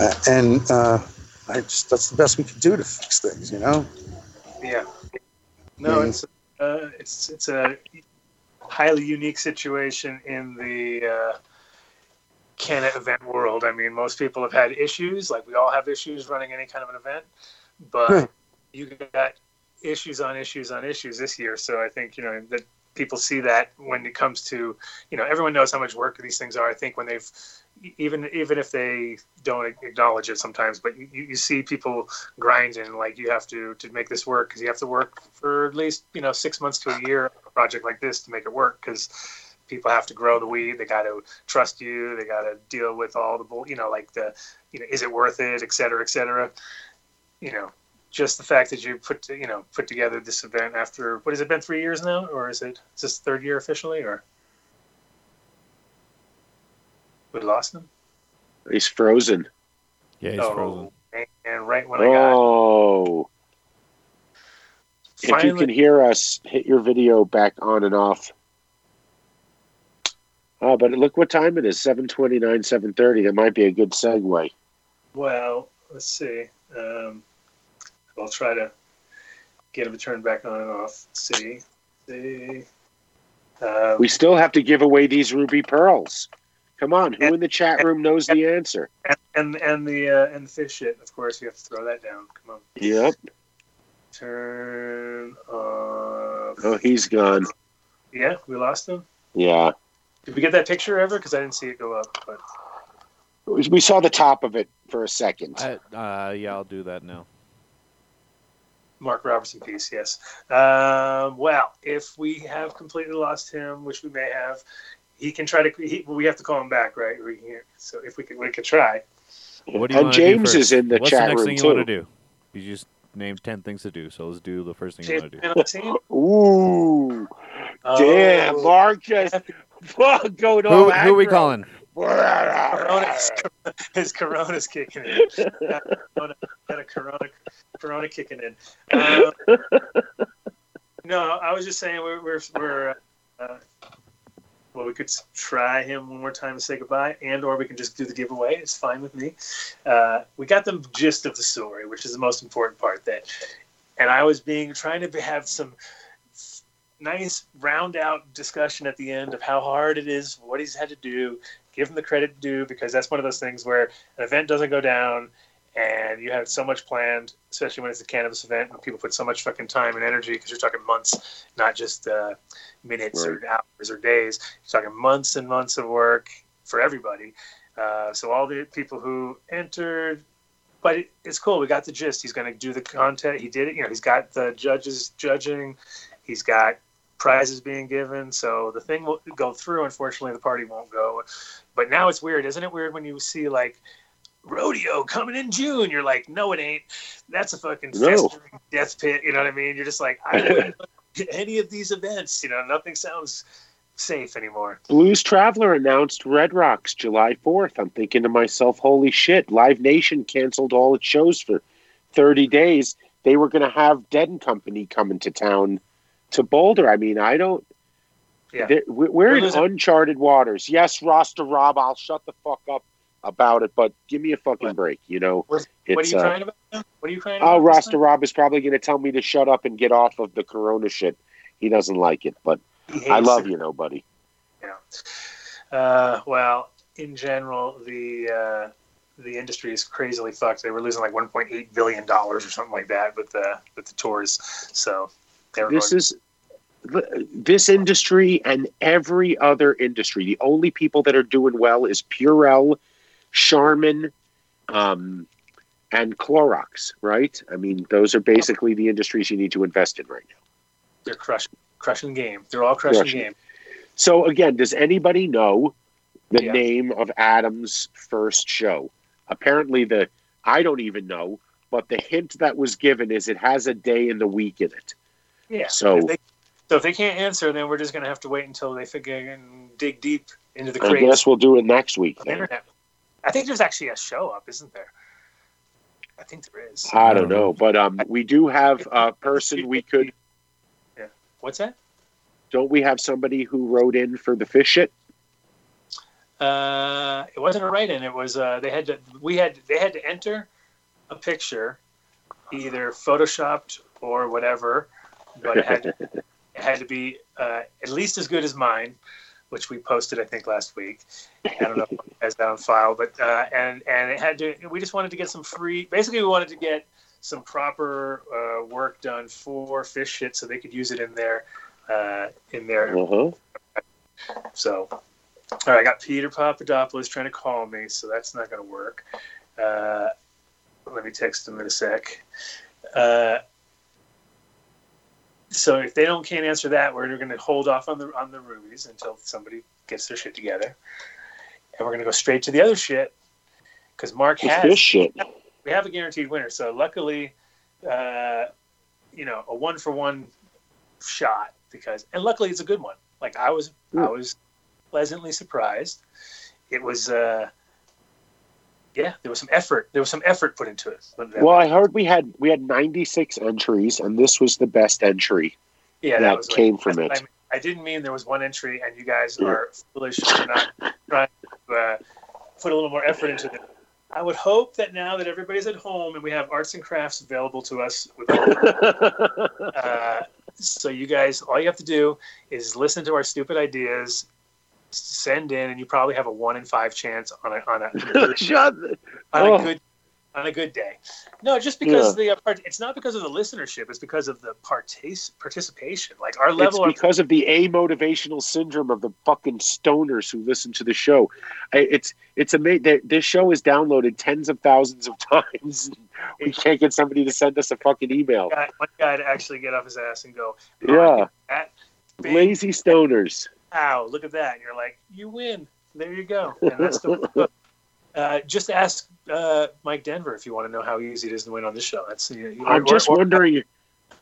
uh, and uh, I just that's the best we can do to fix things, you know. Yeah. No, it's uh, it's it's a highly unique situation in the uh, Canna event world. I mean, most people have had issues, like we all have issues running any kind of an event, but Hmm. you got issues on issues on issues this year. So I think you know that people see that when it comes to you know everyone knows how much work these things are. I think when they've even even if they don't acknowledge it sometimes, but you, you see people grinding like you have to to make this work because you have to work for at least you know six months to a year on a project like this to make it work because people have to grow the weed they got to trust you they got to deal with all the bull you know like the you know is it worth it et cetera et cetera you know just the fact that you put you know put together this event after what has it been three years now or is it is this third year officially or we lost him He's frozen. Yeah, he's oh, frozen. and, and right when i got Oh. If you can hear us, hit your video back on and off. Oh, but look what time it is. 729, 730. That might be a good segue. Well, let's see. Um, I'll try to get him to turn back on and off. Let's see. see. Um, We still have to give away these ruby pearls. Come on, who in the chat room knows the answer? and and, and the uh, and the fish shit. Of course, you have to throw that down. Come on. Yep. Turn off. Oh, he's gone. Yeah, we lost him. Yeah. Did we get that picture ever? Because I didn't see it go up. But We saw the top of it for a second. I, uh, yeah, I'll do that now. Mark Robertson piece, yes. Um, well, if we have completely lost him, which we may have, he can try to. He, we have to call him back, right? We can, so if we could, we could try. What do you and wanna James do is first? in the What's chat the next room thing you too. want to do? You just named ten things to do, so let's do the first thing you James want to do. been on? Ooh. Damn, Oh, Mark just fuck going Who, who are we calling? Corona's, his Corona's kicking in. Got Corona, got a Corona, Corona kicking in. Um, no, I was just saying we're we're, we're uh, well, we could try him one more time to say goodbye, and or we can just do the giveaway. It's fine with me. Uh, we got the gist of the story, which is the most important part. That, and I was being trying to have some nice round out discussion at the end of how hard it is, what he's had to do, give him the credit due because that's one of those things where an event doesn't go down and you have so much planned, especially when it's a cannabis event and people put so much fucking time and energy because you're talking months, not just uh, minutes or hours or days. You're talking months and months of work for everybody. Uh, so all the people who entered, but it, it's cool. We got the gist. He's going to do the content. He did it. You know, he's got the judges judging. He's got prizes being given. So the thing will go through. Unfortunately, the party won't go. But now it's weird, isn't it? Weird when you see like rodeo coming in June. You're like, no, it ain't. That's a fucking No. death pit. You know what I mean? You're just like, I wouldn't any of these events. You know, nothing sounds safe anymore. Blues Traveler announced Red Rocks July 4th. I'm thinking to myself, holy shit, Live Nation canceled all its shows for 30 days. They were going to have Dead and Company coming to town to Boulder. I mean, I don't. Yeah. We're, we're We're in losing- uncharted waters. Yes, Roster Rob, I'll shut the fuck up about it, but give me a fucking What? break. You know, What what are you uh, crying about? now? What are you crying about? oh, this Roster time? Rob is probably going to tell me to shut up and get off of the Corona shit. He doesn't like it, but I love it. you, know, buddy. Uh, well, in general, the uh, the industry is crazily fucked. They were losing like 1.8 billion dollars or something like that with the with the tours. So they were this going, is this industry and every other industry. The only people that are doing well is Purell, Charmin, um, and Clorox. Right? I mean, those are basically the industries you need to invest in right now. they're crushing crushing game. They're all crushing Crushing. game. So again, does anybody know the Yeah. name of Adam's first show? Apparently, the I don't even know, but the hint that was given is it has a day in the week in it. Yeah. So- if they, So if they can't answer, then we're just gonna have to wait until they figure and dig deep into the I guess we'll do it next week. internet. I think there's actually a show up, isn't there? I think there is. I don't know, but um, we do have a person we could. Yeah. What's that? Don't we have somebody who wrote in for the fish it? Uh, it wasn't a write-in. It was uh, they had to. We had they had to enter a picture, either photoshopped or whatever, but it had it had to be uh, at least as good as mine, which we posted I think last week. I don't know if it has that on file, but uh, and and it had to. We just wanted to get some free. Basically, we wanted to get some proper uh, work done for fish shit, so they could use it in their uh, in their Uh-huh. so, all right, I got Peter Pappadopoulos trying to call me, so that's not going to work. Uh, let me text him in a sec. Uh, so if they don't can't answer that, we're going to hold off on the on the rubies until somebody gets their shit together, and we're going to go straight to the other shit because Mark The has fish shit. we have a guaranteed winner. So luckily, uh, you know, a one for one shot because, and luckily it's a good one. Like I was, I Hmm. was pleasantly surprised. It was, uh, yeah, there was some effort. There was some effort put into it. Well, I heard we had we had 96 entries, and this was the best entry. yeah, that was came like- from it. I, mean. I didn't mean there was one entry, and you guys Yeah. are foolish for not trying to uh, put a little more effort into it. I would hope that now that everybody's at home and we have arts and crafts available to us with Uh, so you guys, all you have to do is listen to our stupid ideas, send in, and you probably have a one in five chance on a on a Shut. on oh. a good on a good day. No, just because Yeah. the uh, part, it's not because of the listenership; it's because of the partic- participation. Like our level, of, because of the amotivational syndrome of the fucking stoners who listen to the show. I- It's it's amazing. This show is downloaded tens of thousands of times. We can't get somebody to send us a fucking email. guy, one guy to actually get off his ass and go, Yeah, lazy stoners. Wow, look at that. And you're like, you win. There you go. And that's the uh, just ask uh, Mike Denver if you want to know how easy it is to win on this show. That's you know, I'm or- just or- wondering.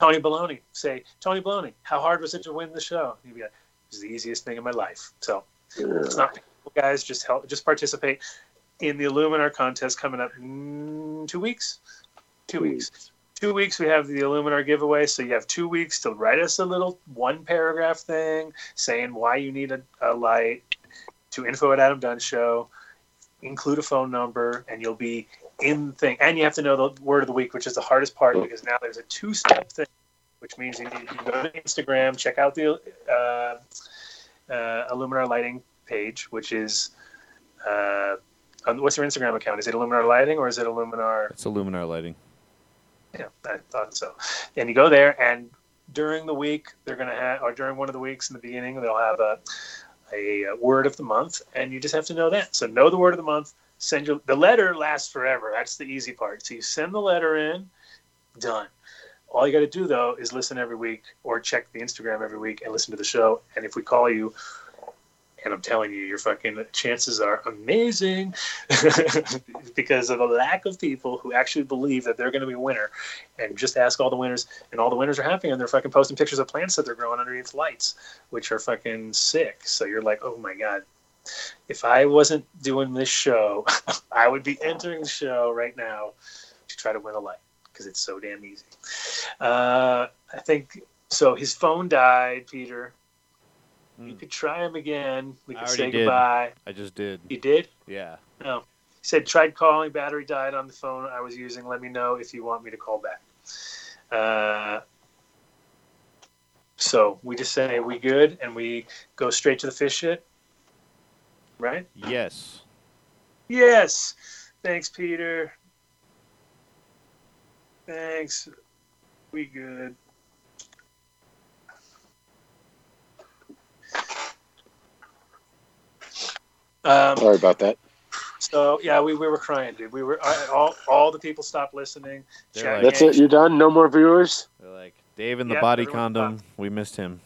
Tony Baloney. Say, Tony Baloney, how hard was it to win the show? He'd be like, it was the easiest thing in my life. So it's not guys. Just help. Just participate in the Iluminar contest coming up in two weeks. Two weeks. Two weeks. We have the Iluminar giveaway. So you have two weeks to write us a little one paragraph thing saying why you need a, a light to info at Adam Dunn Show. Include a phone number, and you'll be in the thing. And you have to know the word of the week, which is the hardest part because now there's a two step thing, which means you need to go to Instagram, check out the uh, uh, Iluminar Lighting page, which is uh, um, what's your Instagram account? Is it Iluminar Lighting or is it Iluminar? It's Iluminar lighting. Yeah, I thought so. And you go there, and during the week, they're going to have, or during one of the weeks in the beginning, they'll have a, a, word of the month, and you just have to know that. So know the word of the month. Send your the letter lasts forever. That's the easy part. So you send the letter in, done. All you got to do though is listen every week, or check the Instagram every week and listen to the show. And if we call you, and I'm telling you, your fucking chances are amazing because of the lack of people who actually believe that they're going to be a winner. And just ask all the winners, and all the winners are happy, and they're fucking posting pictures of plants that they're growing underneath lights, which are fucking sick. So you're like, oh my god. If I wasn't doing this show, I would be entering the show right now to try to win a light because it's so damn easy. Uh, I think so. His phone died, Peter. You could try him again. We could say did. goodbye. I just did. You did? Yeah. No. He said, tried calling, battery died on the phone I was using. Let me know if you want me to call back. Uh, so we just say, we good? And we go straight to the fish shit? Right? Yes. Yes. Thanks, Peter. Thanks. We good. Um, Sorry about that. so yeah, we, we were crying, dude. We were I, all all the people stopped listening. Like- That's it. You're done. No more viewers. They're like Dave and the Yeah, body everyone condom. We missed him.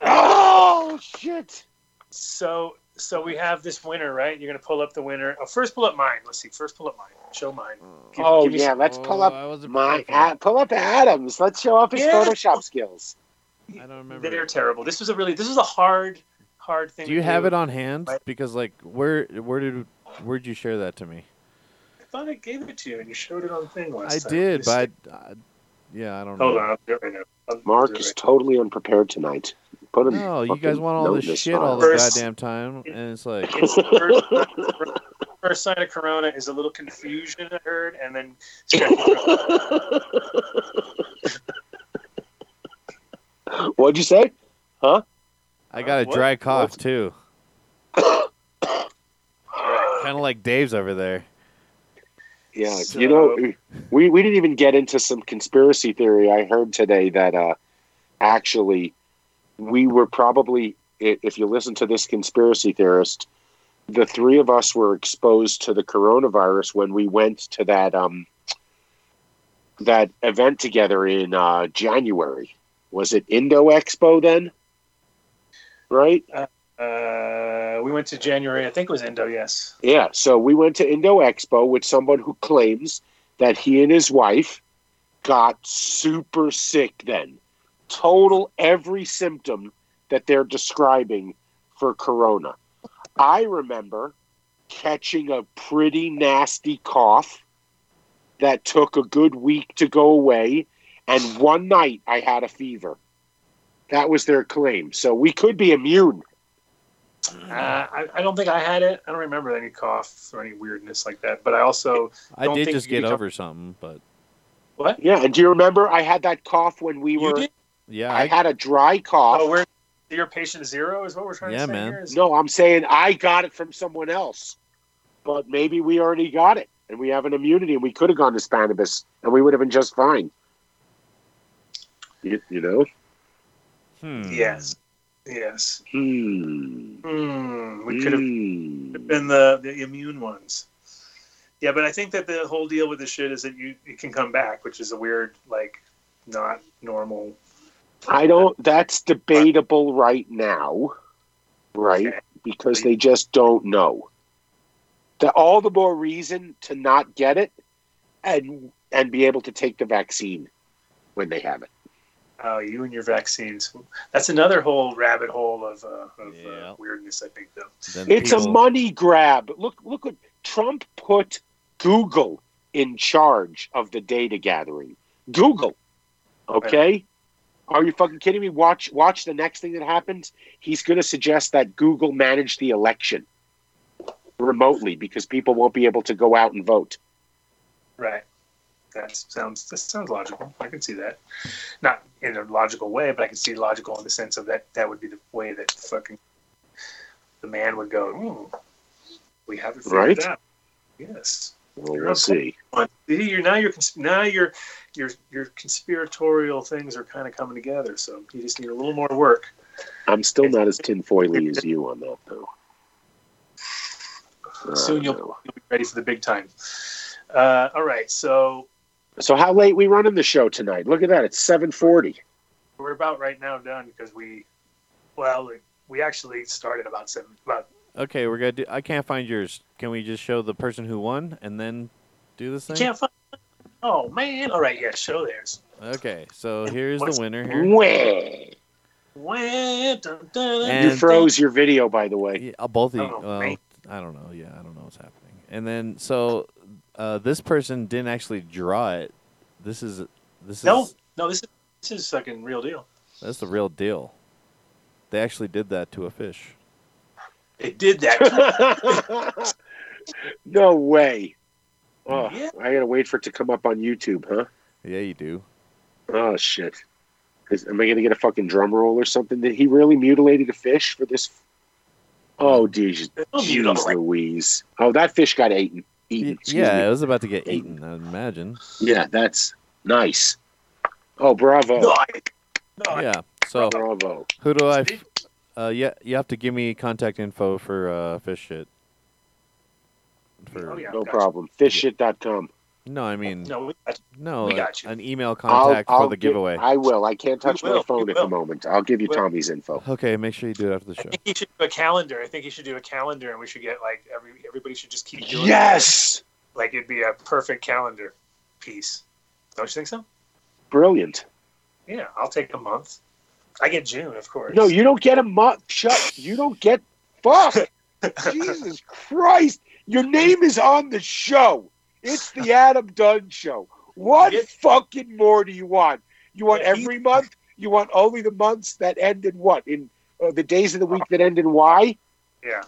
Oh shit! So so we have this winner, right? You're gonna pull up the winner. Oh, first pull up mine. Let's see. First pull up mine. Show mine. Give- Oh give yeah, some- let's pull Oh, up I wasn't my Ad- pull up Adams. Let's show off his Yeah. Photoshop skills. I don't remember. They're terrible. This was a really this was a hard hard thing. Do you to have do. it on hand? Right. Because like, where where did where'd you share that to me? I thought I gave it to you and you showed it on the thing I last time. did, Let me but I, I, yeah, I don't hold know. on, I'll right now. I'll Mark is right totally unprepared tonight. Put him. No, you guys want all this shit all the First- goddamn time, and it's like. It's the first, first sign of corona is a little confusion I heard, and then What'd you say? I got a What? dry cough too, kind of like Dave's over there. Yeah, So- you know, we we didn't even get into some conspiracy theory. I heard today that uh, actually we were probably, if you listen to this conspiracy theorist, the three of us were exposed to the coronavirus when we went to that um that event together in uh, January. Was it Indo Expo then? Right. Uh, we went to January. I think it was Indo. Yes. Yeah, so we went to Indo Expo with someone who claims that he and his wife got super sick then. Total every symptom that they're describing for corona. I remember catching a pretty nasty cough that took a good week to go away, and one night I had a fever. That was their claim. So we could be immune. Uh, I, I don't think I had it. I don't remember any cough or any weirdness like that. But I also I Don't did think just get become- over something, but what Yeah, and do you remember I had that cough when we you were did. yeah, I I, had a dry cough. Oh, we're you're patient zero is what we're trying Yeah, to say man. here. Is- no, I'm saying I got it from someone else. But maybe we already got it and we have an immunity and we could have gone to Spannabis and we would have been just fine. You, you know? Hmm. Yes. Yes. Hmm. Hmm. We could have Hmm. been the the immune ones. Yeah, but I think that the whole deal with the shit is that you it can come back, which is a weird like not normal. I don't that's debatable right now. Right? Okay. Because they just don't know. The, all the more reason to not get it and and be able to take the vaccine when they have it. Oh, you and your vaccines. That's another whole rabbit hole of, uh, of Yeah. uh, weirdness. I think though. Then It's a money grab. Look, look what Trump put Google in charge of the data gathering. Google, okay? Are you fucking kidding me? Watch, watch the next thing that happens. He's going to suggest that Google manage the election remotely because people won't be able to go out and vote. Right. That sounds that sounds logical. I can see that. Not in a logical way, but I can see logical in the sense of that that would be the way that fucking the man would go. "Hmm, we haven't figured Right? out. Yes. Well, You're we'll on see. See, you're now your cons- now your your your conspiratorial things are kind of coming together. So you just need a little more work. I'm still not as tinfoily as you on that, though. Soon you'll, you'll be ready for the big time. Uh, all right, so So how late we running the show tonight? Look at that. It's 7:40. we're about right now done because we, well, we actually started about seven about Okay, we're gonna do. I can't find yours. Can we just show the person who won and then do this thing? Can't find. Oh man! All right, yeah, show theirs. Okay, so here's What's- the winner here. Wah. Wah, dun, dun, And- You froze your video, by the way. Yeah, uh, both of you. Oh, well. I don't know. Yeah, I don't know what's happening. And then so uh, this person didn't actually draw it. This is this is No, no, this is this is fucking real deal. that's the real deal. They actually did that to a fish. They did that. no way. Oh, Yeah. I gotta wait for it to come up on YouTube, huh? Yeah, you do. Oh shit. Is, am I gonna get a fucking drum roll or something? Did he really mutilated a fish for this? Oh, geez, They'll jeez. Louise. Oh, that fish got eaten. Eaten. Y- Excuse yeah, it was about to get eaten. I imagine. Yeah, that's nice. Oh, bravo. No, I- no, I- Yeah. So Bravo. who do I? f- Uh, yeah, you have to give me contact info for uh, fish shit. For Oh, yeah. No Gotcha. problem. Fishshit.com. no, I mean No, we got no, we got you. an email I'll, contact I'll for the give- giveaway. I will. I can't touch You my phone at the moment. I'll give you Will. Tommy's info. Okay, make sure you do it after the show. I show. think he should do a calendar. I think he should do a calendar, and we should get like every everybody should just keep doing. it. Yes. like it'd be a perfect calendar piece. Don't you think so? Brilliant. Yeah, I'll take a month. I get June, of course. No, you don't get a month. Shut. You don't get. Fuck. Jesus Christ. Your name is on the show. It's the Adam Dunn show. What Get- fucking more do you want? You want every month? You want only the months that end in what? In uh, the days of the week that end in Y? Yeah.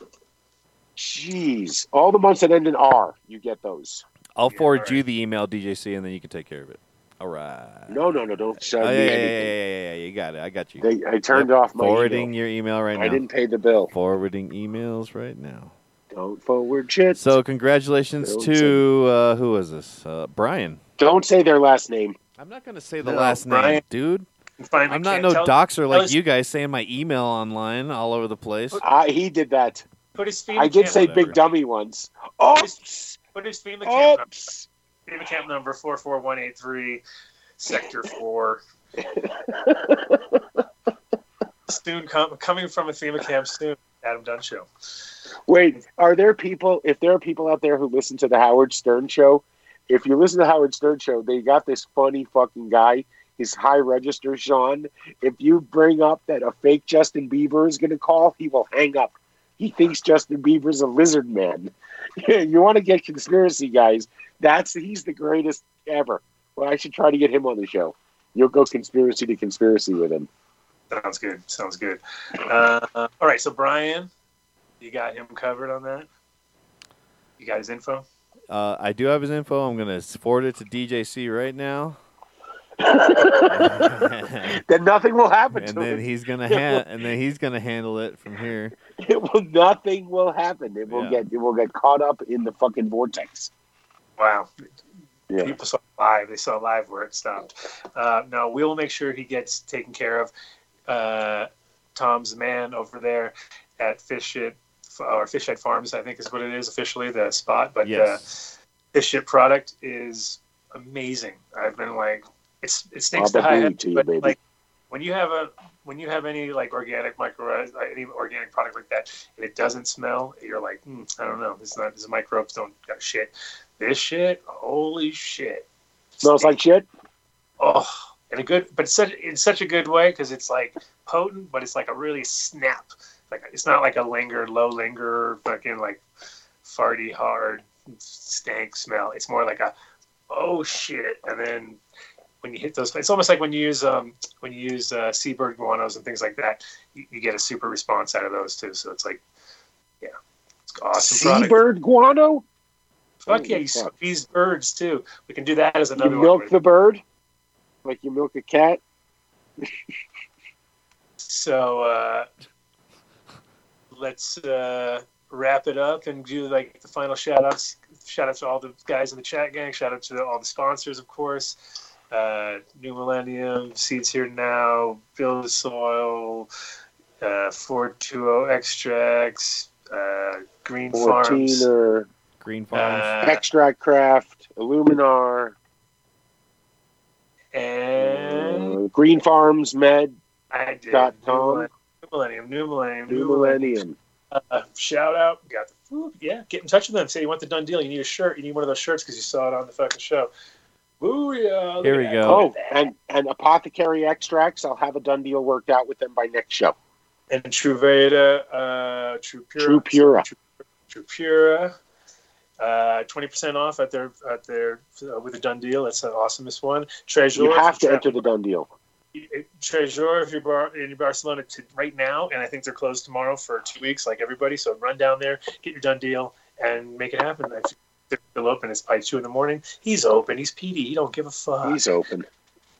Jeez. All the months that end in R, you get those. I'll Yeah, forward alright. you the email, DJC, and then you can take care of it. All right. No, no, no. Don't Oh, send yeah, me yeah, yeah, yeah, yeah, yeah, You got it. I got you. They, I turned Yep. off my Forwarding email. your email right now. I didn't pay the bill. Forwarding emails right now. Don't forward shit. So congratulations Don't to uh, who was this? Uh, Brian. don't say their last name. I'm not gonna say the No, last name, dude. And I'm not no tell- doxer like us- you guys saying my email online all over the place. I, he did that. Put his FEMA I did say whatever. big dummy once. Oh. Put his FEMA camp number. FEMA camp number four four one eight three, sector four. soon com- coming from a FEMA camp soon. Adam Dunn show. Wait, are there people? If there are people out there who listen to the Howard Stern show, if you listen to Howard Stern show, they got this funny fucking guy. His high register, Sean. If you bring up that a fake Justin Bieber is going to call, he will hang up. He thinks Justin Bieber's a lizard man. you want to get conspiracy guys? That's he's the greatest ever. Well, I should try to get him on the show. You'll go conspiracy to conspiracy with him. Sounds good. Sounds good. Uh, all right, so Brian, you got him covered on that. You got his info. Uh, I do have his info. I'm gonna forward it to DJC right now, then nothing will happen and to then him. he's gonna ha- and then he's gonna handle it from here. It will nothing will happen. It will Yeah. get it will get caught up in the fucking vortex. Wow. Yeah. People saw it live. They saw it live where it stopped. Uh, no, we'll make sure he gets taken care of. Uh, Tom's man over there at Fish Shit or Fish Head Farms, I think is what it is officially the spot. But Yes. uh, Fish Shit product is amazing. I've been like, it's it stinks to high end, but baby. like when you have a when you have any like organic micro uh, any organic product like that and it doesn't smell, you're like, hmm, I don't know. It's not. These microbes don't got shit. This shit, holy shit, Smells like shit. oh, in a good, but such in such a good way because it's like potent, but it's like a really snap. Like it's not like a linger, low linger, fucking like farty hard stank smell. It's more like a oh shit, and then when you hit those, it's almost like when you use um when you use uh, seabird guanos and things like that, you, you get a super response out of those too. So it's like, yeah, it's awesome product. Seabird guano. Fuck yeah, you Fuck. squeeze birds too. We can do that as You another milk one. the bird, like you milk a cat. So uh, let's uh, wrap it up and do like the final shout outs. Shout out to all the guys in the chat gang. Shout out to all the sponsors, of course. Uh, New Millennium, Seeds Here Now, Build the Soil, uh, 420 Extracts, uh, Green Farms. Fourteener, Green Farms. Uh, Extract Craft, Iluminar, and uh, Green Farms Med, I did. dot New com. Millennium, New Millennium, New Millennium. Uh, shout out, got the food. Yeah, get in touch with them. Say you want the Dunn Deal. You need a shirt. You need one of those shirts because you saw it on the fucking show. Booyah! Here we that. go. Oh, and and Apothecary Extracts. I'll have a Dunn Deal worked out with them by next show. And True Veda, uh, Trupura, True Pura. True, Trupura. Uh, twenty percent off at their at their uh, with a Dunn Deal. That's the awesomest one. Tresor. You have to enter the Dunn Deal. Tresor if you're bar- in Barcelona to right now, and I think they're closed tomorrow for two weeks, like everybody. So run down there, get your Dunn Deal, and make it happen. If they're still open, it's probably two in the morning. He's open. He's PD. He don't give a fuck. He's open.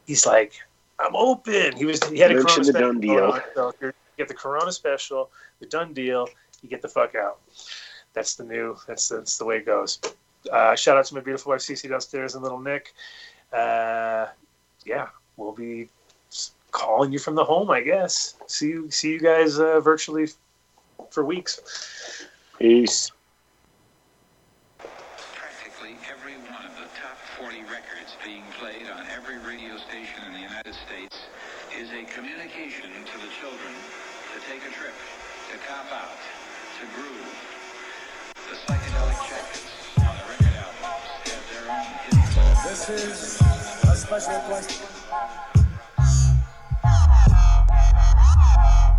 He's like, I'm open. He was. He had a Corona the special Dunn Deal. so you get the Corona special, the Dunn Deal. You get the fuck out. That's the new. That's the, that's the way it goes. Uh, shout out to my beautiful wife Cece downstairs and little Nick. Uh, yeah, we'll be calling you from the home, I guess. See you. See you guys uh, virtually for weeks. Peace. Practically every one of the top 40 records being played on every radio station in the United States is a communication to the children to take a trip, to cop out, to groove. The psychedelic jackets on the record albums have their own hidden This is a special question.